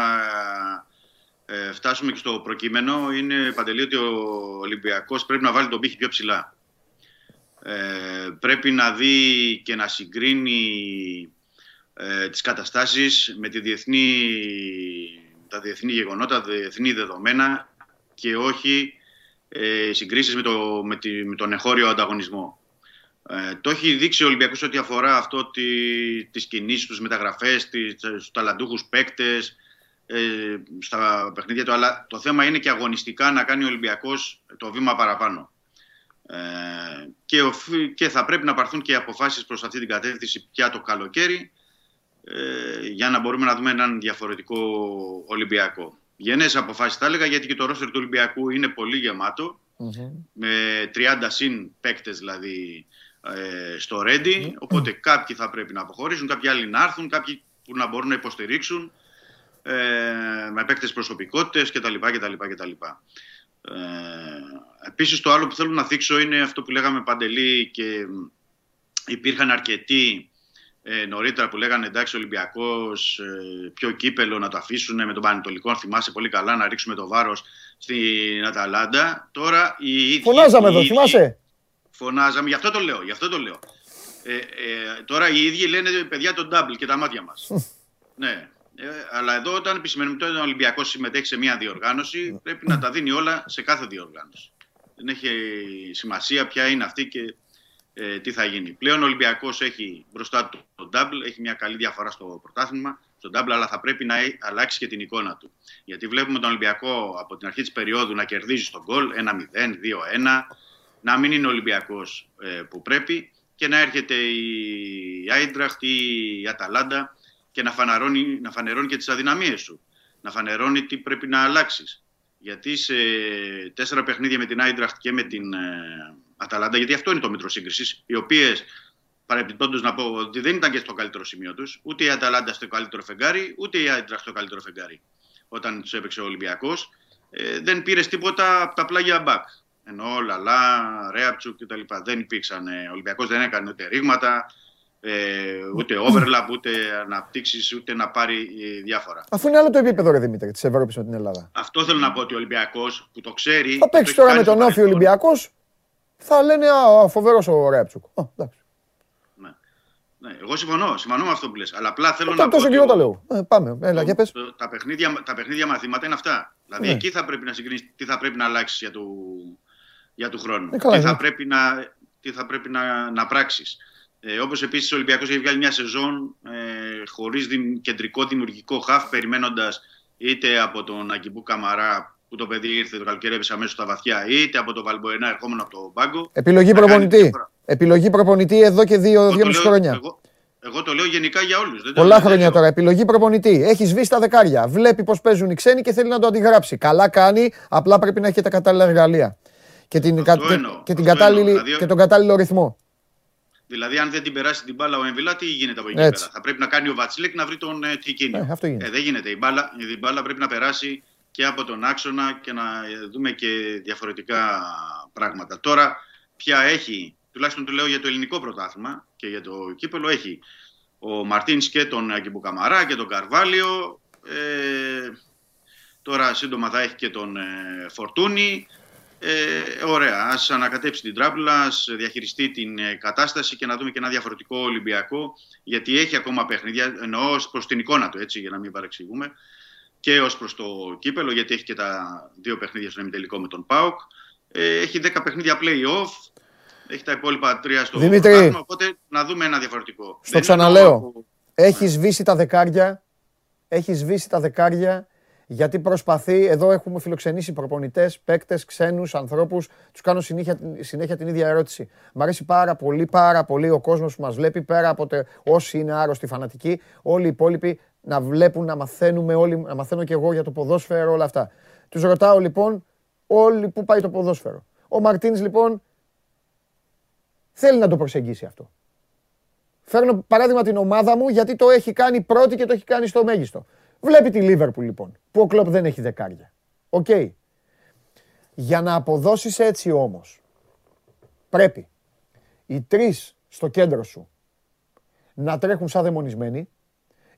ε, φτάσουμε και στο προκείμενο, είναι παντελή ότι ο Ολυμπιακός πρέπει να βάλει τον πύχη πιο ψηλά. Ε, πρέπει να δει και να συγκρίνει ε, τις καταστάσεις με τη διεθνή, τα διεθνή γεγονότα, τα διεθνή δεδομένα και όχι ε, συγκρίσεις με, το, με, τη, με τον εχώριο ανταγωνισμό. Ε, το έχει δείξει ο Ολυμπιακός ό,τι αφορά αυτό τη, τις κινήσεις, τους μεταγραφές, τις, τους ταλαντούχους παίκτες, ε, στα παιχνίδια του. Αλλά το θέμα είναι και αγωνιστικά να κάνει ο Ολυμπιακός το βήμα παραπάνω. Ε, και, και θα πρέπει να πάρθουν και αποφάσεις προς αυτή την κατεύθυνση πια το καλοκαίρι ε, για να μπορούμε να δούμε έναν διαφορετικό Ολυμπιακό. Γενές αποφάσεις θα έλεγα γιατί και το ρόστερ του Ολυμπιακού είναι πολύ με 30 συν παίκτες δηλαδή ε, στο Ρέντι. Οπότε κάποιοι θα πρέπει να αποχωρήσουν, κάποιοι άλλοι να έρθουν, κάποιοι που να μπορούν να υποστηρίξουν ε, με παίκτες προσωπικότητες κτλ. κτλ, κτλ. Ε, επίσης το άλλο που θέλω να θίξω είναι αυτό που λέγαμε Παντελή και υπήρχαν αρκετοί ε, νωρίτερα που λέγανε εντάξει Ολυμπιακός ε, πιο κύπελο να το αφήσουν με τον Πανετολικό θυμάσαι πολύ καλά να ρίξουμε το βάρος στην Αταλάντα τώρα οι Φωνάζαμε εδώ θυμάσαι; Φωνάζαμε, γι' αυτό το λέω. Γι αυτό το λέω. Ε, ε, τώρα οι ίδιοι λένε παιδιά τον double και τα μάτια μας. ναι. Ε, αλλά εδώ όταν επισημαίνουμε ότι ο Ολυμπιακός συμμετέχει σε μια διοργάνωση, πρέπει να τα δίνει όλα σε κάθε διοργάνωση. Δεν έχει σημασία ποια είναι αυτή και ε, τι θα γίνει. Πλέον ο Ολυμπιακός έχει μπροστά του το double, έχει μια καλή διαφορά στο πρωτάθλημα, στο double, αλλά θα πρέπει να αλλάξει και την εικόνα του. Γιατί βλέπουμε τον Ολυμπιακό από την αρχή της περίοδου να κερδίζει στον γκολ 1-0, 2-1, να μην είναι ο Ολυμπιακός ε, που πρέπει και να έρχεται η Άιντραχτ ή η Αταλάντα και να φανερώνει, να φανερώνει και τις αδυναμίες σου. Να φανερώνει τι πρέπει να αλλάξεις. Γιατί σε τέσσερα παιχνίδια με την Άιντραχτ και με την ε, Αταλάντα, γιατί αυτό είναι το μέτρο σύγκρισης, οι οποίες παρεμπιπτόντως να πω ότι δεν ήταν και στο καλύτερο σημείο τους, ούτε η Αταλάντα στο καλύτερο φεγγάρι, ούτε η Άιντραχτ στο καλύτερο φεγγάρι. Όταν τους έπαιξε ο Ολυμπιακός, ε, δεν πήρες τίποτα από τα πλάγια μπακ. Ενώ Λαλά, Ρέαπτσου κτλ. Δεν υπήρξαν. Ο Ολυμπιακός δεν έκανε ούτε ρήγματα, ε, ούτε overlap, ούτε αναπτύξεις, ούτε να πάρει ε, διάφορα. Αφού είναι άλλο το επίπεδο, ρε Δημήτρη, της Ευρώπης με την Ελλάδα. Αυτό θέλω να πω ότι ο Ολυμπιακός που το ξέρει. Θα παίξει τώρα με τον Όφη Ολυμπιακός, θα λένε Α, φοβερός ο Ρέαπτσουκ. Ναι. ναι. εγώ συμφωνώ, συμφωνώ με αυτό που λες. Αλλά απλά θέλω ε, να πω. Τόσο και εγώ το λέω. Ε, πάμε, έλα, για πες. Τα παιχνίδια, τα παιχνίδια μαθήματα είναι αυτά. Δηλαδή ναι. εκεί θα πρέπει να συγκρίνεις τι θα πρέπει να αλλάξεις για το, για του χρόνου. Ε, τι, θα πρέπει να, τι θα πρέπει να, να πράξεις. Ε, όπως επίσης ο Ολυμπιακός έχει βγάλει μια σεζόν ε, χωρίς δημ, κεντρικό δημιουργικό χαφ περιμένοντας είτε από τον Αγκιμπού Καμαρά που το παιδί ήρθε το καλοκαίρι έπεσε αμέσως στα βαθιά είτε από τον Βαλμποενά ερχόμενο από τον πάγκο. Επιλογή προπονητή. Επιλογή προπονητή εδώ και δύο, δύο μισή χρόνια. Εγώ, εγώ το λέω γενικά για όλους. Πολλά χρόνια τώρα. Επιλογή προπονητή. Έχει σβήσει τα δεκάρια. Βλέπει πώς παίζουν οι ξένοι και θέλει να το αντιγράψει. Καλά κάνει. Απλά πρέπει να έχει τα κατάλληλα εργαλεία και, την, κα, και, την κατάλληλη, δηλαδή, και τον κατάλληλο ρυθμό. Δηλαδή, αν δεν την περάσει την μπάλα ο Εμβιλά, τι γίνεται από εκεί πέρα; Θα πρέπει να κάνει ο Βατσίλεκ να βρει τον ε, Τικίνιο. Ε, αυτό γίνεται. Ε, δεν γίνεται. Η μπάλα, η μπάλα πρέπει να περάσει και από τον άξονα και να ε, δούμε και διαφορετικά πράγματα. Τώρα, πια έχει, τουλάχιστον το λέω για το ελληνικό πρωτάθλημα και για το κύπελο, έχει ο Μαρτίνς και τον Αγκιμπουκαμαρά και τον Καρβάλιο. Ε, τώρα σύντομα θα έχει και τον ε, Φορτούνη. Ε, ωραία, ας ανακατέψει την τράπουλα, ας διαχειριστεί την ε, κατάσταση και να δούμε και ένα διαφορετικό Ολυμπιακό, γιατί έχει ακόμα παιχνίδια, εννοώ προς την εικόνα του, έτσι, για να μην παρεξηγούμε, και ως προς το κύπελο, γιατί έχει και τα δύο παιχνίδια στον ημιτελικό με τον ΠΑΟΚ. Ε, έχει 10 παιχνίδια play-off, έχει τα υπόλοιπα τρία στο Δημήτρη. πρωτάθλημα, οπότε να δούμε ένα διαφορετικό. Στο Δεν είναι ξαναλέω. ακόμα που- Έχεις σβήσει τα δεκάρια. Έχεις σβήσει τα δεκάρια γιατί προσπαθεί. Εδώ έχουμε φιλοξενήσει προπονητές, παίκτες, ξένους ανθρώπους. Τους κάνω συνέχεια, συνέχεια την ίδια ερώτηση. Μ' αρέσει πάρα πολύ, πάρα πολύ ο κόσμος που μας βλέπει, πέρα από τε, όσοι είναι άρρωστοι φανατικοί, όλοι οι υπόλοιποι να βλέπουν, να μαθαίνουμε, όλοι, να μαθαίνω και εγώ για το ποδόσφαιρο, όλα αυτά. Τους ρωτάω λοιπόν, όλοι πού πάει το ποδόσφαιρο. Ο Μαρτίνς λοιπόν θέλει να το προσεγγίσει αυτό. Φέρνω παράδειγμα την ομάδα μου γιατί το έχει κάνει πρώτη και το έχει κάνει στο μέγιστο. Βλέπει τη Λίβερπουλ λοιπόν, που ο Κλοπ δεν έχει δεκάρια. Οκ. Για να αποδώσεις έτσι όμως, πρέπει οι τρεις στο κέντρο σου να τρέχουν σαν δαιμονισμένοι,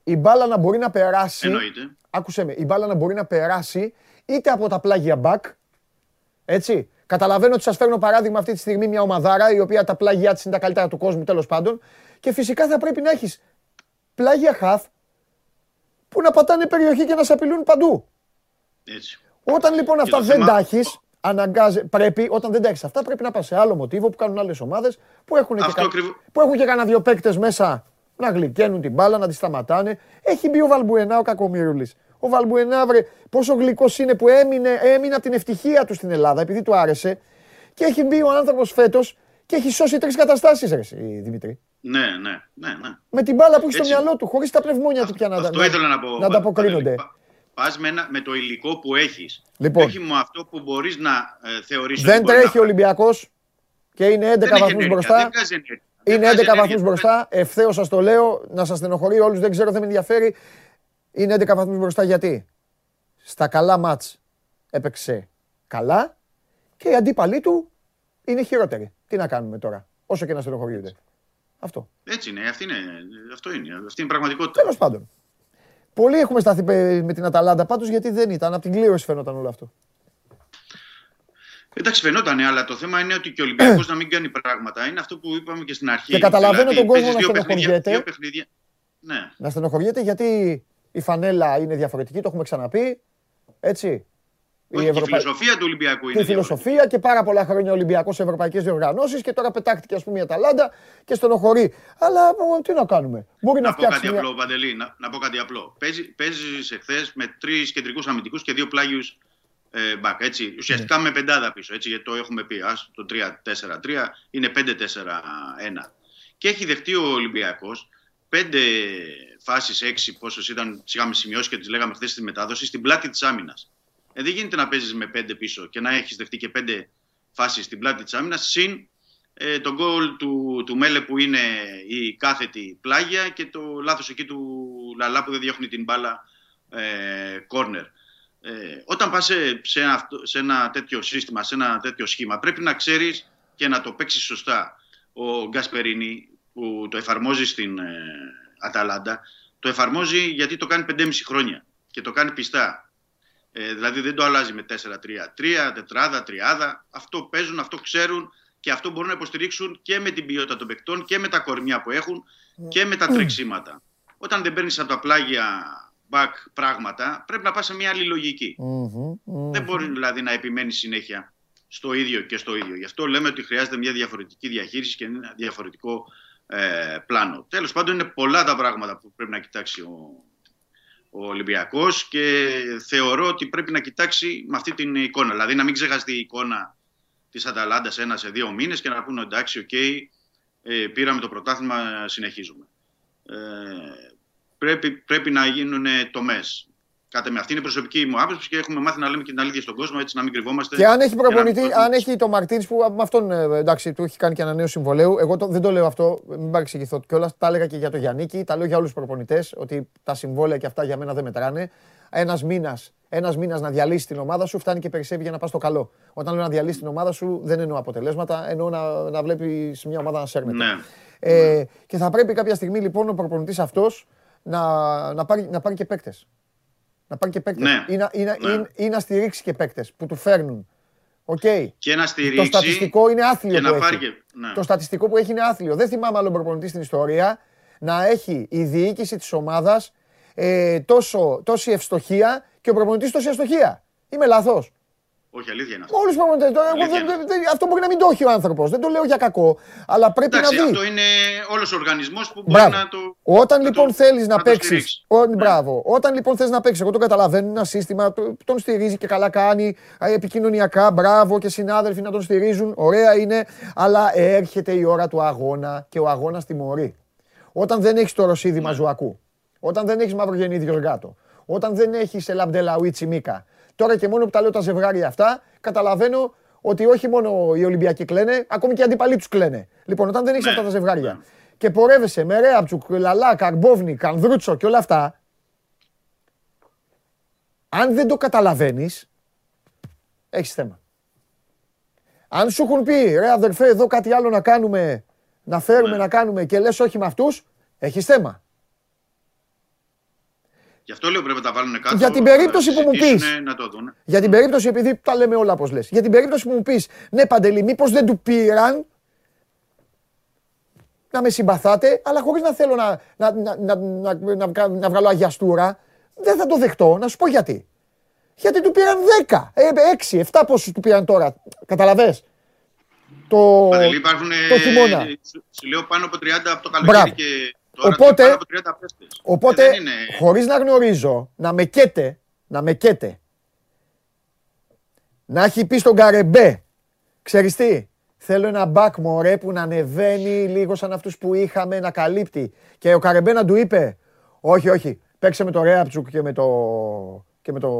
η μπάλα να μπορεί να περάσει, Εννοείται. άκουσέ με, η μπάλα να μπορεί να περάσει είτε από τα πλάγια back, έτσι. Καταλαβαίνω ότι σας φέρνω παράδειγμα αυτή τη στιγμή μια ομαδάρα η οποία τα πλάγια της είναι τα καλύτερα του κόσμου τέλος πάντων. Και φυσικά θα πρέπει να έχεις πλάγια χαφ που να πατάνε περιοχή και να σε απειλούν παντού. Έτσι. Όταν λοιπόν αυτά το δεν θέμα- τα έχεις, αναγκάζει, πρέπει, όταν δεν τα έχεις αυτά, πρέπει να πας σε άλλο μοτίβο που κάνουν άλλες ομάδες που έχουν και, Αυτό κα- ακριβώς. που έχουν και κανένα δύο παίκτες μέσα να γλυκαίνουν την μπάλα, να τη σταματάνε. Έχει μπει ο Βαλμπουενά ο Κακομίρουλη. Ο Βαλμπουενά, βρε, πόσο γλυκός είναι που έμεινε, έμεινε από την ευτυχία του στην Ελλάδα επειδή του άρεσε. Και έχει μπει ο άνθρωπος φέτος και έχει σώσει τρεις καταστάσεις, ρε, εσύ, Δημήτρη. Ναι, ναι, ναι. ναι. Με την μπάλα που έχει στο Έτσι. μυαλό του, χωρίς τα πνευμόνια του πια να, Αυτό να, ήθελα να πω. να ανταποκρίνονται. Πα με, ένα- με το υλικό που έχεις. Λοιπόν. Όχι με αυτό που μπορείς να ε, θεωρήσει. Δεν τρέχει ο Ολυμπιακός και είναι 11 βαθμούς μπροστά. Είναι 11 βαθμούς μπροστά. Ευθέως σας το λέω, να σας στενοχωρεί όλους, δεν ξέρω, δεν με ενδιαφέρει. Είναι 11 βαθμούς μπροστά γιατί; Στα καλά μάτς έπαιξε καλά και οι αντίπαλοι του είναι χειρότεροι. Τι να κάνουμε τώρα, όσο και να στενοχωριούνται. Αυτό. Έτσι είναι, αυτή είναι, αυτό είναι, αυτή είναι η πραγματικότητα. Τέλος πάντων. Πολλοί έχουμε σταθεί πε- με την Αταλάντα πάντως γιατί δεν ήταν. Από την κλήρωση φαινόταν όλο αυτό. Εντάξει, φαινόταν, αλλά το θέμα είναι ότι και ο Ολυμπιακός να μην κάνει πράγματα. Είναι αυτό που είπαμε και στην αρχή. Και καταλαβαίνω τον κόσμο παίζεις να δύο παιχνίδια, στενοχωριέται. δύο παιχνίδια. Ναι, Να στενοχωριέται γιατί η φανέλα είναι διαφορετική, το έχουμε ξαναπεί. Έτσι. Όχι, Ευρωπα- η φιλοσοφία του Ολυμπιακού και είναι η φιλοσοφία και πάρα πολλά χρόνια Ολυμπιακός σε ευρωπαϊκέ διοργανώσει και τώρα πετάχτηκε ας πούμε η Αταλάντα και στενοχωρεί. Αλλά ο, τι να κάνουμε; Μπορεί να, Να πω φτιάξει. κάτι μια- απλό, Παντελή, να, να πω κάτι απλό. Παίζει εχθές με τρεις κεντρικούς αμυντικούς και δύο πλάγιους ε, μπακ. Έτσι. Ουσιαστικά Ναι. με πεντάδα πίσω. Έτσι, γιατί το έχουμε πει. Ας, το 3-4-3 είναι 5-4-1. Και έχει δεχτεί ο Ολυμπιακός πέντε φάσεις, έξι πόσες ήταν, τις είχαμε σημειώσει και τις λέγαμε χθες στη μετάδοση, στην πλάτη της άμυνας. Ε, δεν γίνεται να παίζεις με πέντε πίσω και να έχεις δεχτεί και πέντε φάσεις στην πλάτη της άμυνας, συν ε, τον γκολ του, του Μέλε που είναι η κάθετη πλάγια και το λάθος εκεί του Λαλά που δεν διώχνει την μπάλα ε, corner. Ε, όταν πας σε, σε, ένα, αυτό- σε ένα τέτοιο σύστημα, σε ένα τέτοιο σχήμα, πρέπει να ξέρεις και να το παίξεις σωστά. Ο Γκασπερίνη που το εφαρμόζει στην ε, Αταλάντα, το εφαρμόζει γιατί το κάνει 5,5 χρόνια και το κάνει πιστά. Ε, δηλαδή δεν το αλλάζει με 4-3-3, τετράδα, τριάδα. Αυτό παίζουν, αυτό ξέρουν και αυτό μπορούν να υποστηρίξουν και με την ποιότητα των παικτών και με τα κορμιά που έχουν και με τα τρεξίματα. Όταν δεν παίρνεις από τα πλάγια back πράγματα, πρέπει να πας σε μια άλλη λογική. Μμμ, μμμ. Δεν μπορείς δηλαδή να επιμένεις συνέχεια στο ίδιο και στο ίδιο. Γι' αυτό λέμε ότι χρειάζεται μια διαφορετική διαχείριση και ένα διαφορετικό ε, πλάνο. Τέλος πάντων είναι πολλά τα πράγματα που πρέπει να κοιτάξει ο, ο Ολυμπιακός και θεωρώ ότι πρέπει να κοιτάξει με αυτή την εικόνα. Δηλαδή να μην ξεχαστεί η εικόνα της Αταλάντας σε ένα σε δύο μήνες και να πούνε εντάξει, οκ, ε, πήραμε το πρωτάθλημα, συνεχίζουμε. Ε, πρέπει, πρέπει να γίνουν τομές. Κατά με αυτή είναι η προσωπική μου άποψη και έχουμε μάθει να λέμε και την αλήθεια στον κόσμο, έτσι να μην κρυβόμαστε. Και αν έχει για να μην προπονητή, προσπαθούμε. αν έχει το Μαρτίν που με αυτόν ε, εντάξει, του έχει κάνει και ανανέωση συμβολέου. Εγώ το, δεν το λέω αυτό, μην παρεξηγηθώ κιόλας. Τα έλεγα και για τον Γιάννικη, τα λέω για όλους τους προπονητές, ότι τα συμβόλαια και αυτά για μένα δεν μετράνε. Ένας μήνας ένας μήνας να διαλύσει την ομάδα σου φτάνει και περισσεύει για να πας στο καλό. Όταν λέω να διαλύσει την ομάδα σου, δεν εννοώ αποτελέσματα, εννοώ να, να βλέπεις μια ομάδα να σέρνεται. Ναι. Ε, και θα πρέπει κάποια στιγμή λοιπόν ο προπονητής αυτός να, να, πάρει, να πάρει και παίκτες. Να πάρει και παίκτες. Ναι. Ή, να, ή, να, Ναι. ή- ή να στηρίξει και παίκτες που του φέρνουν. Οκ. Και να στηρίξει. Το στατιστικό είναι άθλιο και που να έχει. πάρει και- ναι. Το στατιστικό που έχει είναι άθλιο. Δεν θυμάμαι άλλον προπονητή στην ιστορία να έχει η διοίκηση της ομάδας ε, τόσο, τόση ευστοχία και ο προπονητής τόση αστοχία. Είμαι λάθος. Όχι, αλήθεια είναι αυτό. Όλους του προπονητές. τώρα, εγώ Αλήθεια δεν- δεν- Αυτό μπορεί να μην το έχει ο άνθρωπος. Δεν το λέω για κακό. Αλλά πρέπει Εντάξει, να δει. αυτό είναι όλος ο οργανισμός που μπορεί Μπράβο. να το. Όταν να λοιπόν το- θέλεις να το παίξει. στηρίξει. Μπράβο. Όταν λοιπόν θες να παίξεις, εγώ το καταλαβαίνω, ένα σύστημα, το- τον στηρίζει και καλά κάνει. ε, Επικοινωνιακά, μπράβο και συνάδελφοι να τον στηρίζουν. Ωραία είναι. Αλλά έρχεται η ώρα του αγώνα και ο αγώνας τιμωρεί. Όταν δεν έχεις το Ρωσίδη Μαζουακού, όταν δεν έχεις Μαυρογεννίδη Γεωργάτο, όταν δεν έχεις Ελαμπντελαουί Τσιμίκα. Τώρα και μόνο που τα λέω τα ζευγάρια αυτά, καταλαβαίνω ότι όχι μόνο οι Ολυμπιακοί κλαίνε, ακόμη και οι αντίπαλοι τους κλαίνε. Λοιπόν, όταν δεν έχεις Ναι, αυτά τα ζευγάρια και πορεύεσαι με Ρέαπτσουκ, Λαλά, Καρμπόβνη, Κανδρούτσο και όλα αυτά, αν δεν το καταλαβαίνεις, έχεις θέμα. Αν σου έχουν πει, ρε αδερφέ, εδώ κάτι άλλο να κάνουμε, να φέρουμε Ναι. να κάνουμε και λες όχι με αυτούς, έχεις θέμα. Γι' αυτό λέω πρέπει να τα βάλουν κάτω. Για την να περίπτωση που μου συζητήσουν, πεις. Να το δουν. Για την περίπτωση, επειδή τα λέμε όλα όπως λες, για την περίπτωση που μου πεις, ναι Παντελή, μήπως δεν του πήραν, να με συμπαθάτε, αλλά χωρίς να θέλω να, να, να, να, να, να, βγα- να βγάλω αγιαστούρα, δεν θα το δεχτώ. Να σου πω γιατί. Γιατί του πήραν 10, ε, 6, 7 πόσους του πήραν τώρα. Καταλαβες; Το, Παντελή, υπάρχουν. το χειμώνα. Σου, σου λέω πάνω από 30 από το καλοκαίρι Μπράβο. και τώρα Οπότε- πάνω από 30 παίχτες. Οπότε, Ε, δεν είναι... χωρίς να γνωρίζω, να με καίτε, να με καίτε, να έχει πει στον Καρεμπέ, ξέρεις τι, θέλω ένα μπακ μωρέ που να ανεβαίνει λίγο σαν αυτούς που είχαμε, να καλύπτει. Και ο Καρεμπέ να του είπε, όχι, όχι, παίξε με το Ρέαπτσουκ και με, το, και με, το,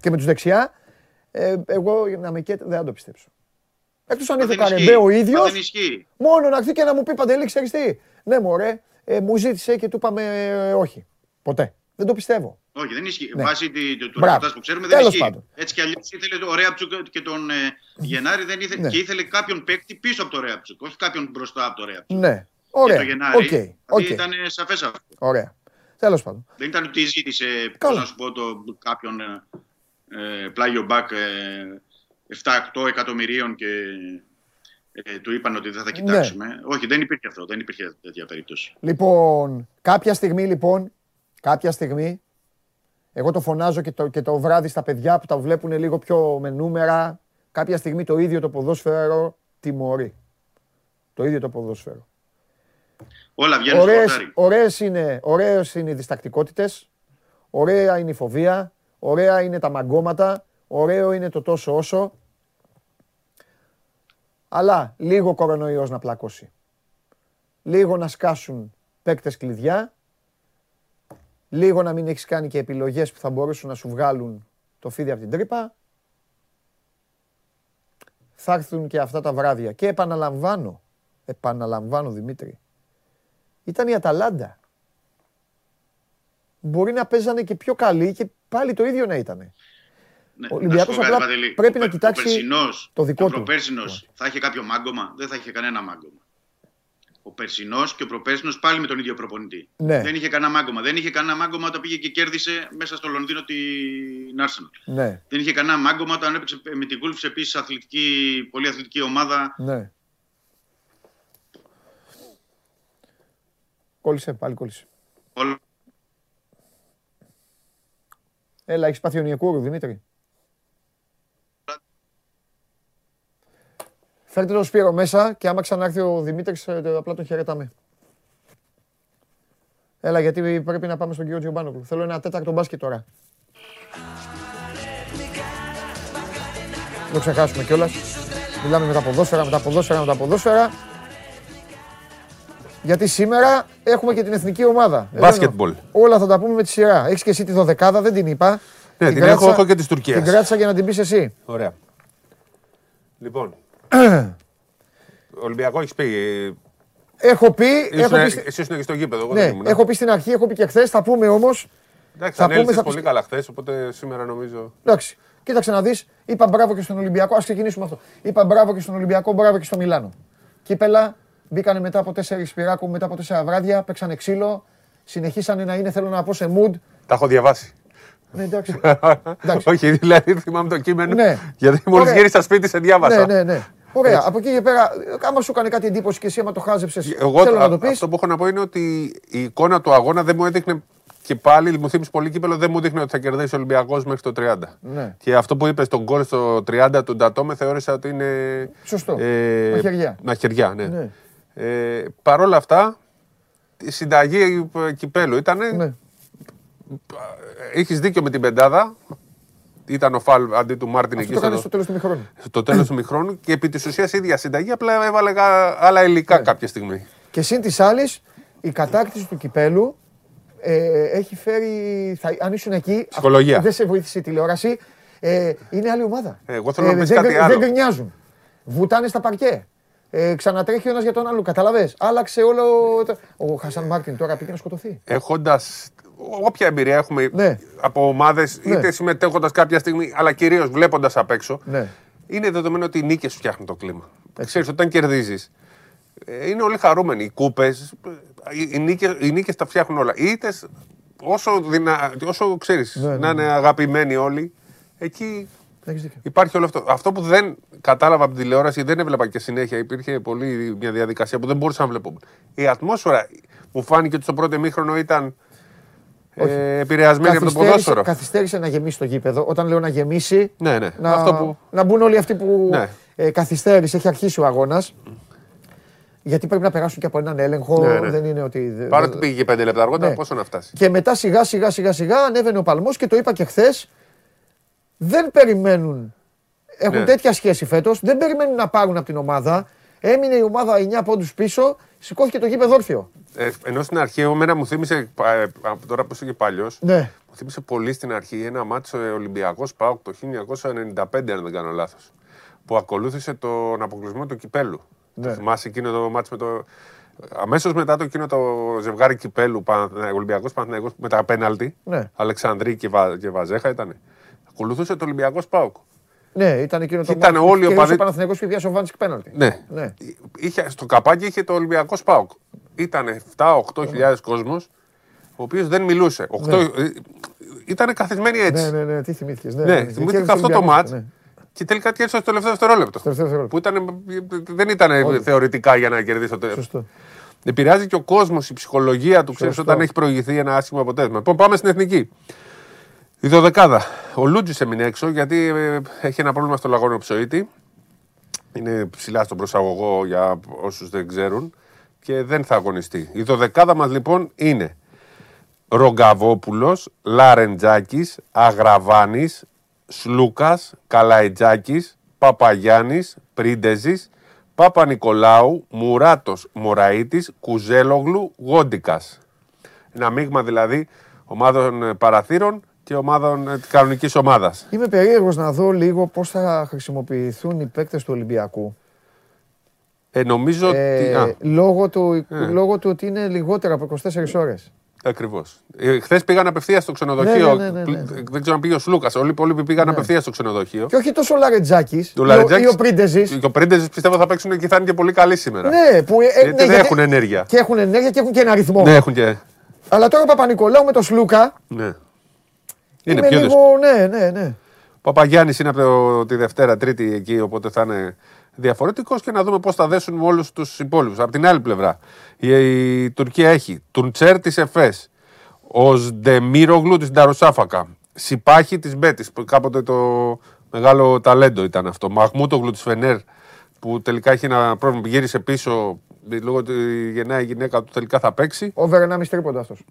και με τους δεξιά. Ε, εγώ να με καίτε δεν θα το πιστέψω. Εκτός αν Μα ήρθε ο δεν Καρεμπέ ισχύει. ο Μα ίδιος, Δεν ισχύει. Μόνο να έρθει και να μου πει Παντελή, ξέρεις τι. Ναι, μωρέ, ε, μου ζήτησε και του είπαμε ε, όχι. Ποτέ. Δεν το πιστεύω. Όχι, δεν ισχύει. Ναι. Βάσει τη- του, του Μπράβο. ρεπορτάζ που ξέρουμε δεν Τέλος ισχύει. πάντων. Έτσι κι αλλιώς ήθελε το Ρέαμπτσιουκ και τον ε, Γενάρη δεν ήθελε, Ναι. και ήθελε κάποιον παίκτη πίσω από το Ρέαμπτσιουκ. Όχι κάποιον μπροστά από το Ρέαμπτσιουκ. Ναι. Και Ωραία. το Γενάρη. Οκ. δηλαδή οκ. Ήταν σαφές αυτό. Ωραία. Τέλος πάντων. Δεν ήταν ότι ζήτησε, Καλά. πώς να σου πω, το, κάποιον ε, ε, πλάγιο μπακ ε, 7-8 εκατομμυρίων και ε, του είπαν ότι Ναι. δεν θα κοιτάξουμε. Όχι, δεν υπήρχε αυτό. Δεν υπήρχε τέτοια περίπτωση. Λοιπόν, κάποια στιγμή λοιπόν, κάποια στιγμή, εγώ το φωνάζω και το, και το βράδυ στα παιδιά που τα βλέπουν λίγο πιο με νούμερα, κάποια στιγμή το ίδιο το ποδόσφαιρο τιμωρεί. Το ίδιο το ποδόσφαιρο. Όλα βγαίνουν στο Ωραίες, χορτάρι. ωραίες, είναι, ωραίες είναι οι διστακτικότητες, ωραία είναι η φοβία, ωραία είναι τα μαγκώματα, ωραίο είναι το τόσο όσο, αλλά λίγο κορονοϊός να πλακώσει. Λίγο να σκάσουν παίκτες κλειδιά, λίγο να μην έχεις κάνει και επιλογές που θα μπορούσαν να σου βγάλουν το φίδι από την τρύπα. Θα έρθουν και αυτά τα βράδια. Και επαναλαμβάνω, επαναλαμβάνω Δημήτρη, ήταν η Αταλάντα. Μπορεί να παίζανε και πιο καλή και πάλι το ίδιο να ήταν. Ναι, Ο Ολυμπιακός να σου πω κάτι, απλά Παντελή. πρέπει Ο να Πε- κοιτάξει ο περσινός το δικό και του. Ο προπέρσινος θα είχε κάποιο μάγκωμα, δεν θα είχε κανένα μάγκωμα. Ο περσινός και ο προπέρσινος πάλι με τον ίδιο προπονητή. Ναι. Δεν είχε κανένα μάγκωμα. Δεν είχε κανένα μάγκωμα όταν πήγε και κέρδισε μέσα στο Λονδίνο την Arsenal. Ναι, Δεν είχε κανένα μάγκωμα όταν έπαιξε με την Wolves επίσης αθλητική, πολύ αθλητική ομάδα. ναι. Κόλλησε, πάλι κόλλησε. Όλα- Έλα, έχεις πάθει ονιακούρου, Δημήτρη. Φέρτε τον Σπύρο μέσα και άμα ξανάρθει ο Δημήτρης, ε, απλά τον χαιρετάμε. Έλα, γιατί πρέπει να πάμε στον κύριο Τζιομπάνογλου. Θέλω ένα τέταρτο μπάσκετ τώρα. Δεν το ξεχάσουμε κιόλας. Μιλάμε με τα ποδόσφαιρα, με τα ποδόσφαιρα, με τα ποδόσφαιρα. Γιατί σήμερα έχουμε και την εθνική ομάδα. Εδώ Μπάσκετμπολ. είναι. Όλα θα τα πούμε με τη σειρά. Έχεις και εσύ τη δωδεκάδα, δεν την είπα. Ναι, την έχω, έχω και της Τουρκίας. Την κράτησα για να την πεις εσύ. Ωραία. Λοιπόν. Ολυμπιακό έχεις πει; ε, Έχω πει. έχω ήσουν- πει στη- Εσύ ήσουν και στο γήπεδο. Εγώ ναι, δεν ήμουν. έχω πει στην αρχή, έχω πει και χθες. Θα πούμε όμως. Εντάξει, θα ανέλυσες πούμε, θα πολύ πεις- καλά χθες, οπότε σήμερα νομίζω. Εντάξει, κοίταξε να δεις. Είπα μπράβο και στον Ολυμπιακό. Α ξεκινήσουμε αυτό. Είπα μπράβο και στον Ολυμπιακό, μπράβο και στο Μιλάνο. Κύπελα μπήκανε μετά από τέσσερις σπυράκου, μετά από τέσσερα βράδια, παίξανε ξύλο. Συνεχίσανε να είναι, θέλω να πω, σε mood. Τα έχω διαβάσει. Ναι, εντάξει. εντάξει. Όχι, δηλαδή θυμάμαι το κείμενο. Ναι. Γιατί μόλις Ωραία. γύρισα σπίτι σε διάβασα. ναι, ναι, ναι. Ωραία. Από εκεί και πέρα, άμα σου έκανε κάτι εντύπωση και εσύ, άμα το χάζεψες, Εγώ θέλω να το πεις. αυτό που έχω να πω είναι ότι η εικόνα του αγώνα δεν μου έδειχνε και πάλι μου θύμισε πολύ κύπελο, δεν μου δείχνει ότι θα κερδίσει ο Ολυμπιακός μέχρι το 30. Ναι. Και αυτό που είπες στον γκολ στο 30 του Ντατόμε θεώρησα ότι είναι. Σωστό. Ε, Μαχαιριά. μαχαιριά, ναι. Ναι. Ε, Παρ' όλα αυτά, η συνταγή ε, κυπέλου ήταν. Ναι. Έχεις δίκιο με την πεντάδα. Ήταν ο Φαλ αντί του Μάρτιν Αυτό εκεί το κάνει στο, στο τέλος του ημιχρόνου. στο τέλος του ημιχρόνου και επί της ουσίας ίδια συνταγή. Απλά έβαλε γα- άλλα υλικά Ναι. κάποια στιγμή. Και συν τοις άλλοις, η κατάκτηση του κυπέλου ε, έχει φέρει. Θα, αν ήσουν εκεί. Ψυχολογία. Δεν σε βοήθησε η τηλεόραση. Ε, είναι άλλη ομάδα. Ε, εγώ θέλω να πεις δεν, κάτι γκρι- άλλο. δεν γκρινιάζουν. Βουτάνε στα παρκέ. Ε, ξανατρέχει ο ένας για τον άλλο. Καταλαβέ. Άλλαξε όλο. το- Ο Χασάν Μάρτιν τώρα πήγε να σκοτωθεί. Έχοντας όποια εμπειρία έχουμε Ναι. από ομάδες, Ναι. είτε συμμετέχοντας κάποια στιγμή, αλλά κυρίως βλέποντας απ' έξω, Ναι. είναι δεδομένο ότι οι νίκες φτιάχνουν το κλίμα. Ξέρεις, όταν κερδίζεις, είναι όλοι χαρούμενοι. Οι κούπες, οι νίκες, οι νίκες τα φτιάχνουν όλα. Οι ήττες, όσο, δυνα... όσο ξέρεις, Ναι, ναι, να είναι αγαπημένοι όλοι, εκεί Έχεις δίκιο. Υπάρχει όλο αυτό. Αυτό που δεν κατάλαβα από την τηλεόραση, δεν έβλεπα και συνέχεια, υπήρχε πολύ μια διαδικασία που δεν μπορούσα να βλέπω. Η ατμόσφαιρα μου φάνηκε ότι στο πρώτο μήχρονο ήταν ε, επηρεασμένη από το Καθυστέρησε, ποδόσφαιρο. καθυστέρησε να γεμίσει το γήπεδο. Όταν λέω να γεμίσει, Ναι, ναι. να, Αυτό που... να μπουν όλοι αυτοί που Ναι. ε, καθυστέρησε, έχει αρχίσει ο αγώνας. Γιατί πρέπει να περάσουν και από έναν έλεγχο. Ναι, ναι. Δεν είναι ότι. δε- Παρότι δε- πήγε πέντε λεπτά αργότερα, Ναι. πόσο να φτάσει. Και μετά σιγά σιγά σιγά σιγά ανέβαινε ο παλμός και το είπα και χθες. Δεν περιμένουν. Έχουν Ναι. τέτοια σχέση φέτος. Δεν περιμένουν να πάρουν από την ομάδα. Έμεινε η ομάδα 9 πόντους πίσω. Σηκώθηκε το γήπεδο όρθιο. Ε, ενώ στην αρχή, εμένα μου θύμισε, πα- ε, από τώρα που είσαι και παλιός, Ναι. μου θύμισε πολύ στην αρχή ένα μάτσο Ολυμπιακός Πάοκ το 1995, αν δεν κάνω λάθος. Που ακολούθησε τον αποκλεισμό του κυπέλου. Ναι. Το θυμάσαι εκείνο το μάτσο με το. Αμέσως μετά το εκείνο το ζευγάρι κυπέλου Ολυμπιακός Παναθυναϊκό με τα πέναλτι. Ναι. Αλεξανδρή και, Βα, και Βαζέχα ήταν. Ακολούθησε το Ολυμπιακός Πάοκ. Ναι, ήταν εκείνο το Ήταν μάτι που όλοι οι κέρδισε οπαδοί- Ο Παναθηναϊκός και πιάσε ο Βάντσικ πέναλτι. Ναι. Ναι. Είχε, στο καπάκι είχε το Ολυμπιακός Πάοκ. Ήταν 7-8 χιλιάδες κόσμος, ο οποίος δεν μιλούσε. 8, ήταν καθισμένοι έτσι. Ναι, ναι, ναι, τι θυμήθηκες. Ναι, Ναι, ναι, θυμήθηκα κέρδισε αυτό το Ολυμπιακός, μάτς ναι. και τελικά κέρδισε στο τελευταίο δευτερόλεπτο. Στο τελευταίο δευτερόλεπτο. Που ήταν, δεν ήταν θεωρητικά για να κερδίσει το Σωστό. Επηρεάζει και ο κόσμος, η ψυχολογία του, ξέρεις Σωστό. όταν έχει προηγηθεί ένα άσχημο αποτέλεσμα. Λοιπόν, πάμε στην εθνική. Η δωδεκάδα. Ο Λούτζης έμεινε έξω γιατί ε, έχει ένα πρόβλημα στο λαγόνιο ψωίτη. Είναι ψηλά στον προσαγωγό για όσους δεν ξέρουν και δεν θα αγωνιστεί. Η δωδεκάδα μας λοιπόν είναι Ρογκαβόπουλος, Λαρεντζάκης, Αγραβάνης, Σλούκας, Καλαϊτζάκης, Παπαγιάννης, Πρίντεζης, Παπα-Νικολάου, Μουράτος, Μωραΐτης, Κουζέλογλου, Γόντικας. Ένα μείγμα δηλαδή ομάδων ε, παραθύρων και ομάδων ε, κανονικής ομάδας. Είμαι περίεργος να δω λίγο πώς θα χρησιμοποιηθούν οι παίκτες του Ολυμπιακού. Ε, νομίζω ότι... Ε, Α, λόγω, του, Ε. λόγω του ότι είναι λιγότερα από 24 ώρες. Ακριβώς. Ε, Χθες πήγαν απευθείας στο ξενοδοχείο. Ναι, ναι, ναι, ναι, ναι. Δεν ξέρω αν πήγε ο Σλούκας. Όλοι οι υπόλοιποι πήγαν απευθείας στο ξενοδοχείο. Και όχι τόσο ο Λαρετζάκης Ο ή, Λαρετζάκης- ο, ή ο Πρίντεζης. Και ο Πρίντεζης πιστεύω θα παίξουν και θα είναι και πολύ καλοί σήμερα. Ναι, που, ε, Γιατί δεν έχουν ενέργεια. Και έχουν ενέργεια και έχουν και ένα ρυθμό. Ναι, έχουν και. Αλλά τώρα ο Παπα-Νικολάου με τον Σλούκα Ναι. Είναι είναι πιο λίγο. δύσκολο. Ναι, ναι, ναι. Ο Παπαγιάννης είναι από το- τη Δευτέρα, Τρίτη εκεί, οπότε θα είναι διαφορετικός και να δούμε πώς θα δέσουν με όλους τους υπόλοιπους. Από την άλλη πλευρά, η, η Τουρκία έχει Τουντσέρ της ΕΦΕΣ, ο Σντεμίρογλου της Νταροσάφακα, Σιπάχη της Μπέτης, που κάποτε το μεγάλο ταλέντο ήταν αυτό, Μαχμούτογλου της Φενέρ, που τελικά έχει ένα πρόβλημα, γύρισε πίσω λόγω ότι γεννάει η γυναίκα του τελικά θα παίξει. Over 1,5 τρίποντα αυτός.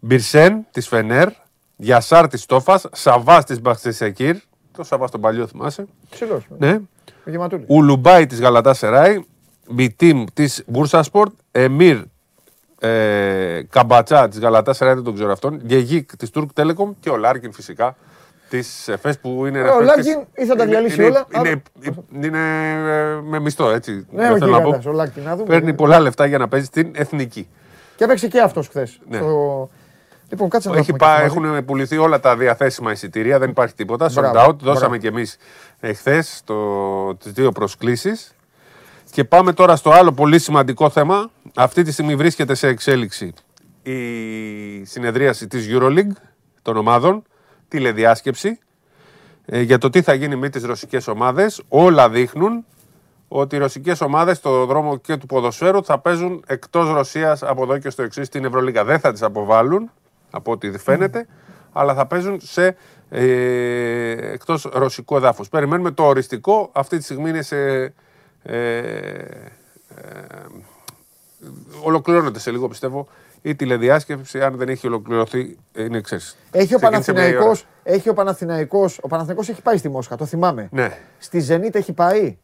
Μπιρσέν της Φενέρ, Γιασάρ της Τόφας, Σαβά της Μπαχτσεσεκύρ. Το Σαβά τον παλιό θυμάσαι. Ψηλός. Ναι. Ο Γεματούλης. Ουλουμπάι της Γαλατά Σεράι, Μπιτίμ της Μπούρσασπορτ, Εμίρ ε, Καμπατσά της Γαλατά Σεράι, δεν τον ξέρω αυτόν, Γεγίκ της Τουρκ Τέλεκομ και ο Λάρκιν φυσικά της ΕΦΕΣ που είναι. ένας ο παίκτης- Λάρκιν ή θα τα είναι- διαλύσει είναι- όλα, Είναι, είναι, ε, με μισθό έτσι. Ναι, δεν ο θέλω να πω. γίγαντας, ο Λάρκιν. Να δούμε. Παίρνει πολλά λεφτά για να παίζει στην εθνική. Και έπαιξε και αυτός χθες. Ναι. Στο... Λοιπόν, κάτσε να το Έχει έχουμε πά, και μαζί. έχουν πουληθεί όλα τα διαθέσιμα εισιτήρια, δεν υπάρχει τίποτα. Sold Μπράβο, out, δώσαμε μπράβο. κι εμείς εχθές τις δύο προσκλήσεις. Και πάμε τώρα στο άλλο πολύ σημαντικό θέμα. Αυτή τη στιγμή βρίσκεται σε εξέλιξη η συνεδρίαση της EuroLeague των ομάδων, τηλεδιάσκεψη, ε, για το τι θα γίνει με τις ρωσικές ομάδες. Όλα δείχνουν ότι οι ρωσικές ομάδες στο δρόμο και του ποδοσφαίρου θα παίζουν εκτός Ρωσίας από εδώ και στο εξής στην Ευρωλίγα. Δεν θα τις αποβάλουν. Από ό,τι φαίνεται, αλλά θα παίζουν σε ε, εκτός ρωσικού εδάφους. Περιμένουμε το οριστικό, αυτή τη στιγμή είναι σε... Ε, ε, ολοκληρώνεται σε λίγο πιστεύω η τηλεδιάσκεψη, αν δεν έχει ολοκληρωθεί, είναι ξέρεις. Έχει ο ξεκίνησε μια ώρα. Παναθηναϊκός, έχει ο Παναθηναϊκός, ο Παναθηναϊκός έχει πάει στη Μόσχα, το θυμάμαι. Ναι, Στη Ζενίτ έχει πάει;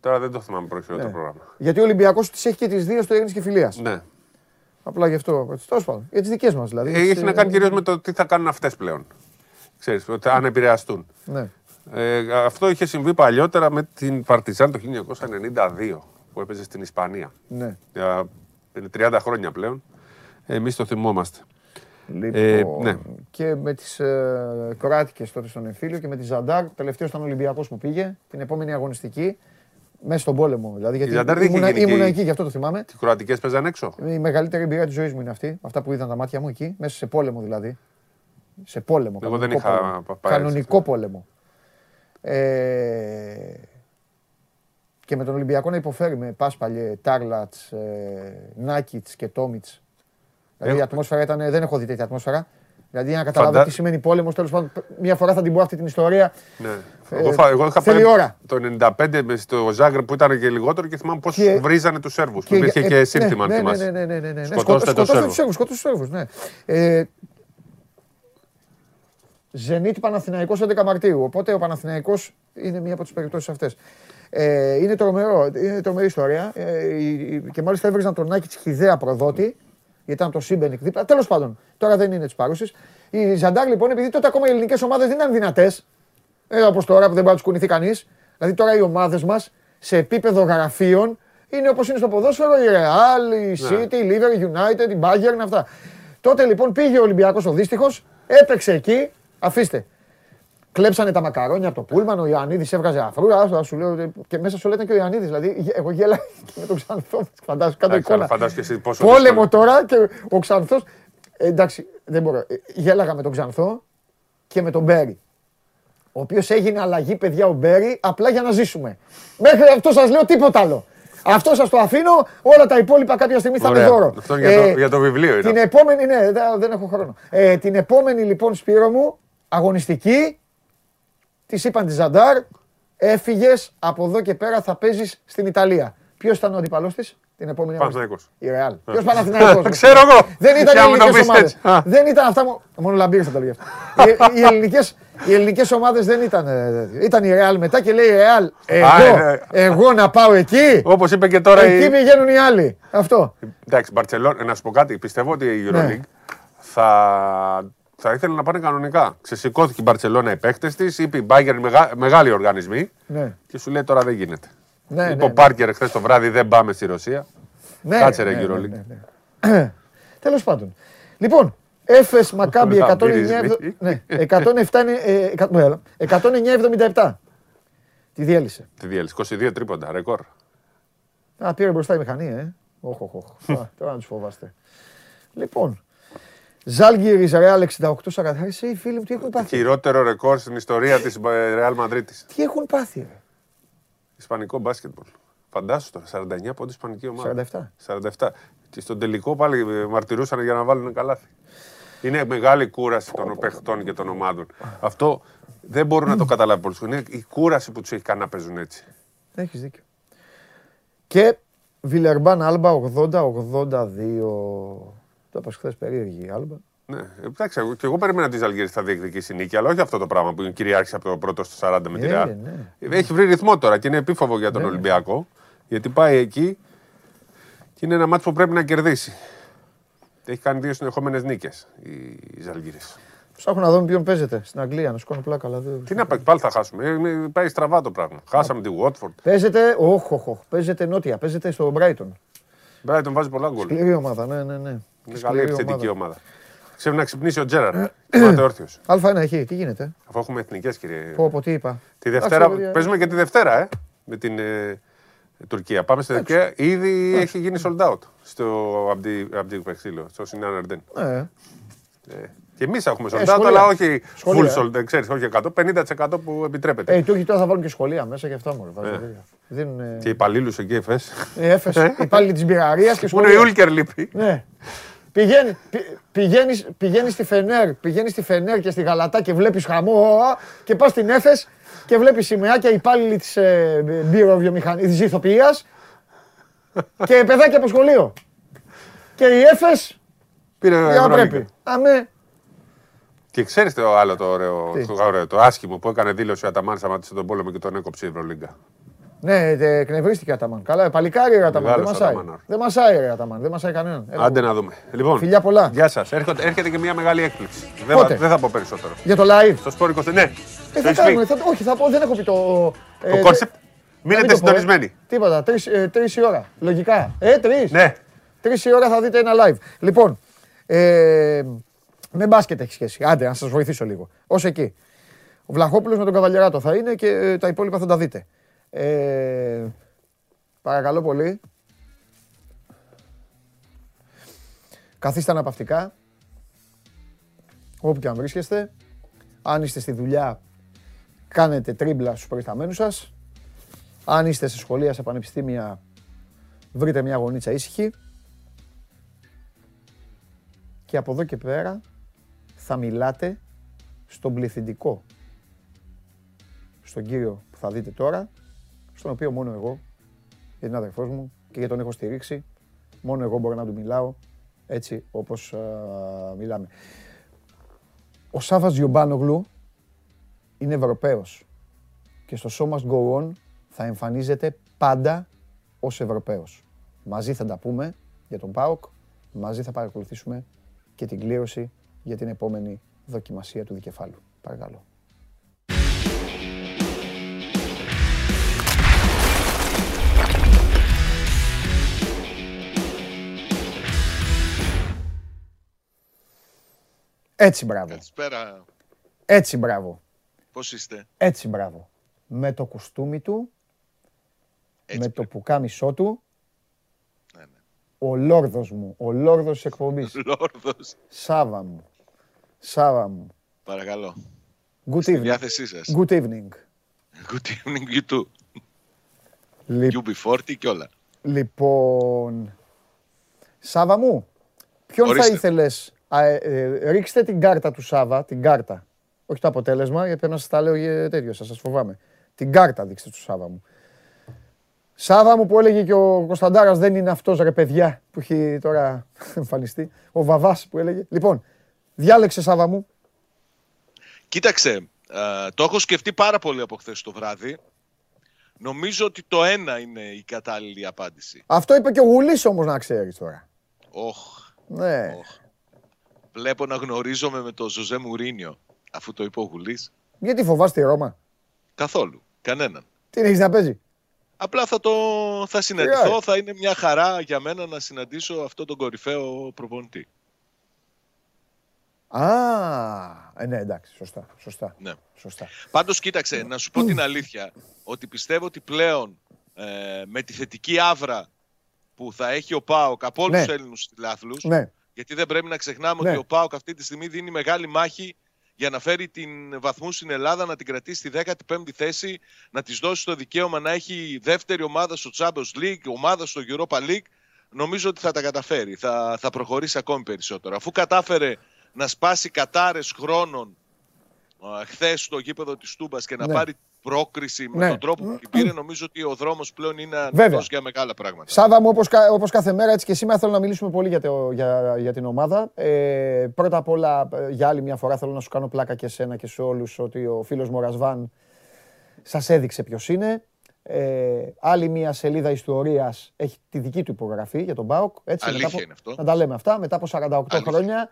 τώρα δεν το θυμάμαι πρόχειρο Ναι. το πρόγραμμα. Γιατί ο Ολυμπιακός τις έχει και τις δύο στο Ειρήνης και Φιλίας. Ναι. Απλά γι' αυτό. Τέλος πάντων. Για τις δικές μας δηλαδή. Ε, Έχει Τις, να ε, κάνει κυρίως με το τι θα κάνουν αυτές πλέον. Ξέρεις, ότι αν επηρεαστούν. Ναι. Ε, αυτό είχε συμβεί παλιότερα με την Παρτιζάν το 1992 που έπαιζε στην Ισπανία. ναι. Για είναι 30 χρόνια πλέον. Εμείς το θυμόμαστε. Λοιπόν, ναι. Και με τις ε, Κροάτικες τότε στον εμφύλιο και με τη Ζαντάρ. Τελευταίος ήταν ο Ολυμπιακός που πήγε. Την επόμενη αγωνιστική. Μέσα στον πόλεμο δηλαδή. Γιατί Ζαντάρ δεν είχε ήμουνα, γίνει ήμουνα και- εκεί, γι' αυτό το θυμάμαι. Οι Κροατικές παίζαν έξω; Η μεγαλύτερη εμπειρία της ζωής μου είναι αυτή. Αυτά που είδαν τα μάτια μου εκεί. Μέσα σε πόλεμο δηλαδή. Σε πόλεμο. Εγώ δεν κανονικό είχα πόλεμο. πα- πάει Κανονικό πόλεμο. Ε, και με τον Ολυμπιακό να υποφέρει με Πάσπαλιε, Τάρλατς, ε, Νάκιτ και Τόμιτς. Δηλαδή η Έχω- ατμόσφαιρα ήταν. Δεν έχω δει τέτοια ατμόσφαιρα. Δηλαδή για να καταλάβω Φαντα- τι σημαίνει πόλεμος, τέλος πάντων, μια φορά θα την πω αυτή την ιστορία. Ναι. Ε, εγώ, φα- εγώ είχα θέλει πάει ώρα. το 95 με στο Ζάγκρεπ που ήταν και λιγότερο και θυμάμαι πώς Και- βρίζανε τους Σέρβους. Που υπήρχε ε, και σύνθημα, αν ναι, ναι, θυμάσαι. ναι, ναι, ναι, ναι, ναι. Σκοτώστε Σκοτώ- τον σκοτώστε Σέρβο. τους Σέρβους, σκοτώστε τους Σέρβους, ναι. Ε, Ζενίτ Παναθηναϊκός 11 Μαρτίου. Οπότε ο Παναθηναϊκός είναι μία από τις περιπτώσεις αυτές. Ε, είναι τρομερό, είναι τρομερή ιστορία. Ε, η- η- και μάλιστα έβριζαν τον Νάκη Τσχιδέα προδότη, γιατί ήταν το Σίμπενικ δίπλα. Τέλος πάντων, τώρα δεν είναι της παρούσης. Η Ζαντάρ λοιπόν, επειδή τότε ακόμα οι ελληνικές ομάδες δεν ήταν δυνατές, ε, όπως τώρα που δεν μπορεί να τους κουνηθεί κανείς. Δηλαδή τώρα οι ομάδες μας σε επίπεδο γραφείων είναι όπως είναι στο ποδόσφαιρο η Real, η City, η Liverpool, η United, η Bayern, αυτά. Τότε λοιπόν πήγε ο Ολυμπιακός ο δύστιχος, έπαιξε εκεί, αφήστε. Κλέψανε τα μακαρόνια από το πούλμαν, ο Ιωαννίδης έβγαζε αφρού. άστο, σου λέω, ε, και μέσα σου λέτε και ο Ιωαννίδης. Δηλαδή, γε- εγώ γέλαγα και με τον Ξανθό. Φαντάζομαι, κάτω Εντάξει, αλλά εικόνα. φαντάσου και εσύ πόσο Πόλεμο δύσκολο. τώρα και ο Ξανθός. εντάξει, δεν μπορώ. Ε, Γέλαγα με τον Ξανθό και με τον Μπέρι. Ο οποίος έγινε αλλαγή, παιδιά, ο Μπέρι, απλά για να ζήσουμε. Μέχρι αυτό σας λέω τίποτα άλλο. Αυτό σας το αφήνω, όλα τα υπόλοιπα κάποια στιγμή θα είναι Ωραία. δώρο. Αυτό είναι για το- για το βιβλίο είναι Την αυτό. επόμενη, ναι, δεν- δεν έχω χρόνο. Ε, την επόμενη λοιπόν Σπύρο μου, αγωνιστική, της είπαν τη Ζαντάρ, έφυγες από εδώ και πέρα θα παίζεις στην Ιταλία. Ποιος ήταν ο αντιπαλός της την επόμενη Παναθηναϊκός. Η Ρεάλ. Ποιος Παναθηναϊκός; Ξέρω εγώ. Δεν ήταν οι Για να μην το ελληνικές πεις ομάδες. έτσι. Α. Δεν ήταν αυτά. μου- Μόνο λαμπύρι θα το λέγει αυτό. Οι- Οι ελληνικέ οι ελληνικές ομάδες δεν ήταν. ε, Ήταν η Ρεάλ μετά και λέει η Ρεάλ. Εγώ, ναι. εγώ να πάω εκεί. Όπως είπε και τώρα Εκεί η. πηγαίνουν οι άλλοι. Αυτό. Εντάξει, Μπαρσελόνα, να σου πω κάτι. Πιστεύω ότι η Ναι. Euroleague θα, θα ήθελε να πάνε κανονικά. Ξεσηκώθηκε η Μπαρσελόνα οι παίχτε της, είπε η Bayern μεγα, μεγάλοι οργανισμοί Ναι. και σου λέει τώρα δεν γίνεται. Ναι, είπε ναι, ο ναι. Πάρκερ χθες το βράδυ δεν πάμε στη Ρωσία. Ναι, Κάτσε ρε ναι, ναι, Euroleague. ναι, ναι. Τέλος πάντων. Λοιπόν, Έφες Μακάμπι Λαμπύρισμοι. 109, ναι, 107 είναι, ε, εκα- έλα, 109-77. Τη διέλυσε. Τη διέλυση. 22 τρίποντα, ρεκόρ. Α, πήρε μπροστά η μηχανή, ε. Όχι, όχι, όχι. Α, Τώρα να τους φοβάστε. Λοιπόν, Ζάλγκυρης Ρεάλ 68-40. Εσύ οι φίλοι μου τι έχουν πάθει; Χειρότερο ρεκόρ στην ιστορία της Real Madrid. Τι έχουν πάθει, ρε; Ισπανικό μπάσκετμπολ. Φαντάσου τώρα, 49 πόντους Ισπανική ομάδα. 47. 47. Και στον τελικό πάλι ε, μαρτυρούσαν για να βάλουν καλάθι. Είναι μεγάλη κούραση των παιχτών και των ομάδων. Αυτό δεν μπορούν να το καταλάβουν πολλοί. Είναι η κούραση που τους έχει κάνει να παίζουν έτσι. Έχεις δίκιο. Και Βιλερμπάν Άλμπα 80-82. Το είπα χθες περίεργη η Άλμπα. Ναι, εντάξει, εγώ- και εγώ περίμενα τη Αλγερία θα διεκδικήσει νίκη, αλλά όχι αυτό το πράγμα που κυριάρχησε από το πρώτο στο 40 με τη Ε, Ρεάλ. ναι. Έχει βρει ρυθμό τώρα και είναι επίφοβο για τον Ναι. Ολυμπιακό, γιατί πάει εκεί και είναι ένα μάτσο που πρέπει να κερδίσει. Έχει κάνει δύο συνεχόμενες νίκες η Ζαλγίρη. Ψάχνω να δω με ποιον παίζετε στην Αγγλία, να σκόνω πλάκα. Αλλά δεν... Τι να πάει, πάλι θα χάσουμε. Ε, είναι- πάει στραβά το πράγμα. Χάσαμε τη Watford. Παίζετε, όχι, όχι, όχι, παίζετε νότια, παίζετε στο Brighton. Brighton βάζει πολλά γκολ. Σκληρή ομάδα, ναι, ναι, ναι. Είναι Σκληρή καλή επιθετική ομάδας. Ξέρει να ξυπνήσει ο Τζέραρ. Είμαστε όρθιο. Α1 έχει, τι γίνεται; Αφού έχουμε εθνικές, κύριε. Πω, πω, τι είπα. Τη Δευτέρα, Εντάξει, παιδιά. παίζουμε και τη Δευτέρα, ε, με την ε, Τουρκία. Πάμε στη Τουρκία. Ήδη έχει γίνει sold out στο Αμπτζίκ Πεξίλο, στο Σινάν Αρντέν. Ναι. Ε, και εμείς έχουμε sold Ε, out, σχολεία. αλλά όχι Σχολεία. full sold, δεν ξέρεις, όχι 100, 50% που επιτρέπεται. Ε, οι Τούρκοι τώρα θα βάλουν και σχολεία μέσα και αυτά μου. Δίνουν. Ε. Και υπαλλήλους εκεί, εφές. Ε, έφες, υπάλληλοι της μπειραρίας και Μόνο η σχολεία. Ούλκερ λείπει. Ναι. Πηγαίνει, πη- πηγαίνεις, πηγαίνεις στη Φενέρ, πηγαίνεις στη Φενέρ και στη Γαλατά και βλέπεις χαμό α, και πας στην Έφες και βλέπεις σημαίακια υπάλληλοι της ε, μπυροβιομηχανίας, της ηθοποιίας και παιδάκια από σχολείο. Και η Έφες Πήρε για να Ευρωλίγκα. πρέπει. Αμέ. Και ξέρεις το άλλο το ωραίο, Τι; το, ωραίο, το άσχημο που έκανε δήλωση ο Αταμάν, σταμάτησε τον πόλεμο και τον έκοψε η Ευρωλίγκα. Ναι, τε- εκνευρίστηκε ο Αταμάν. Καλά, παλικάρι ρε Αταμάν. Δεν Μεγάλος μασάει. Αταμάν. Δεν μασάει ρε Αταμάν. Δεν μασάει κανέναν. Έλα. Άντε να δούμε. Λοιπόν, Φιλιά πολλά. Γεια σας. Έρχεται, έρχεται και μια μεγάλη έκπληξη. Δεν, Πότε; θα- δεν θα πω περισσότερο. Για το live; Στο σπόρ 20. Ναι, Ε, το θα έχεις κάνουμε, πει. θα, όχι, θα πω, δεν έχω πει το. Το ε, κόνσεπτ. να Μείνετε μην το πω, ε. συντονισμένοι. Τίποτα, τρεις, ε, τρεις η ώρα. Λογικά. Ε, τρεις. Ναι. Τρεις η ώρα θα δείτε ένα live. Λοιπόν, ε, με μπάσκετ έχει σχέση. Άντε, να σας βοηθήσω λίγο. Ως εκεί. Ο Βλαχόπουλος με τον Καβαλιαράτο θα είναι και ε, τα υπόλοιπα θα τα δείτε. Ε, παρακαλώ πολύ. Καθίστε αναπαυτικά. Όπου και αν βρίσκεστε. Αν είστε στη δουλειά, κάνετε τρίμπλα στους προϊσταμένους σας. Αν είστε σε σχολεία, σε πανεπιστήμια, βρείτε μια γωνίτσα ήσυχη. Και από εδώ και πέρα θα μιλάτε στον πληθυντικό. Στον κύριο που θα δείτε τώρα, στον οποίο μόνο εγώ, γιατί είναι αδερφός μου και γιατί τον έχω στηρίξει, μόνο εγώ μπορώ να του μιλάω έτσι όπως α, μιλάμε. Ο Σάβας Γιουμπάνογλου είναι Ευρωπαίος και στο Show Must Go On θα εμφανίζεται πάντα ως Ευρωπαίος. Μαζί θα τα πούμε για τον ΠΑΟΚ, μαζί θα παρακολουθήσουμε και την κλήρωση για την επόμενη δοκιμασία του δικεφάλου. Παρακαλώ. Έτσι μπράβο. Καλησπέρα. Έτσι μπράβο. Πώς είστε; Έτσι μπράβο. Με το κουστούμι του, Έτσι με το πρέπει. πουκάμισό του, Ναι, ναι. ο λόρδος μου, ο λόρδος της εκπομπής. Λόρδος. Σάβα μου. Σάβα μου. Παρακαλώ. Good Στη evening. διάθεσή σας. Good evening. Good evening you too. Λι- UB40 και όλα. Λοιπόν, Σάβα μου, ποιον Ορίστε. θα ήθελες, α, ε, ε, ρίξτε την κάρτα του Σάβα, την κάρτα. Όχι το αποτέλεσμα, γιατί πρέπει να σας τα λέω για τέτοιο, σας, σας φοβάμαι. Την κάρτα δείξτε του Σάβα μου. Σάβα μου που έλεγε και ο Κωνσταντάρας δεν είναι αυτός ρε παιδιά που έχει τώρα εμφανιστεί. Ο Βαβάς που έλεγε. Λοιπόν, διάλεξε Σάβα μου. Κοίταξε, ε, το έχω σκεφτεί πάρα πολύ από χθες το βράδυ. Νομίζω ότι το ένα είναι η κατάλληλη απάντηση. Αυτό είπε και ο Γουλής όμως να ξέρεις τώρα. Όχ, Ναι. όχ. Βλέπω να γνωρίζομαι με τον Ζωζέ Μουρίνιο, αφού το είπε ο Γουλής. Γιατί φοβάστε τη Ρώμα; Καθόλου. Κανέναν. Τι έχεις να παίζει; Απλά θα, το, θα συναντηθώ, Ωραία. θα είναι μια χαρά για μένα να συναντήσω αυτόν τον κορυφαίο προπονητή. Α, ε, ναι, εντάξει, σωστά, σωστά, Ναι. σωστά. Πάντως κοίταξε, να σου πω την αλήθεια, ότι πιστεύω ότι πλέον ε, με τη θετική άβρα που θα έχει ο ΠΑΟΚ από όλους Ναι. τους Έλληνους φιλάθλους, Ναι, γιατί δεν πρέπει να ξεχνάμε Ναι. ότι ο ΠΑΟΚ αυτή τη στιγμή δίνει μεγάλη μάχη για να φέρει την βαθμού στην Ελλάδα, να την κρατήσει στη 15η θέση, να της δώσει το δικαίωμα να έχει δεύτερη ομάδα στο Champions League, ομάδα στο Europa League. Νομίζω ότι θα τα καταφέρει, θα, θα προχωρήσει ακόμη περισσότερο. Αφού κατάφερε να σπάσει κατάρες χρόνων χθες στο γήπεδο της Τούμπας και να Ναι. πάρει πρόκριση με Ναι. τον τρόπο που την πήρε, νομίζω ότι ο δρόμος πλέον είναι Βέβαια. ανοιχτός για μεγάλα πράγματα. Σάβα μου, όπως, κα- όπως κάθε μέρα, έτσι και σήμερα θέλω να μιλήσουμε πολύ για, το, για, για την ομάδα. Ε, πρώτα απ' όλα, ε, για άλλη μια φορά θέλω να σου κάνω πλάκα και σένα και σε όλους ότι ο φίλος μου ο Ρασβάν σας έδειξε ποιος είναι. Ε, άλλη μια σελίδα ιστορίας έχει τη δική του υπογραφή για τον ΠΑΟΚ. Έτσι, Αλήθεια μετά από- είναι αυτό. Να τα λέμε αυτά. Μετά από 48 Αλήθεια. χρόνια,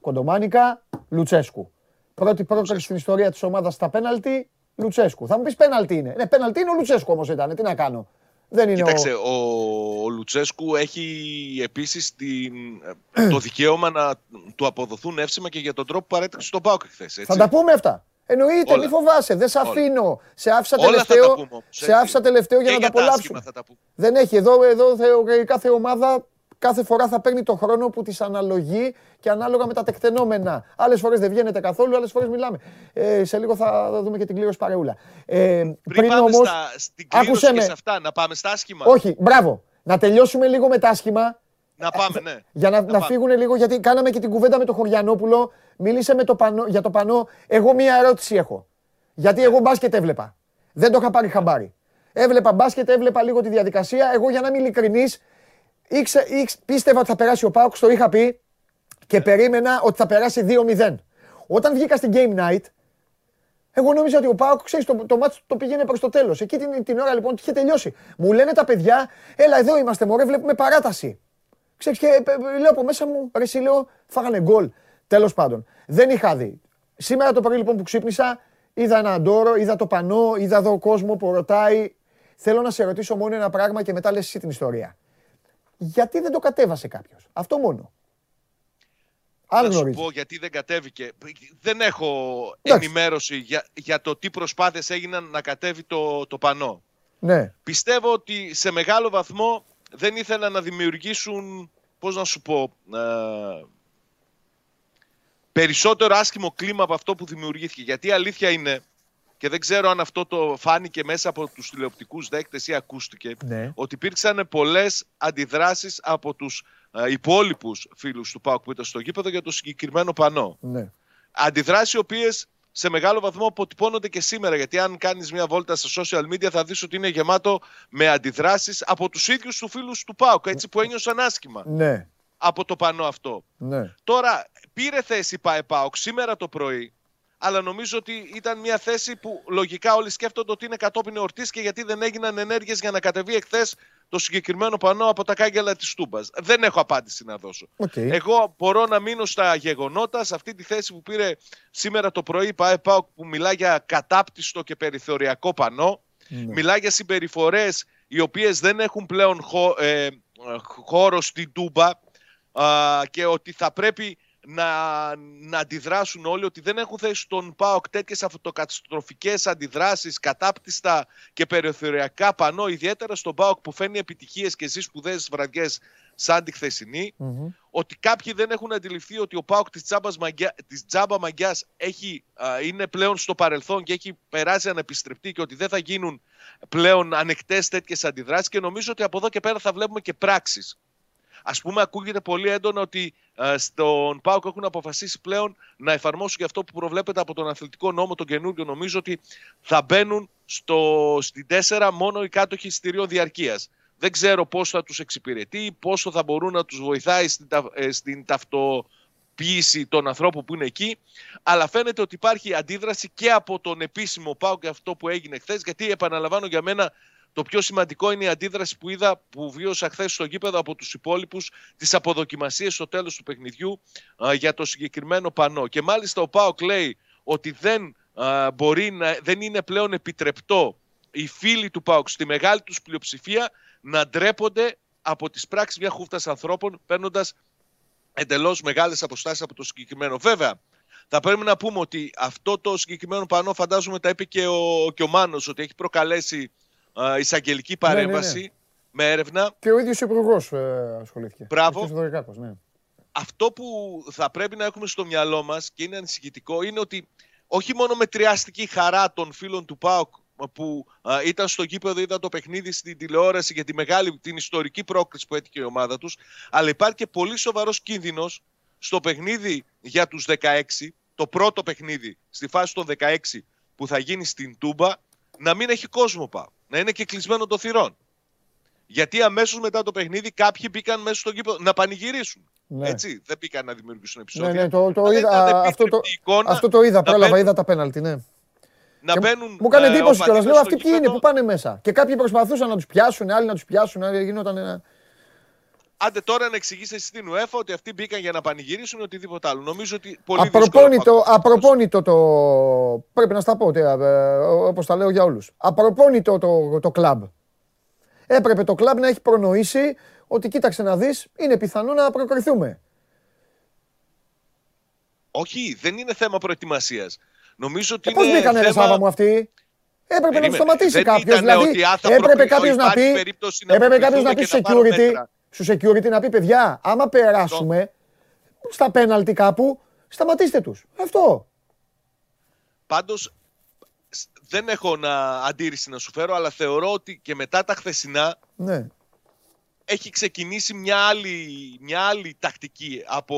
Κοντομάνικα, Λουτσέσκου. Πρώτη πρόκριση στην ιστορία της ομάδας στα πέναλτι, Λουτσέσκου. Θα μου πεις πέναλτι είναι. Ναι, πέναλτι είναι ο Λουτσέσκου όμως ήταν. Τι να κάνω. Δεν είναι Κοίταξε, ο... ο, ο Λουτσέσκου έχει επίσης την, το δικαίωμα να του αποδοθούν εύσημα και για τον τρόπο που παρέταξε τον Πάοκ χθες. Θα τα πούμε αυτά. Εννοείται, Όλα. μη φοβάσαι. Δεν σε Όλα. αφήνω. Σε άφησα Όλα θα τα τελευταίο, πούμε όμως, σε έτσι. άφησα τελευταίο για Και να τα για τα απολαύσουμε. άσχημα θα τα πούμε. Δεν έχει. Εδώ, εδώ θε- κάθε ομάδα κάθε φορά θα παίρνει το χρόνο που της αναλογεί και ανάλογα με τα τεκτενόμενα. Άλλες φορές δεν βγαίνετε καθόλου, άλλες φορές μιλάμε. Ε, σε λίγο θα δούμε και την κλήρωση παρεούλα. Ε, Πριν, πάμε όμως, στα, στην κλήρωση άκουσέ και με. σε αυτά, να πάμε στα άσχημα. όχι, μπράβο. Να τελειώσουμε λίγο με τα άσχημα Να πάμε, ναι. Για να, να, πάμε. φύγουν λίγο, γιατί κάναμε και την κουβέντα με τον Χωριανόπουλο. Μίλησε με το πανό, για το πανό. Εγώ μία ερώτηση έχω. Γιατί εγώ μπάσκετ έβλεπα. Δεν το είχα πάρει χαμπάρι. Έβλεπα μπάσκετ, έβλεπα λίγο τη διαδικασία. Εγώ για να είμαι ειλικρινής, πίστευα ότι θα περάσει ο Πάουκ, το είχα πει και περίμενα ότι θα περάσει 2-0. Όταν βγήκα στην Game Night, εγώ νόμιζα ότι ο Πάουκ, ξέρεις, το, το μάτσο το πήγαινε προς το τέλος. Εκεί την, την ώρα λοιπόν είχε τελειώσει. Μου λένε τα παιδιά, έλα εδώ είμαστε, μωρέ, βλέπουμε παράταση. Ξέρεις και ε, ε, λέω από μέσα μου, ρε εσύ λέω, φάγανε γκολ. Τέλος πάντων, δεν είχα δει. Σήμερα το πρωί λοιπόν που ξύπνησα, είδα ένα ντόρο, είδα το πανό, είδα εδώ κόσμος που ρωτάει. Θέλω να σε ρωτήσω μόνο ένα πράγμα και μετά λες εσύ την ιστορία. Γιατί δεν το κατέβασε κάποιος. Αυτό μόνο. Αν να σου γνωρίζεις. πω γιατί δεν κατέβηκε. Δεν έχω Εντάξει. ενημέρωση για, για το τι προσπάθειες έγιναν να κατέβει το, το πανό. Ναι. Πιστεύω ότι σε μεγάλο βαθμό δεν ήθελαν να δημιουργήσουν, πώς να σου πω, ε, περισσότερο άσχημο κλίμα από αυτό που δημιουργήθηκε. Γιατί η αλήθεια είναι, και δεν ξέρω αν αυτό το φάνηκε μέσα από τους τηλεοπτικούς δέκτες ή ακούστηκε, Ναι. ότι υπήρξαν πολλές αντιδράσεις από τους ε, υπόλοιπους φίλους του ΠΑΟΚ που ήταν στο γήπεδο για το συγκεκριμένο πανό. ναι. Αντιδράσεις οι οποίες σε μεγάλο βαθμό αποτυπώνονται και σήμερα. Γιατί αν κάνεις μια βόλτα στα social media θα δεις ότι είναι γεμάτο με αντιδράσεις από τους ίδιους τους φίλους του ΠΑΟΚ, έτσι που ένιωσαν άσχημα Ναι. από το πανό αυτό. Ναι. Τώρα πήρε θέση ΠΑΕ ΠΑΟΚ σήμερα το πρωί, αλλά νομίζω ότι ήταν μια θέση που λογικά όλοι σκέφτονται ότι είναι κατόπιν εορτής και γιατί δεν έγιναν ενέργειες για να κατεβεί εχθές το συγκεκριμένο πανό από τα κάγκελα της Τούμπας. Δεν έχω απάντηση να δώσω. Οκ. Εγώ μπορώ να μείνω στα γεγονότα, σε αυτή τη θέση που πήρε σήμερα το πρωί η ΠΑΕ ΠΑΟΚ που μιλά για κατάπτυστο και περιθωριακό πανό. Ναι. Μιλά για συμπεριφορές οι οποίες δεν έχουν πλέον χώ- ε, ε, χώρο στην Τούμπα α, και ότι θα πρέπει να, να αντιδράσουν όλοι, ότι δεν έχουν θέσει στον ΠΑΟΚ τέτοιες αυτοκαταστροφικές αντιδράσεις, κατάπτυστα και περιθωριακά πανό, ιδιαίτερα στον ΠΑΟΚ που φέρνει επιτυχίες και ζει σπουδαίες βραδιές σαν τη χθεσινή Μμμ. ότι κάποιοι δεν έχουν αντιληφθεί ότι ο ΠΑΟΚ της, τσάμπας μαγκιά, της τζάμπα μαγκιάς έχει, α, είναι πλέον στο παρελθόν και έχει περάσει ανεπιστρεπτή και ότι δεν θα γίνουν πλέον ανεκτές τέτοιες αντιδράσεις και νομίζω ότι από εδώ και πέρα θα βλέπουμε και πράξεις. Ας πούμε ακούγεται πολύ έντονα ότι α, στον ΠΑΟΚ έχουν αποφασίσει πλέον να εφαρμόσουν και αυτό που προβλέπεται από τον αθλητικό νόμο τον καινούργιο. Νομίζω ότι θα μπαίνουν στο, στην 4 μόνο οι κάτοχοι εισιτηρίων διαρκείας. Δεν ξέρω πώς θα τους εξυπηρετεί, πόσο θα μπορούν να τους βοηθάει στην, τα- ε, στην ταυτοποίηση των ανθρώπων που είναι εκεί. Αλλά φαίνεται ότι υπάρχει αντίδραση και από τον επίσημο ΠΑΟ και αυτό που έγινε χθες. Γιατί επαναλαμβάνω για μένα το πιο σημαντικό είναι η αντίδραση που είδα, που βίωσα χθες στο γήπεδο από τους υπόλοιπους, τις αποδοκιμασίες στο τέλος του παιχνιδιού α, για το συγκεκριμένο πανό. Και μάλιστα ο ΠΑΟΚ λέει ότι δεν, α, μπορεί να, δεν είναι πλέον επιτρεπτό οι φίλοι του ΠΑΟΚ στη μεγάλη τους πλειοψηφία να ντρέπονται από τις πράξεις μια χούφτας ανθρώπων παίρνοντας εντελώς μεγάλες αποστάσεις από το συγκεκριμένο. Βέβαια, θα πρέπει να πούμε ότι αυτό το συγκεκριμένο πανό φαντάζομαι τα είπε και ο, και ο Μάνος ότι έχει προκαλέσει α, εισαγγελική ναι, ναι. παρέμβαση με έρευνα. Και ο ίδιος ο υπουργός ε, ασχολήθηκε. Μπράβο. Ο κ. Δωρικάκος, ναι. Αυτό που θα πρέπει να έχουμε στο μυαλό μας και είναι ανησυχητικό είναι ότι όχι μόνο μετριάστηκε η χαρά των φίλων του ΠΑΟΚ που α, ήταν στο γήπεδο, είδαν το παιχνίδι στην τηλεόραση για τη μεγάλη, την ιστορική πρόκριση που έτυχε η ομάδα τους, αλλά υπάρχει και πολύ σοβαρός κίνδυνος στο παιχνίδι για τους 16, το πρώτο παιχνίδι στη φάση των 16 που θα γίνει στην Τούμπα, να μην έχει κόσμο ΠΑΟΚ, να είναι και κλεισμένο το θυρών. Γιατί αμέσως μετά το παιχνίδι κάποιοι μπήκαν μέσα στο γήπεδο να πανηγυρίσουν. Ναι. Έτσι, δεν μπήκαν να δημιουργήσουν Ναι, επεισόδια. ναι, το, το Αλλά είδα, ήταν αυτό, το, ανεπίτρεπτη εικόνα αυτό το είδα, να πρόλαβα, μπαίνουν- είδα τα πέναλτι, ναι. να Και μπαίνουν. Μου έκανε ε, εντύπωση κιόλας. οπαδοί Λέω στο αυτοί ποιοι είναι γήπεδο. που πάνε μέσα. Και κάποιοι προσπαθούσαν να τους πιάσουν, άλλοι να τους πιάσουν, άλλοι γινόταν ένα. Άντε τώρα να εξηγήσει εσύ στην UEFA ότι αυτοί μπήκαν για να πανηγυρίσουν ή οτιδήποτε άλλο. Νομίζω ότι πολύ δύσκολο Απροπόνητο, θα- απροπόνητο το. Πρέπει να στα πω όπως τα λέω για όλους. Απροπόνητο το, το κλαμπ. Έπρεπε το κλαμπ να έχει προνοήσει ότι κοίταξε να δεις, είναι πιθανό να προκριθούμε. Όχι, δεν είναι θέμα προετοιμασίας. Νομίζω ότι Ε, Πώς είναι μπήκανε ρε θέμα... Σάβα μου αυτοί; Έπρεπε να του Περίμενε. σταματήσει Δεν κάποιος. ήτανε Δηλαδή, ότι, α, θα έπρεπε προκριθώ, κάποιος να υπάρχει πει. περίπτωση να Έπρεπε κάποιος να προκριθούμε πει και θα πάρω security. Μέτρα. Στου security να πει παιδιά, άμα περάσουμε στα πέναλτι κάπου, σταματήστε τους. Αυτό. Πάντως σ- δεν έχω να αντίρρηση να σου φέρω, αλλά θεωρώ ότι και μετά τα χθεσινά Ναι. Έχει ξεκινήσει μια άλλη, μια άλλη τακτική από,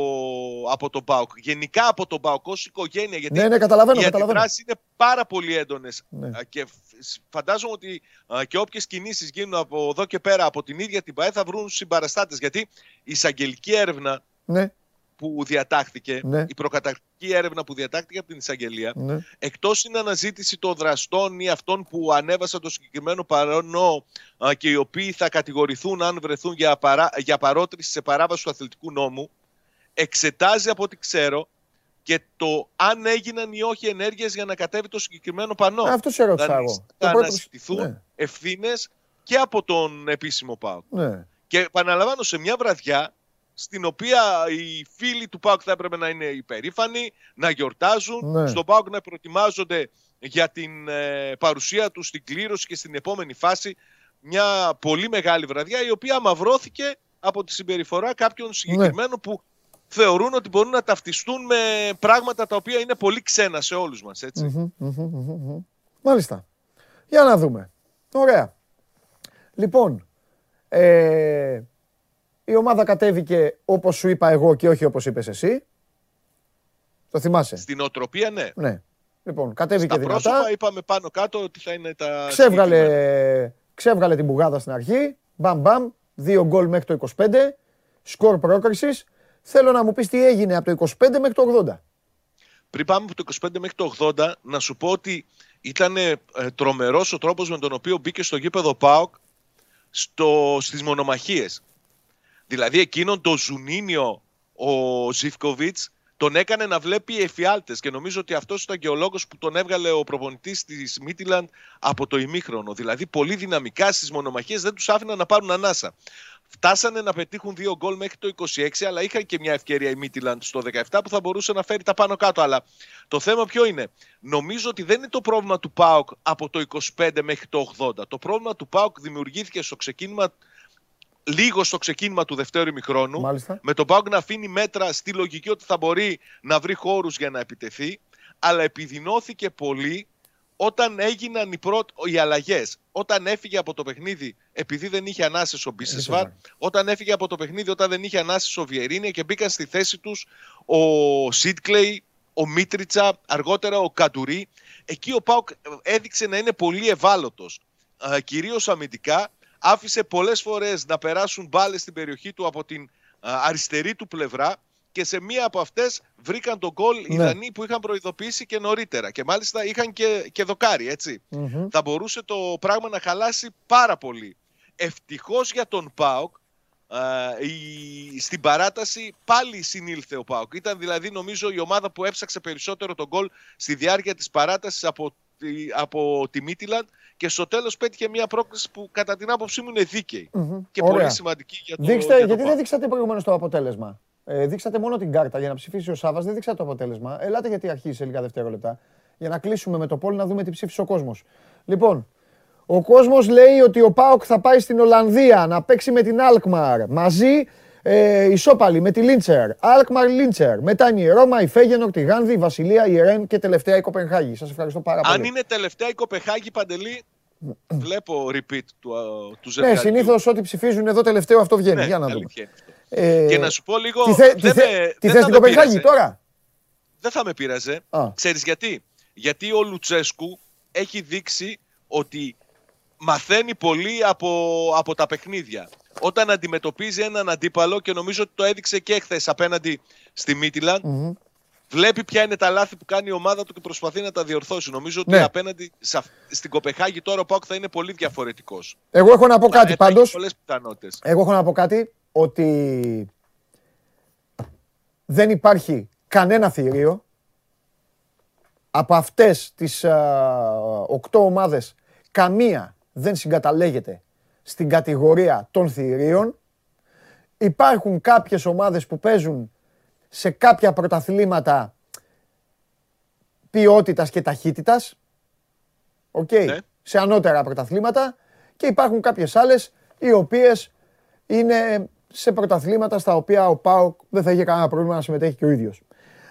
από τον ΠΑΟΚ. Γενικά από τον ΠΑΟΚ ως οικογένεια. Γιατί Ναι, ναι, καταλαβαίνω, οι καταλαβαίνω. αντιδράσεις είναι πάρα πολύ έντονες. Ναι. Α, Και φ- φαντάζομαι ότι α, και όποιες κινήσεις γίνουν από εδώ και πέρα από την ίδια την ΠαΕ θα βρουν συμπαραστάτες. Γιατί η εισαγγελική έρευνα Ναι, που διατάχθηκε, Ναι. η προκαταρκτική έρευνα που διατάχθηκε από την εισαγγελία, ναι. εκτός είναι αναζήτηση των δραστών ή αυτών που ανέβασαν το συγκεκριμένο παρανό α, και οι οποίοι θα κατηγορηθούν αν βρεθούν για, παρά, για παρότριση σε παράβαση του αθλητικού νόμου, εξετάζει από ό,τι ξέρω και το αν έγιναν ή όχι ενέργειες για να κατέβει το συγκεκριμένο πανό. Αυτό σε ρώτησα Δηλαδή, εγώ. Θα Το πρώτο- αναζητηθούν Ναι, ευθύνες και από τον επίσημο ΠΑΟΚ. ναι. Και επαναλαμβάνω σε μια βραδιά στην οποία οι φίλοι του ΠΑΟΚ θα έπρεπε να είναι υπερήφανοι, να γιορτάζουν, Ναι. στον ΠΑΟΚ να προετοιμάζονται για την ε, παρουσία τους στην κλήρωση και στην επόμενη φάση. Μια πολύ μεγάλη βραδιά η οποία αμαυρώθηκε από τη συμπεριφορά κάποιων συγκεκριμένων που θεωρούν ότι μπορούν να ταυτιστούν με πράγματα τα οποία είναι πολύ ξένα σε όλους μας. Έτσι. Μμμ, μμμ, μμμ, μμμ. Μάλιστα. Για να δούμε. Ωραία. Λοιπόν, ε, η ομάδα κατέβηκε όπως σου είπα εγώ και όχι όπως είπες εσύ. Το θυμάσαι. Στην οτροπία ναι. Ναι. Λοιπόν, κατέβηκε Στα δυνατά. πρόσωπα είπαμε πάνω κάτω ότι θα είναι τα συγκεκριμένα. Ξέβγαλε, ξέβγαλε την μπουγάδα στην αρχή. Μπαμ μπαμ. Δύο γκολ μέχρι το 25. Σκορ πρόκρισης. Θέλω να μου πεις τι έγινε από το 25 μέχρι το 80. πριν πάμε από το 25 μέχρι το 80, να σου πω ότι ήταν ε, τρομερός ο τρόπος με τον οποίο μπήκε στο γήπεδο ΠΑΟΚ στο, στις μονομαχίες. Δηλαδή εκείνον το Ζουνίνιο ο Ζιφκοβιτς τον έκανε να βλέπει εφιάλτες και νομίζω ότι αυτός ήταν και ο λόγος που τον έβγαλε ο προπονητής της Μίτιλαντ από το ημίχρονο. Δηλαδή πολύ δυναμικά στις μονομαχίες δεν τους άφηναν να πάρουν ανάσα. Φτάσανε να πετύχουν δύο γκολ μέχρι το 26, αλλά είχαν και μια ευκαιρία η Μίτιλαντ στο 17 που θα μπορούσε να φέρει τα πάνω κάτω. Αλλά το θέμα ποιο είναι; Νομίζω ότι δεν είναι το πρόβλημα του ΠΑΟΚ από το 25 μέχρι το 80. Το πρόβλημα του ΠΑΟΚ δημιουργήθηκε στο ξεκίνημα, λίγο στο ξεκίνημα του δευτέρου ημιχρόνου. Μάλιστα. Με τον ΠΑΟΚ να αφήνει μέτρα στη λογική ότι θα μπορεί να βρει χώρους για να επιτεθεί. Αλλά επιδεινώθηκε πολύ όταν έγιναν οι, πρώτ, οι αλλαγές. Όταν έφυγε από το παιχνίδι, επειδή δεν είχε ανάσες ο Μπίσεσβαρ, όταν έφυγε από το παιχνίδι, όταν δεν είχε ανάσες ο Βιερίνια και μπήκαν στη θέση τους ο Σίτκλεϊ, ο Μίτριτσα, αργότερα ο Καντουρί. Εκεί ο Πάουκ έδειξε να είναι πολύ ευάλωτος, ε, κυρίως αμυντικά. Άφησε πολλές φορές να περάσουν μπάλες στην περιοχή του από την ε, αριστερή του πλευρά και σε μία από αυτές βρήκαν τον γκολ οι Ναι. Δανείοι που είχαν προειδοποιήσει και νωρίτερα. Και μάλιστα είχαν και, και δοκάρι, έτσι. Μμμ. Θα μπορούσε το πράγμα να χαλάσει πάρα πολύ. Ευτυχώς για τον ΠΑΟΚ, α, η, στην παράταση πάλι συνήλθε ο ΠΑΟΚ. Ήταν δηλαδή νομίζω η ομάδα που έψαξε περισσότερο τον γκολ στη διάρκεια της παράτασης από, τη, από τη Μίτιλαντ και στο τέλος πέτυχε μια πρόκληση που κατά την άποψή μου είναι δίκαιη Μμμ. και Ωραία. πολύ σημαντική για το, Δείξτε, για το γιατί δεν ΠΑΟΚ. δείξατε προηγουμένως το αποτέλεσμα. Ε, δείξατε μόνο την κάρτα για να ψηφίσει ο Σάβα, δεν δείξατε το αποτέλεσμα. Ελάτε γιατί αρχίζει σε λίγα δευτερόλεπτα. Για να κλείσουμε με το πόλ να δούμε τι ψήφισε ο κόσμος. Λοιπόν, ο κόσμος λέει ότι ο Πάοκ θα πάει στην Ολλανδία να παίξει με την Αλκμαρ. Μαζί ε, ισόπαλοι με τη Λίντσερ. Αλκμαρ Λίντσερ. Μετά είναι η Ρώμα, η Φέγενορ, τη Γάνδη, η Βασιλεία, η Ρεν και τελευταία η Κοπενχάγη. Σας ευχαριστώ πάρα πολύ. Αν είναι τελευταία η Κοπεχάγη Παντελή, βλέπω repeat του, α, του Ναι, ζευγαριού. συνήθως ό,τι ψηφίζουν εδώ τελευταίο αυτό βγαίνει. Ναι, Για να δούμε. αλήθεια είναι αυτό. Ε, Και να σου πω λίγο, Τι, θε, τι, δεν θε, με- τι δεν θες θα την με Κοπενχάγη πείραζε. τώρα; δεν θα με πείραζε. Α. Ξέρεις γιατί; Γιατί ο Λουτσέσκου έχει δείξει ότι μαθαίνει πολύ από, από τα παιχνίδια. Όταν αντιμετωπίζει έναν αντίπαλο και νομίζω ότι το έδειξε και χθες απέναντι στη μιτιλαντ βλέπει ποια είναι τα λάθη που κάνει η ομάδα του και προσπαθεί να τα διορθώσει. Νομίζω ότι Ναι. απέναντι σε αυ- στην Κοπεχάγη τώρα ο Πάουκ θα είναι πολύ διαφορετικός. Εγώ έχω να πω κάτι Θα πάντως. Έχει πολλές πιθανότητες. Εγώ έχω να πω κάτι ότι δεν υπάρχει κανένα θηρίο από αυτές τις α, οκτώ ομάδες καμία δεν συγκαταλέγεται στην κατηγορία των θηρίων. Υπάρχουν κάποιες ομάδες που παίζουν σε κάποια πρωταθλήματα ποιότητας και ταχύτητας. Οκ. Ναι. Σε ανώτερα πρωταθλήματα. Και υπάρχουν κάποιες άλλες οι οποίες είναι σε πρωταθλήματα στα οποία ο ΠΑΟΚ δεν θα είχε κανένα πρόβλημα να συμμετέχει και ο ίδιος.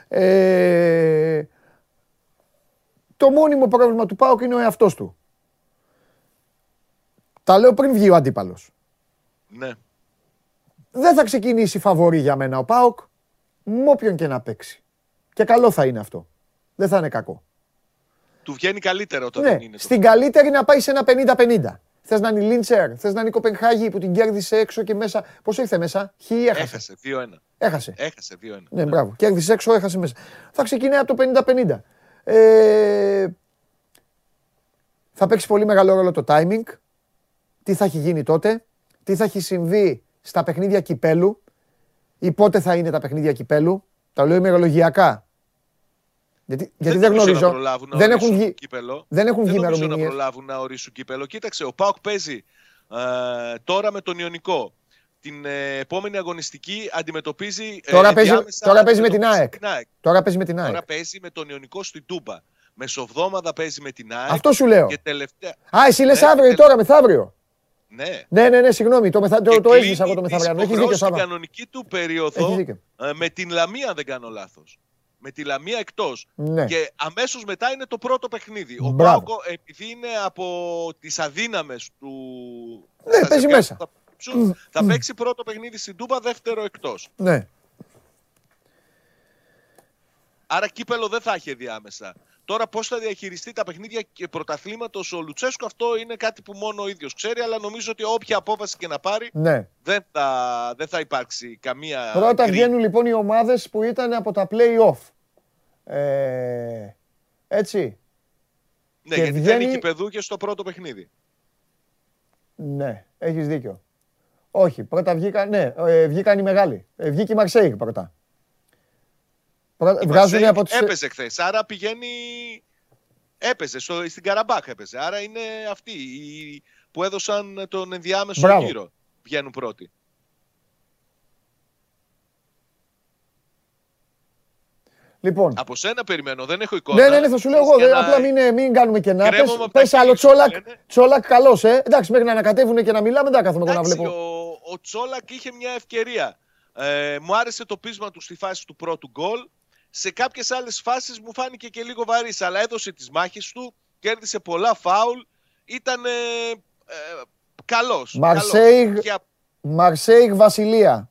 Ε, το μόνιμο πρόβλημα του ΠΑΟΚ είναι ο εαυτός του. Τα λέω πριν βγει ο αντίπαλος. Ναι. δεν θα ξεκινήσει φαβορή για μένα ο Πάοκ με όποιον και να παίξει. Και καλό θα είναι αυτό. Δεν θα είναι κακό. Του βγαίνει καλύτερο όταν Ναι, δεν είναι. το- στην καλύτερη να πάει σε ένα 50-50. Θες να είναι η Λίντσερ, θες να είναι η Κοπενχάγη που την κέρδισε έξω και μέσα. Πώς ήρθε μέσα, χ ή έχασε. Έχασε 2-1. Έχασε. Έχασε 2-1. Ναι, μπράβο. Κέρδισε έξω, έχασε μέσα. Θα ξεκινάει από το 50-50. Ε, θα παίξει πολύ μεγάλο ρόλο το timing. Τι θα έχει γίνει τότε. Τι θα έχει συμβεί στα παιχνίδια κυπέλου. Ή πότε θα είναι τα παιχνίδια κυπέλου. Τα λέω ημερολογιακά. Γιατί, γιατί δεν, νομίζω να γνωρίζω. προλάβουν να Δεν έχουν ορίσουν βγει, κύπελο. δεν έχουν βγει Δεν νομίζω να ημερομηνίες. προλάβουν να ορίσουν κύπελο. Κοίταξε, ο Πάοκ παίζει ε, τώρα με τον Ιωνικό. Την ε, επόμενη αγωνιστική αντιμετωπίζει. ε, Τώρα παίζει- ενδιάμεσα τώρα παίζει με την αντιμετωπίζει ΑΕΚ. Τώρα παίζει με την ΑΕΚ. Τώρα παίζει με τον Ιωνικό στην Τούμπα. Μεσοβδόμαδα παίζει με την ΑΕΚ. Αυτό σου λέω. Και τελευταία. Α, εσύ λες Ναι, αύριο ή και τώρα, μεθαύριο; Ναι. Ναι, ναι, ναι, συγγνώμη. Το, μεθα... το, Και το κλείνει έσβησα εγώ το τις μεθαυριανό. Έχεις δίκιο, υποχρεώσεις στην Σάβα. κανονική του περίοδο Έχεις δίκιο. ε, με την Λαμία, αν δεν κάνω λάθος. Με τη Λαμία εκτός. Ναι. Και αμέσως μετά είναι το πρώτο παιχνίδι. Ο Μπράβο. Πάοκο, επειδή είναι από τις αδύναμες του. Ναι, στα παίζει ζευγάρια μέσα. που Θα, παίξουν, θα παίξει πρώτο παιχνίδι στην Τούμπα, δεύτερο εκτός. Ναι. Άρα κύπελο δεν θα έχει διάμεσα. Τώρα πώς θα διαχειριστεί τα παιχνίδια και πρωταθλήματος ο Λουτσέσκο, αυτό είναι κάτι που μόνο ο ίδιος ξέρει, αλλά νομίζω ότι όποια απόφαση και να πάρει ναι. δεν θα, δεν θα υπάρξει καμία. Πρώτα γκρι. βγαίνουν λοιπόν οι ομάδες που ήταν από τα play-off. Ε, έτσι. Ναι, και γιατί βγαίνει- δεν είναι κυπεδού και στο πρώτο παιχνίδι. Ναι, έχεις δίκιο. Όχι, πρώτα βγήκαν, ναι, ε, βγήκαν οι μεγάλοι. Ε, βγήκε η Μαρσέιγ πρώτα. Πρώτα, Η βγάζουν Μαρσέη από τις... Έπαιζε χθες, άρα πηγαίνει. Έπαιζε στο, στην Καραμπάχ έπαιζε. Άρα είναι αυτοί οι, που έδωσαν τον ενδιάμεσο Μπράβο. γύρο. Βγαίνουν πρώτοι. Λοιπόν, Από σένα περιμένω, δεν έχω εικόνα. ναι, ναι, ναι, θα σου λέω εγώ. Για δε- να- Απλά μην, μην κάνουμε κενά. Κρέμομαι Πες, από τα πες άλλο χείλη σου, τσόλακ, λένε. τσόλακ καλός, ε. Εντάξει, μέχρι να ανακατεύουν και να μιλάμε, δεν θα κάθομαι εγώ να Εντάξει, βλέπω. ο, ο Τσόλακ είχε μια ευκαιρία. Ε, μου άρεσε το πείσμα του στη φάση του πρώτου γκολ. Σε κάποιες άλλες φάσεις μου φάνηκε και λίγο βαρύς, αλλά έδωσε τις μάχες του, κέρδισε πολλά φάουλ. Ήταν ε, ε, καλός. Μαρσέιγ- Μαρσέιγ Βασιλεία.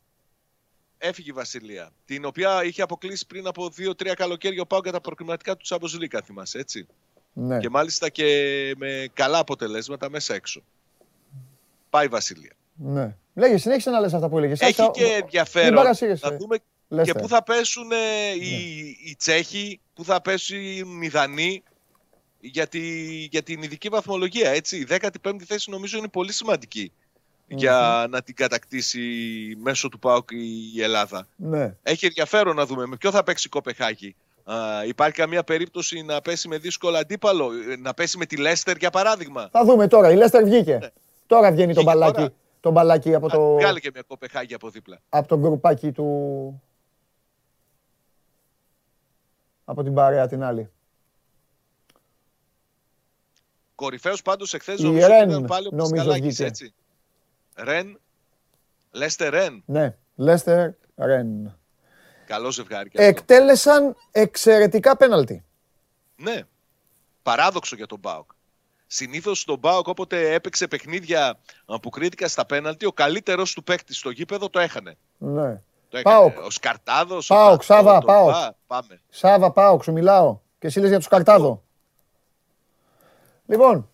Έφυγε η Βασιλεία, την οποία είχε αποκλείσει πριν από 2-3 καλοκαίρια ο Πάου για τα προκριματικά του Champions League, αν θυμάσαι, έτσι; Ναι. Και μάλιστα και με καλά αποτελέσματα μέσα έξω. Πάει η Βασιλεία. ναι. Λέγε, συνέχισε να λες αυτά που έλεγες. Έχει Άστα- και Μην ενδιαφέρον παρασύρεσαι. να δούμε Λες και τα. πού θα πέσουν ε, οι, Ναι. οι Τσέχοι, πού θα πέσουν οι Δανείοι για, τη, για την ειδική βαθμολογία. Έτσι. Η 15η θέση νομίζω είναι πολύ σημαντική για να την κατακτήσει μέσω του ΠΑΟΚ η Ελλάδα. Ναι. Έχει ενδιαφέρον να δούμε με ποιο θα παίξει η Κοπεχάγη. Α, υπάρχει καμία περίπτωση να πέσει με δύσκολο αντίπαλο, ε, να πέσει με τη Λέστερ για παράδειγμα; Θα δούμε τώρα. Η Λέστερ βγήκε. Τώρα βγαίνει το Ναι. Βγήκε μπαλάκι. τώρα. Το μπαλάκι από Α, το, Βγάλε και μια Κοπεχάγη από δίπλα. από το γκρουπάκι του... Από την παρέα την άλλη. Κορυφαίος πάντως εχθές Η νομίζω ότι Ρεν, ήταν πάλι ο νομίζω Πασχαλάκης, βγήκε. έτσι. Ρεν. Λέστε Ρεν. Ναι. Λέστερ Ρεν. Καλό ζευγάρι και αυτό. Εκτέλεσαν εξαιρετικά πέναλτι. Ναι. Παράδοξο για τον Μπάουκ. Συνήθως τον Μπάουκ όποτε έπαιξε παιχνίδια α, που κρίθηκαν στα πέναλτι, ο καλύτερος του παίκτη στο γήπεδο το έχανε. Ναι. Το έκανε. Πάοκ. Ο Σκαρτάδος. Πάοκ, Σάβα, Πάοκ. Πάμε. Σάβα, πάω, σου μιλάω. Και εσύ λες για τους Καρτάδο. Λοιπόν,